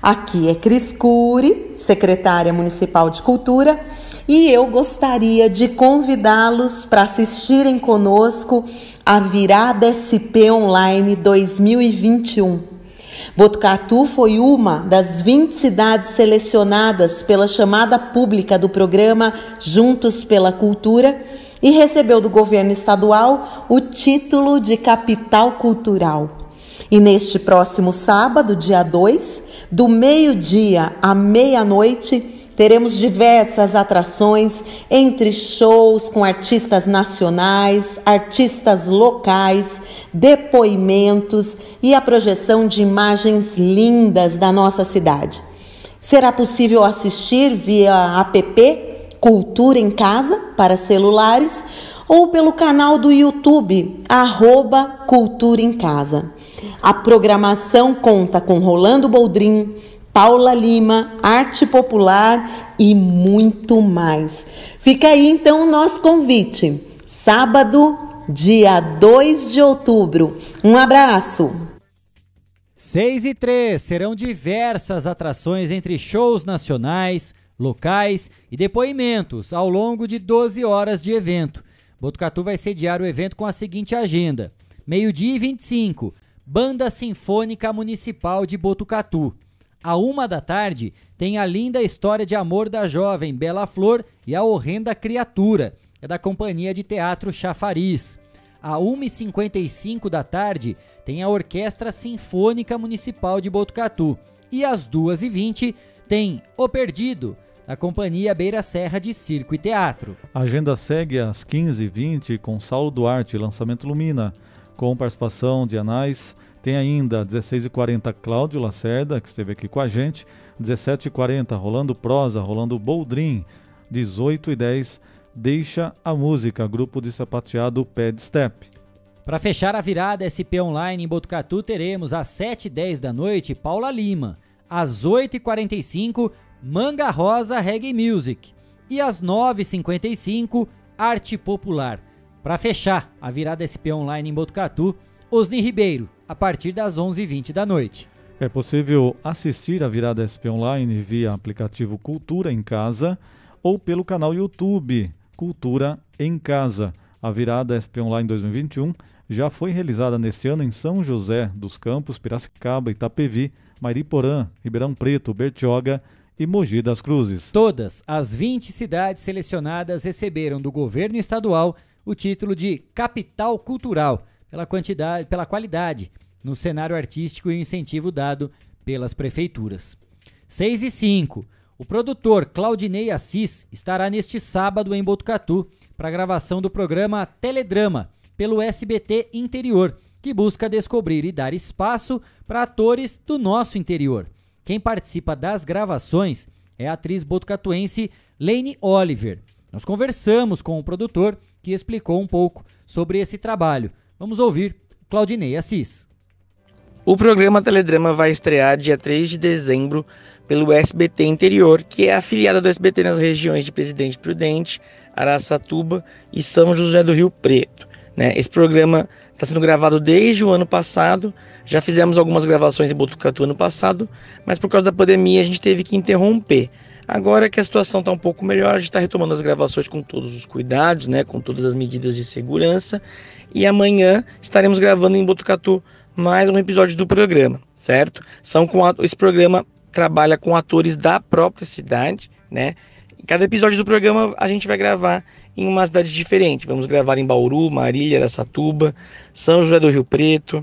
Aqui é Cris Cury, secretária municipal de Cultura, e eu gostaria de convidá-los para assistirem conosco a Virada SP Online 2021 Botucatu foi uma das 20 cidades selecionadas pela chamada pública do programa Juntos pela Cultura e recebeu do governo estadual o título de capital cultural. E neste próximo sábado, dia 2, do meio-dia à meia-noite, teremos diversas atrações, entre shows com artistas nacionais, artistas locais, depoimentos e a projeção de imagens lindas da nossa cidade. Será possível assistir via app Cultura em Casa para celulares ou pelo canal do YouTube arroba Cultura em Casa. A programação conta com Rolando Boldrin, Paula Lima, Arte Popular e muito mais. Fica aí então o nosso convite. Sábado, dia 2 de outubro. Um abraço! 6 e 3 serão diversas atrações entre shows nacionais, locais e depoimentos ao longo de 12 horas de evento. Botucatu vai sediar o evento com a seguinte agenda: meio-dia e 25, Banda Sinfônica Municipal de Botucatu. À uma da tarde, tem a linda história de amor da jovem Bela Flor e a horrenda criatura, é da Companhia de Teatro Chafariz. À 1h55 da tarde, tem a Orquestra Sinfônica Municipal de Botucatu. E às 2h20 tem O Perdido, da Companhia Beira Serra de Circo e Teatro. A agenda segue às 15h20 com Saulo Duarte, lançamento Lumina, com participação de Anais. Tem ainda 16h40 Cláudio Lacerda, que esteve aqui com a gente. 17h40 Rolando Prosa, Rolando Boldrin. 18h10 Deixa a Música, grupo de sapateado Pad Step. Para fechar a virada SP Online em Botucatu, teremos às 7h10 da noite Paula Lima, às 8h45 Manga Rosa Reggae Music e às 9h55 Arte Popular. Para fechar a virada SP Online em Botucatu, Osni Ribeiro, a partir das 11h20 da noite. É possível assistir a virada SP Online via aplicativo Cultura em Casa ou pelo canal YouTube Cultura em Casa. A virada SP Online 2021 já foi realizada neste ano em São José dos Campos, Piracicaba, Itapevi, Mariporã, Ribeirão Preto, Bertioga e Mogi das Cruzes. Todas as 20 cidades selecionadas receberam do governo estadual o título de Capital Cultural, pela quantidade, pela qualidade no cenário artístico e o incentivo dado pelas prefeituras. 6 e 5. O produtor Claudinei Assis estará neste sábado em Botucatu para a gravação do programa Teledrama, pelo SBT Interior, que busca descobrir e dar espaço para atores do nosso interior. Quem participa das gravações é a atriz botucatuense Lane Oliver. Nós conversamos com o produtor que explicou um pouco sobre esse trabalho. Vamos ouvir Claudinei Assis. O programa Teledrama vai estrear dia 3 de dezembro pelo SBT Interior, que é afiliada do SBT nas regiões de Presidente Prudente, Araçatuba e São José do Rio Preto. Né? Esse programa está sendo gravado desde o ano passado. Já fizemos algumas gravações em Botucatu ano passado, mas por causa da pandemia a gente teve que interromper. Agora que a situação está um pouco melhor, a gente está retomando as gravações com todos os cuidados, né, com todas as medidas de segurança. E amanhã estaremos gravando em Botucatu mais um episódio do programa, certo? São com esse programa trabalha com atores da própria cidade, né? Cada episódio do programa a gente vai gravar em uma cidade diferente. Vamos gravar em Bauru, Marília, Aracatuba, São José do Rio Preto.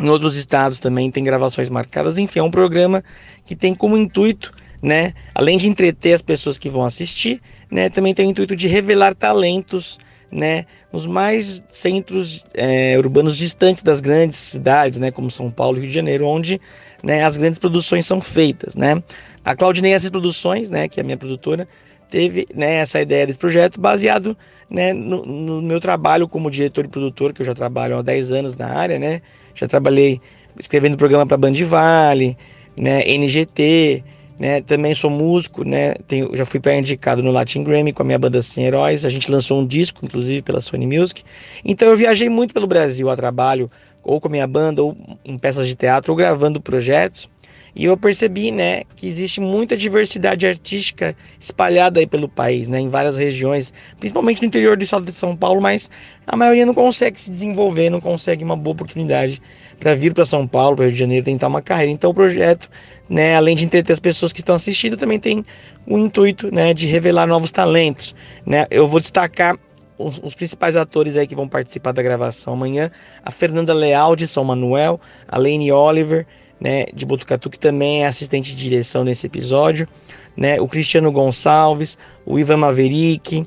Em outros estados também tem gravações marcadas. Enfim, é um programa que tem como intuito, né, além de entreter as pessoas que vão assistir, né, também tem o intuito de revelar talentos, né, nos mais centros é, urbanos distantes das grandes cidades, né, como São Paulo e Rio de Janeiro, onde né, as grandes produções são feitas, né. A Claudinei Essas Produções, né, que é a minha produtora, teve né, essa ideia desse projeto baseado né, no, no, meu trabalho como diretor e produtor, que eu já trabalho há 10 anos na área, né? Já trabalhei escrevendo programa para Band Vale, né, NGT, né? Também sou músico, né? Tenho, já fui pré-indicado no Latin Grammy com a minha banda Sem Heróis. A gente lançou um disco, inclusive, pela Sony Music. Então eu viajei muito pelo Brasil a trabalho, ou com a minha banda, ou em peças de teatro, ou gravando projetos. E eu percebi, né, que existe muita diversidade artística espalhada aí pelo país, né, em várias regiões, principalmente no interior do estado de São Paulo, mas a maioria não consegue se desenvolver, não consegue uma boa oportunidade para vir para São Paulo, para Rio de Janeiro, tentar uma carreira. Então o projeto, né, além de entreter as pessoas que estão assistindo, também tem o intuito, né, de revelar novos talentos, né? Eu vou destacar os, os, principais atores aí que vão participar da gravação amanhã, a Fernanda Leal de São Manuel, a Lane Oliver, né, de Botucatu, que também é assistente de direção nesse episódio, né, o Cristiano Gonçalves, o Ivan Maverick,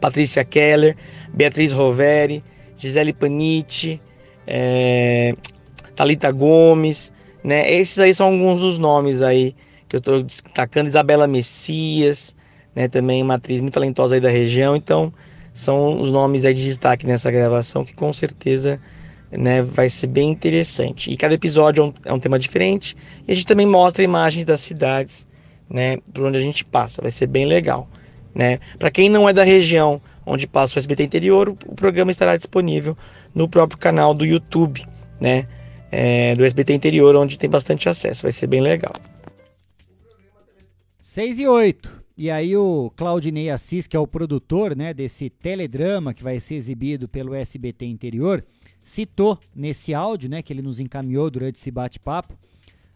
Patrícia Keller, Beatriz Roveri, Gisele Panitti, é, Talita Gomes, né, esses aí são alguns dos nomes aí que eu estou destacando, Isabela Messias, né, também uma atriz muito talentosa aí da região, então são os nomes aí de destaque nessa gravação que com certeza né, vai ser bem interessante. E cada episódio é um, é um, tema diferente. E a gente também mostra imagens das cidades, né, por onde a gente passa. Vai ser bem legal, né? Para quem não é da região, onde passa o SBT Interior, o programa estará disponível no próprio canal do YouTube, né? É, do SBT Interior, onde tem bastante acesso. Vai ser bem legal. 6 e 8. E aí o Claudinei Assis, que é o produtor né, desse teledrama que vai ser exibido pelo SBT Interior, citou nesse áudio né, que ele nos encaminhou durante esse bate-papo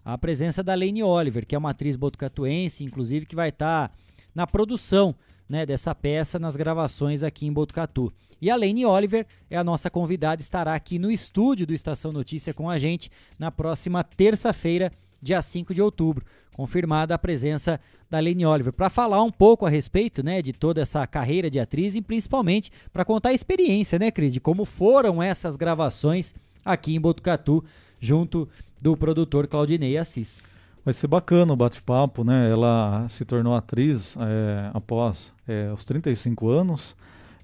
a presença da Lane Oliver, que é uma atriz botucatuense, inclusive que vai estar tá na produção né, dessa peça nas gravações aqui em Botucatu. E a Lane Oliver é a nossa convidada, estará aqui no estúdio do Estação Notícia com a gente na próxima terça-feira, dia 5 de outubro. Confirmada a presença da Lane Oliver, para falar um pouco a respeito né, de toda essa carreira de atriz e principalmente para contar a experiência, né, Cris, de como foram essas gravações aqui em Botucatu, junto do produtor Claudinei Assis. Vai ser bacana o bate-papo, né? Ela se tornou atriz é, após é, os 35 anos.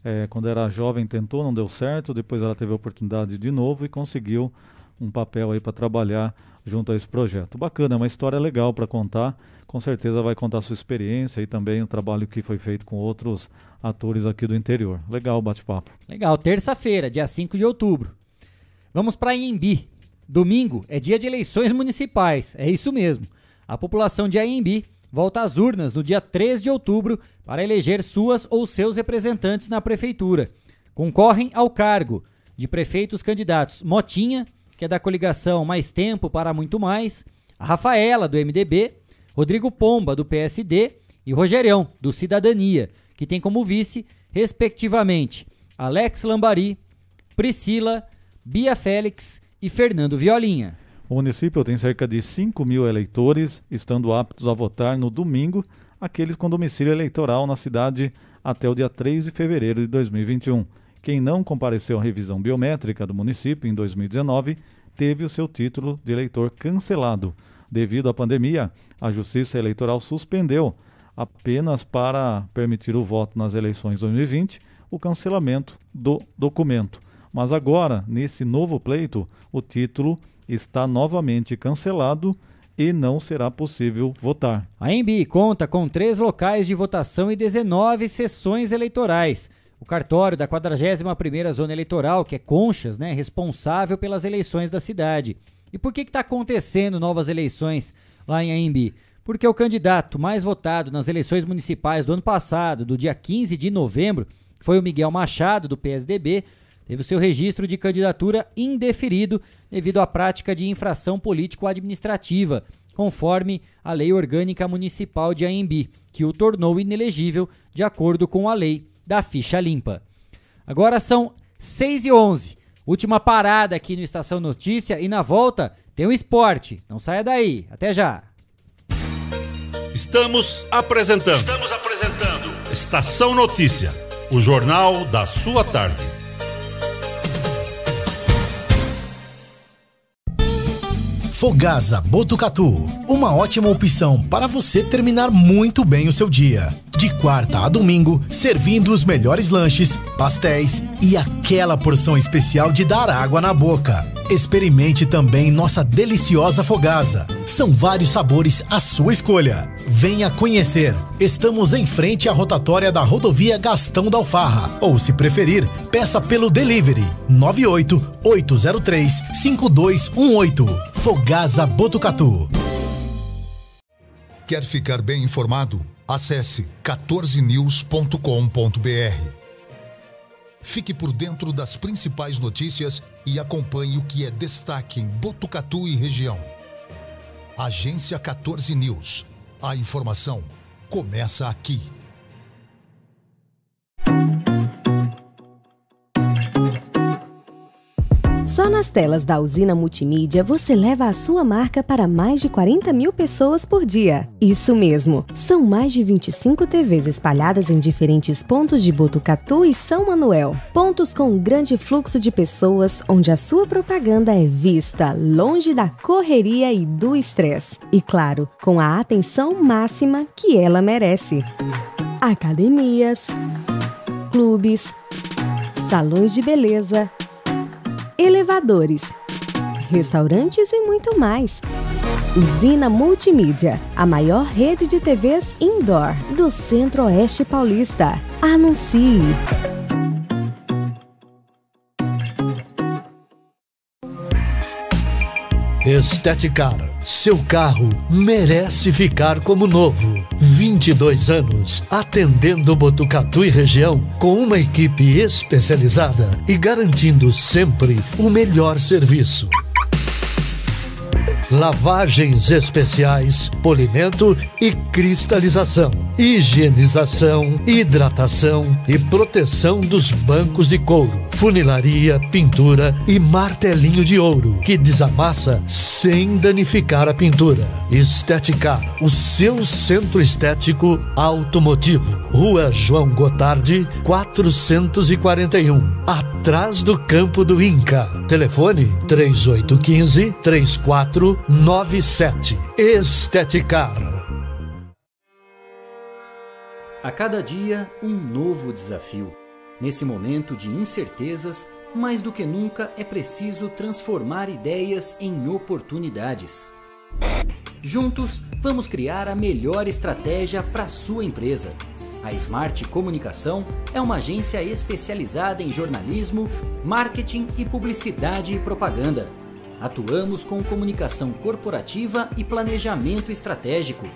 É, quando era jovem tentou, não deu certo. Depois ela teve a oportunidade de novo e conseguiu um papel aí para trabalhar junto a esse projeto. Bacana, é uma história legal para contar. Com certeza vai contar sua experiência e também o trabalho que foi feito com outros atores aqui do interior. Legal o bate-papo. Legal, terça-feira, dia 5 de outubro. Vamos para Imbi. Domingo é dia de eleições municipais, é isso mesmo. A população de Aembi volta às urnas no dia 3 de outubro para eleger suas ou seus representantes na prefeitura. Concorrem ao cargo de prefeitos candidatos Motinha, que é da coligação Mais Tempo para Muito Mais, a Rafaela, do MDB, Rodrigo Pomba, do PSD e Rogerão, do Cidadania, que tem como vice, respectivamente, Alex Lambari, Priscila, Bia Félix e Fernando Violinha. O município tem cerca de 5 mil eleitores, estando aptos a votar no domingo, aqueles com domicílio eleitoral na cidade até o dia 3 de fevereiro de 2021. Quem não compareceu à revisão biométrica do município em 2019 teve o seu título de eleitor cancelado. Devido à pandemia, a Justiça Eleitoral suspendeu, apenas para permitir o voto nas eleições 2020, o cancelamento do documento. Mas agora, nesse novo pleito, o título está novamente cancelado e não será possível votar. A EMB conta com três locais de votação e 19 sessões eleitorais. O cartório da 41ª Zona Eleitoral, que é Conchas, né, responsável pelas eleições da cidade. E por que está acontecendo novas eleições lá em AMB? Porque o candidato mais votado nas eleições municipais do ano passado, do dia 15 de novembro, foi o Miguel Machado, do PSDB, teve o seu registro de candidatura indeferido devido à prática de infração político-administrativa, conforme a Lei Orgânica Municipal de AMB, que o tornou inelegível de acordo com a lei da ficha limpa. Agora são 6 e 11 última parada aqui no Estação Notícia e na volta tem o esporte. Não saia daí, até já. Estamos apresentando. Estamos apresentando. Estação Notícia, o jornal da sua tarde. Fogasa Botucatu. Uma ótima opção para você terminar muito bem o seu dia. De quarta a domingo, servindo os melhores lanches, pastéis e aquela porção especial de dar água na boca. Experimente também nossa deliciosa Fogasa. São vários sabores à sua escolha. Venha conhecer. Estamos em frente à rotatória da rodovia Gastão da Alfarra. Ou, se preferir, peça pelo delivery 98 803 5218. Fogasa Botucatu. Quer ficar bem informado? Acesse 14news.com.br. Fique por dentro das principais notícias e acompanhe o que é destaque em Botucatu e região. Agência 14 News. A informação começa aqui. Só nas telas da usina multimídia você leva a sua marca para mais de 40 mil pessoas por dia. Isso mesmo, são mais de 25 TVs espalhadas em diferentes pontos de Botucatu e São Manuel. Pontos com um grande fluxo de pessoas, onde a sua propaganda é vista longe da correria e do estresse. E claro, com a atenção máxima que ela merece. Academias, clubes, salões de beleza elevadores, restaurantes e muito mais. Usina Multimídia, a maior rede de TVs indoor do Centro-Oeste Paulista. Anuncie. Esteticar. Seu carro merece ficar como novo. 22 anos atendendo Botucatu e região com uma equipe especializada e garantindo sempre o melhor serviço lavagens especiais, polimento e cristalização, higienização, hidratação e proteção dos bancos de couro, funilaria, pintura e martelinho de ouro que desamassa sem danificar a pintura. Estética, o seu centro estético automotivo. Rua João Gotardi, 441, atrás do campo do Inca. Telefone 3815 34 97. Esteticar. A cada dia, um novo desafio. Nesse momento de incertezas, mais do que nunca é preciso transformar ideias em oportunidades. Juntos, vamos criar a melhor estratégia para sua empresa. A Smart Comunicação é uma agência especializada em jornalismo, marketing e publicidade e propaganda Atuamos com comunicação corporativa e planejamento estratégico.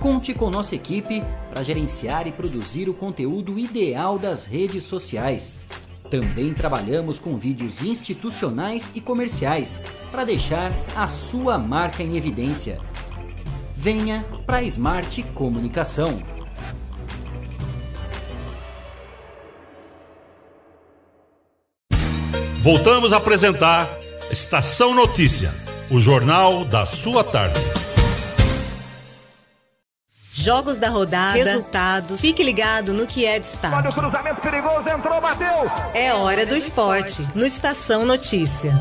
Conte com nossa equipe para gerenciar e produzir o conteúdo ideal das redes sociais. Também trabalhamos com vídeos institucionais e comerciais para deixar a sua marca em evidência. Venha para Smart Comunicação. Voltamos a apresentar Estação Notícia, o jornal da sua tarde. Jogos da rodada, resultados. Fique ligado no que é destaque. Olha o cruzamento perigoso, entrou, bateu. É hora do esporte, no Estação Notícia.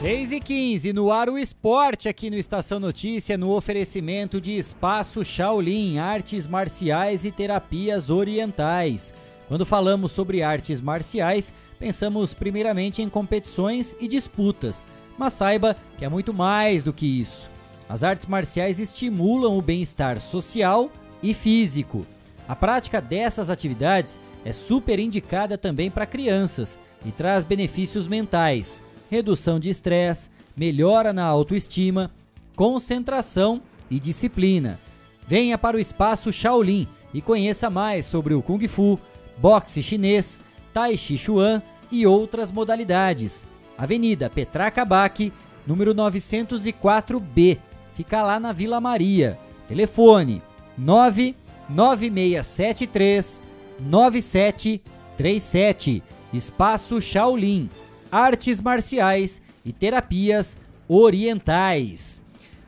6 e 15 no ar o esporte aqui no Estação Notícia, no oferecimento de Espaço Shaolin, artes marciais e terapias orientais. Quando falamos sobre artes marciais, pensamos primeiramente em competições e disputas, mas saiba que é muito mais do que isso. As artes marciais estimulam o bem-estar social e físico. A prática dessas atividades é super indicada também para crianças e traz benefícios mentais, redução de estresse, melhora na autoestima, concentração e disciplina. Venha para o espaço Shaolin e conheça mais sobre o Kung Fu, boxe chinês, tai chi chuan e outras modalidades. Avenida Petraca Bac, número 904B. Fica lá na Vila Maria. Telefone 99673 9737. Espaço Shaolin. Artes marciais e terapias orientais.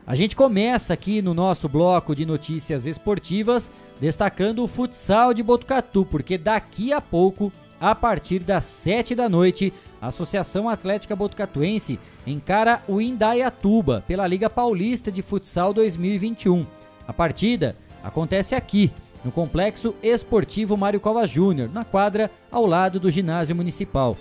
A gente começa aqui no nosso bloco de notícias esportivas destacando o futsal de Botucatu, porque daqui a pouco, a partir das 7 da noite, a Associação Atlética Botucatuense encara o Indaiatuba pela Liga Paulista de Futsal 2021. A partida acontece aqui, no Complexo Esportivo Mário Covas Júnior, na quadra ao lado do ginásio municipal.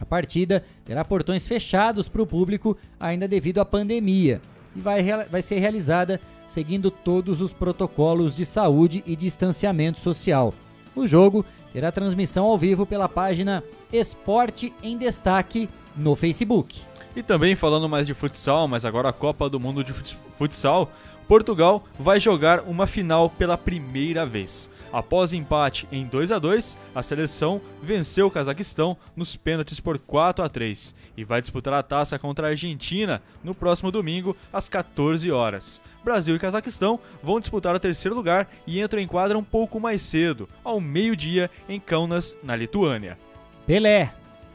A partida terá portões fechados para o público ainda devido à pandemia e vai, vai ser realizada seguindo todos os protocolos de saúde e distanciamento social. O jogo terá transmissão ao vivo pela página Esporte em Destaque no Facebook. E também falando mais de futsal, mas agora a Copa do Mundo de Futsal, Portugal vai jogar uma final pela primeira vez. Após empate em 2 a 2, a seleção venceu o Cazaquistão nos pênaltis por 4 a 3 e vai disputar a taça contra a Argentina no próximo domingo às 14 horas. Brasil e Cazaquistão vão disputar o terceiro lugar e entram em quadra um pouco mais cedo, ao meio-dia em Kaunas, na Lituânia. Pelé.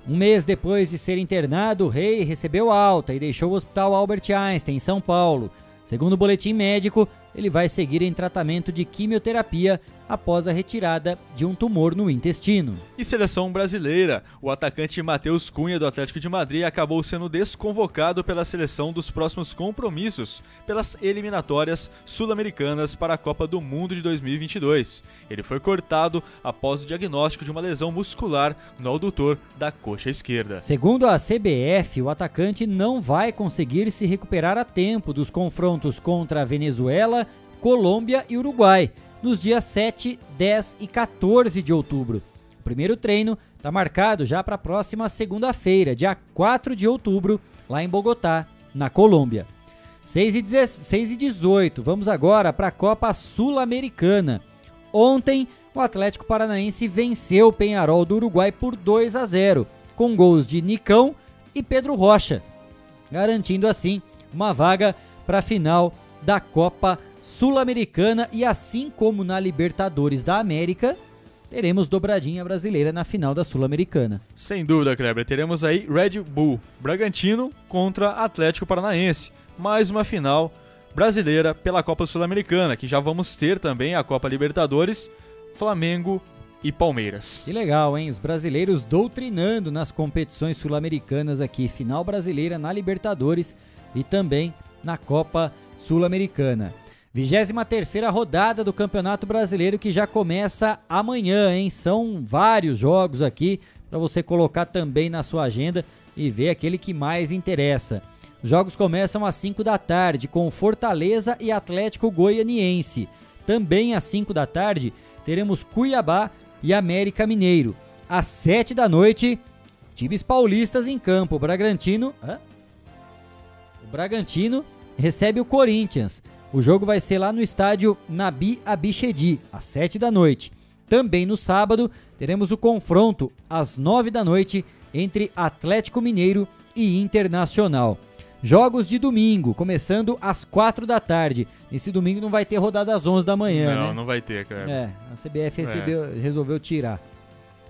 Um mês depois de ser internado, o rei recebeu alta e deixou o Hospital Albert Einstein, em São Paulo. Segundo o boletim médico, ele vai seguir em tratamento de quimioterapia após a retirada de um tumor no intestino. E seleção brasileira. O atacante Matheus Cunha do Atlético de Madrid acabou sendo desconvocado pela seleção dos próximos compromissos pelas eliminatórias sul-americanas para a Copa do Mundo de 2022. Ele foi cortado após o diagnóstico de uma lesão muscular no adutor da coxa esquerda. Segundo a CBF, o atacante não vai conseguir se recuperar a tempo dos confrontos contra a Venezuela, Colômbia e Uruguai nos dias 7, 10 e 14 de outubro. O primeiro treino está marcado já para a próxima segunda-feira, dia 4 de outubro, lá em Bogotá, na Colômbia. 6 e, 16 e 18, vamos agora para a Copa Sul-Americana. Ontem, o Atlético Paranaense venceu o Penharol do Uruguai por 2 a 0, com gols de Nicão e Pedro Rocha, garantindo assim uma vaga para a final da Copa Sul-Americana e assim como na Libertadores da América, teremos dobradinha brasileira na final da Sul-Americana. Sem dúvida, Kleber. Teremos aí Red Bull Bragantino contra Atlético Paranaense. Mais uma final brasileira pela Copa Sul-Americana, que já vamos ter também a Copa Libertadores, Flamengo e Palmeiras. Que legal, hein? Os brasileiros doutrinando nas competições sul-americanas aqui, final brasileira na Libertadores e também na Copa Sul-Americana. 23 rodada do Campeonato Brasileiro que já começa amanhã, hein? São vários jogos aqui para você colocar também na sua agenda e ver aquele que mais interessa. Os jogos começam às 5 da tarde com Fortaleza e Atlético Goianiense. Também às 5 da tarde teremos Cuiabá e América Mineiro. Às 7 da noite, times paulistas em campo. Bragantino, hã? o Bragantino recebe o Corinthians. O jogo vai ser lá no estádio Nabi Abichedi, às 7 da noite. Também no sábado, teremos o confronto às 9 da noite entre Atlético Mineiro e Internacional. Jogos de domingo, começando às 4 da tarde. Esse domingo não vai ter rodada às 11 da manhã, Não, né? não vai ter, cara. É, a CBF recebeu, resolveu tirar.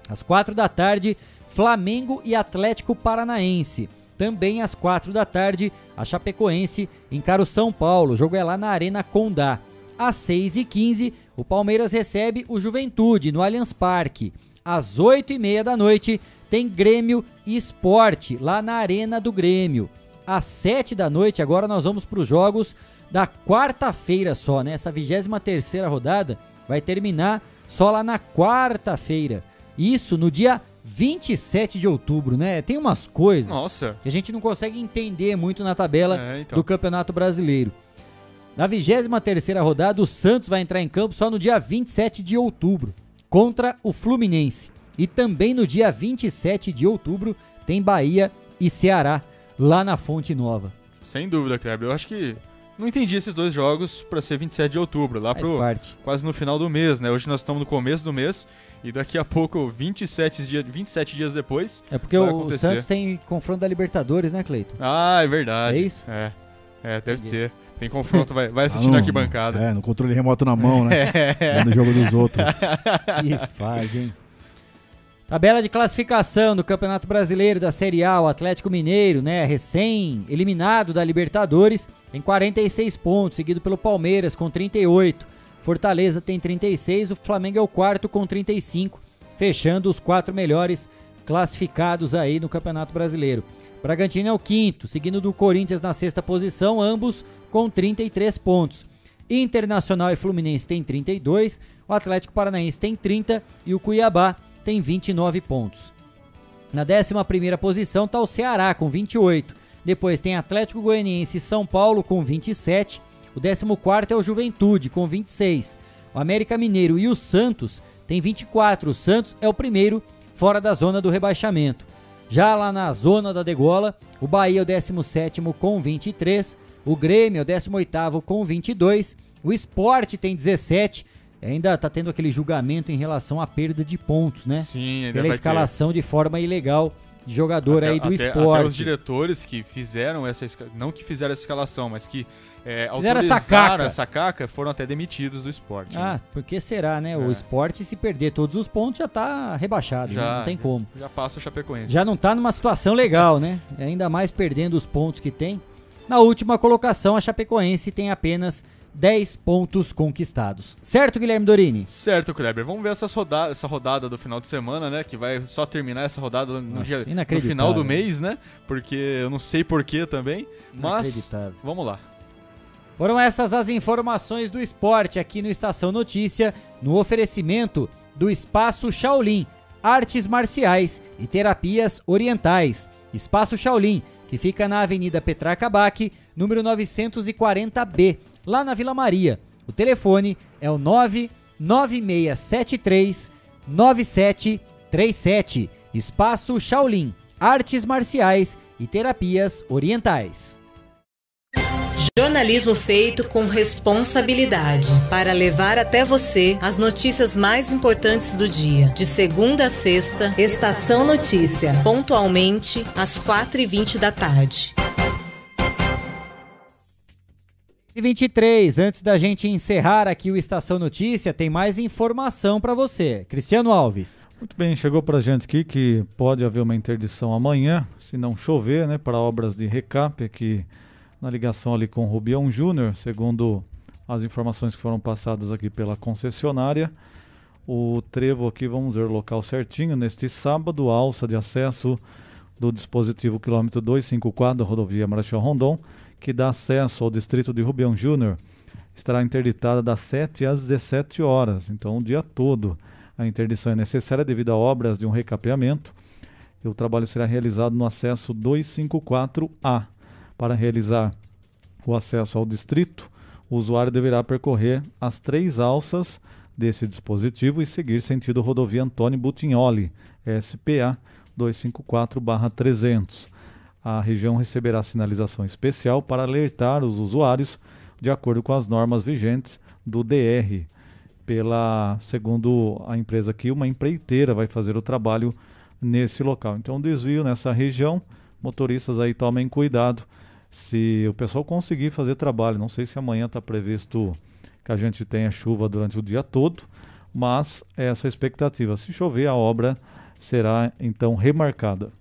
Às 4 da tarde, Flamengo e Atlético Paranaense. Também às 4 da tarde, a Chapecoense encara o São Paulo. O jogo é lá na Arena Condá. Às 6h15, o Palmeiras recebe o Juventude no Allianz Parque. Às 8h30 da noite, tem Grêmio e Esporte lá na Arena do Grêmio. Às 7 da noite, agora nós vamos para os jogos da quarta-feira só, né? Essa 23 rodada vai terminar só lá na quarta-feira. Isso no dia 27 de outubro, né? Tem umas coisas Nossa. que a gente não consegue entender muito na tabela É, então. do Campeonato Brasileiro. Na 23ª rodada, o Santos vai entrar em campo só no dia 27 de outubro, contra o Fluminense. E também no dia 27 de outubro tem Bahia e Ceará, lá na Fonte Nova. Sem dúvida, Kleber. Eu acho que não entendi esses dois jogos para ser 27 de outubro, lá Faz pro parte. quase no final do mês, né? Hoje nós estamos no começo do mês e daqui a pouco, 27 dias, 27 dias depois, É porque vai o acontecer. Santos tem confronto da Libertadores, né, Cleito? Ah, é verdade. É isso? É. É, deve ser. Tem confronto, vai, vai Ah, assistir na no- arquibancada. É, no controle remoto na mão, né? É. Vendo o jogo dos outros. Que faz, hein? Tabela de classificação do Campeonato Brasileiro da Série A, o Atlético Mineiro, né, recém-eliminado da Libertadores, tem 46 pontos, seguido pelo Palmeiras com 38. Fortaleza tem 36, o Flamengo é o quarto com 35, fechando os quatro melhores classificados aí no Campeonato Brasileiro. Bragantino é o quinto, seguindo do Corinthians na sexta posição, ambos com 33 pontos. Internacional e Fluminense tem 32, o Atlético Paranaense tem 30 e o Cuiabá tem 29 pontos. Na 11ª posição está o Ceará com 28. Depois tem Atlético Goianiense e São Paulo com 27. O 14º é o Juventude com 26. O América Mineiro e o Santos tem 24. O Santos é o primeiro fora da zona do rebaixamento. Já lá na zona da degola, o Bahia é o 17º com 23. O Grêmio é o 18º com 22. O Sport tem 17. Ainda tá tendo aquele julgamento em relação à perda de pontos, né? Sim, ainda Pela vai ter. escalação de forma ilegal jogador Até- aí do até, esporte. Até os diretores que fizeram essa não que fizeram essa escalação, mas que é, Fizeram essa autorizaram caca. essa caca, foram até demitidos do esporte. Ah, né? por que será, né? É. O esporte, se perder todos os pontos, já tá rebaixado, né? já não tem como. Já passa a Chapecoense. Já não tá numa situação legal, né? Ainda mais perdendo os pontos que tem. Na última colocação, a Chapecoense tem apenas 10 pontos conquistados. Certo, Guilherme Dorini? Certo, Kleber. Vamos ver essa rodada, essa rodada do final de semana, né? Que vai só terminar essa rodada no, Nossa, dia, no final do mês, né? Porque eu não sei porquê também. Mas vamos lá. Foram essas as informações do esporte aqui no Estação Notícia, no oferecimento do Espaço Shaolin, Artes Marciais e Terapias Orientais. Espaço Shaolin, que fica na Avenida Petrarca Bac, número 940B, lá na Vila Maria. O telefone é o 99673 9737. Espaço Shaolin, Artes Marciais e Terapias Orientais. Jornalismo feito com responsabilidade para levar até você as notícias mais importantes do dia. De segunda a sexta, Estação Notícia, pontualmente às 4h20 da tarde. E 23, antes da gente encerrar aqui o Estação Notícia, tem mais informação para você. Cristiano Alves. Muito bem, chegou para gente aqui que pode haver uma interdição amanhã, se não chover, né, para obras de recap aqui na ligação ali com o Rubião Júnior, segundo as informações que foram passadas aqui pela concessionária. O trevo aqui, vamos ver o local certinho, neste sábado, alça de acesso do dispositivo quilômetro 254 da rodovia Marechal Rondon, que dá acesso ao distrito de Rubião Júnior, estará interditada das 7 às 17 horas, então o dia todo. A interdição é necessária devido a obras de um recapeamento. O trabalho será realizado no acesso 254A. Para realizar o acesso ao distrito, o usuário deverá percorrer as três alças desse dispositivo e seguir sentido rodovia Antônio Butignoli, SPA 254-300. A região receberá sinalização especial para alertar os usuários de acordo com as normas vigentes do DR. Pela, segundo a empresa aqui, uma empreiteira vai fazer o trabalho nesse local. Então, desvio nessa região, motoristas aí tomem cuidado se o pessoal conseguir fazer trabalho. Não sei se amanhã está previsto que a gente tenha chuva durante o dia todo, mas é essa a expectativa. Se chover, a obra será então remarcada.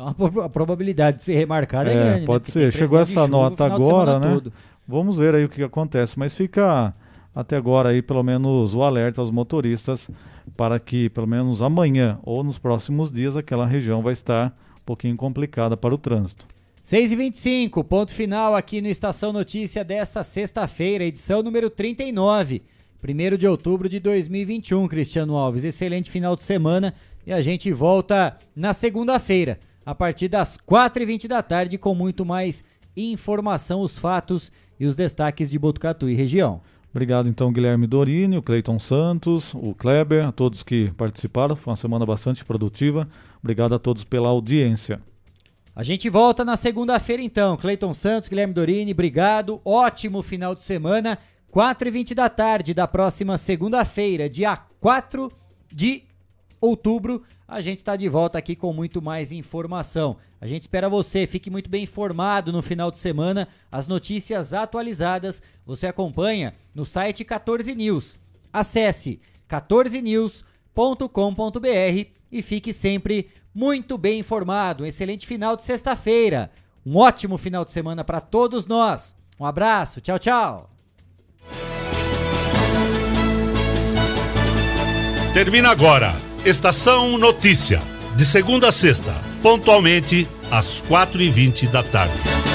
Então a, probabilidade de ser remarcada é, é grande. Né? Pode né? ser. Chegou essa nota agora, né? Todo. Vamos ver aí o que acontece, mas fica até agora aí pelo menos o alerta aos motoristas para que pelo menos amanhã ou nos próximos dias aquela região vai estar um pouquinho complicada para o trânsito. 6 e 25 ponto final aqui no Estação Notícia desta sexta-feira, edição número 39, 1 de outubro de 2021. Cristiano Alves, excelente final de semana e a gente volta na segunda-feira, a partir das 4h20 da tarde, com muito mais informação, os fatos e os destaques de Botucatu e região. Obrigado então, Guilherme Dorini, o Cleiton Santos, o Kleber, a todos que participaram. Foi uma semana bastante produtiva. Obrigado a todos pela audiência. A gente volta na segunda-feira então. Cleiton Santos, Guilherme Dorini, obrigado. Ótimo final de semana. 4 e 20 da tarde da próxima segunda-feira, dia 4 de outubro, a gente está de volta aqui com muito mais informação. A gente espera você, fique muito bem informado no final de semana. As notícias atualizadas você acompanha no site 14 News. Acesse 14news.com.br e fique sempre muito bem informado. Um excelente final de sexta-feira. Um ótimo final de semana para todos nós. Um abraço, tchau, tchau. Termina agora. Estação Notícia. De segunda a sexta, pontualmente às quatro e vinte da tarde.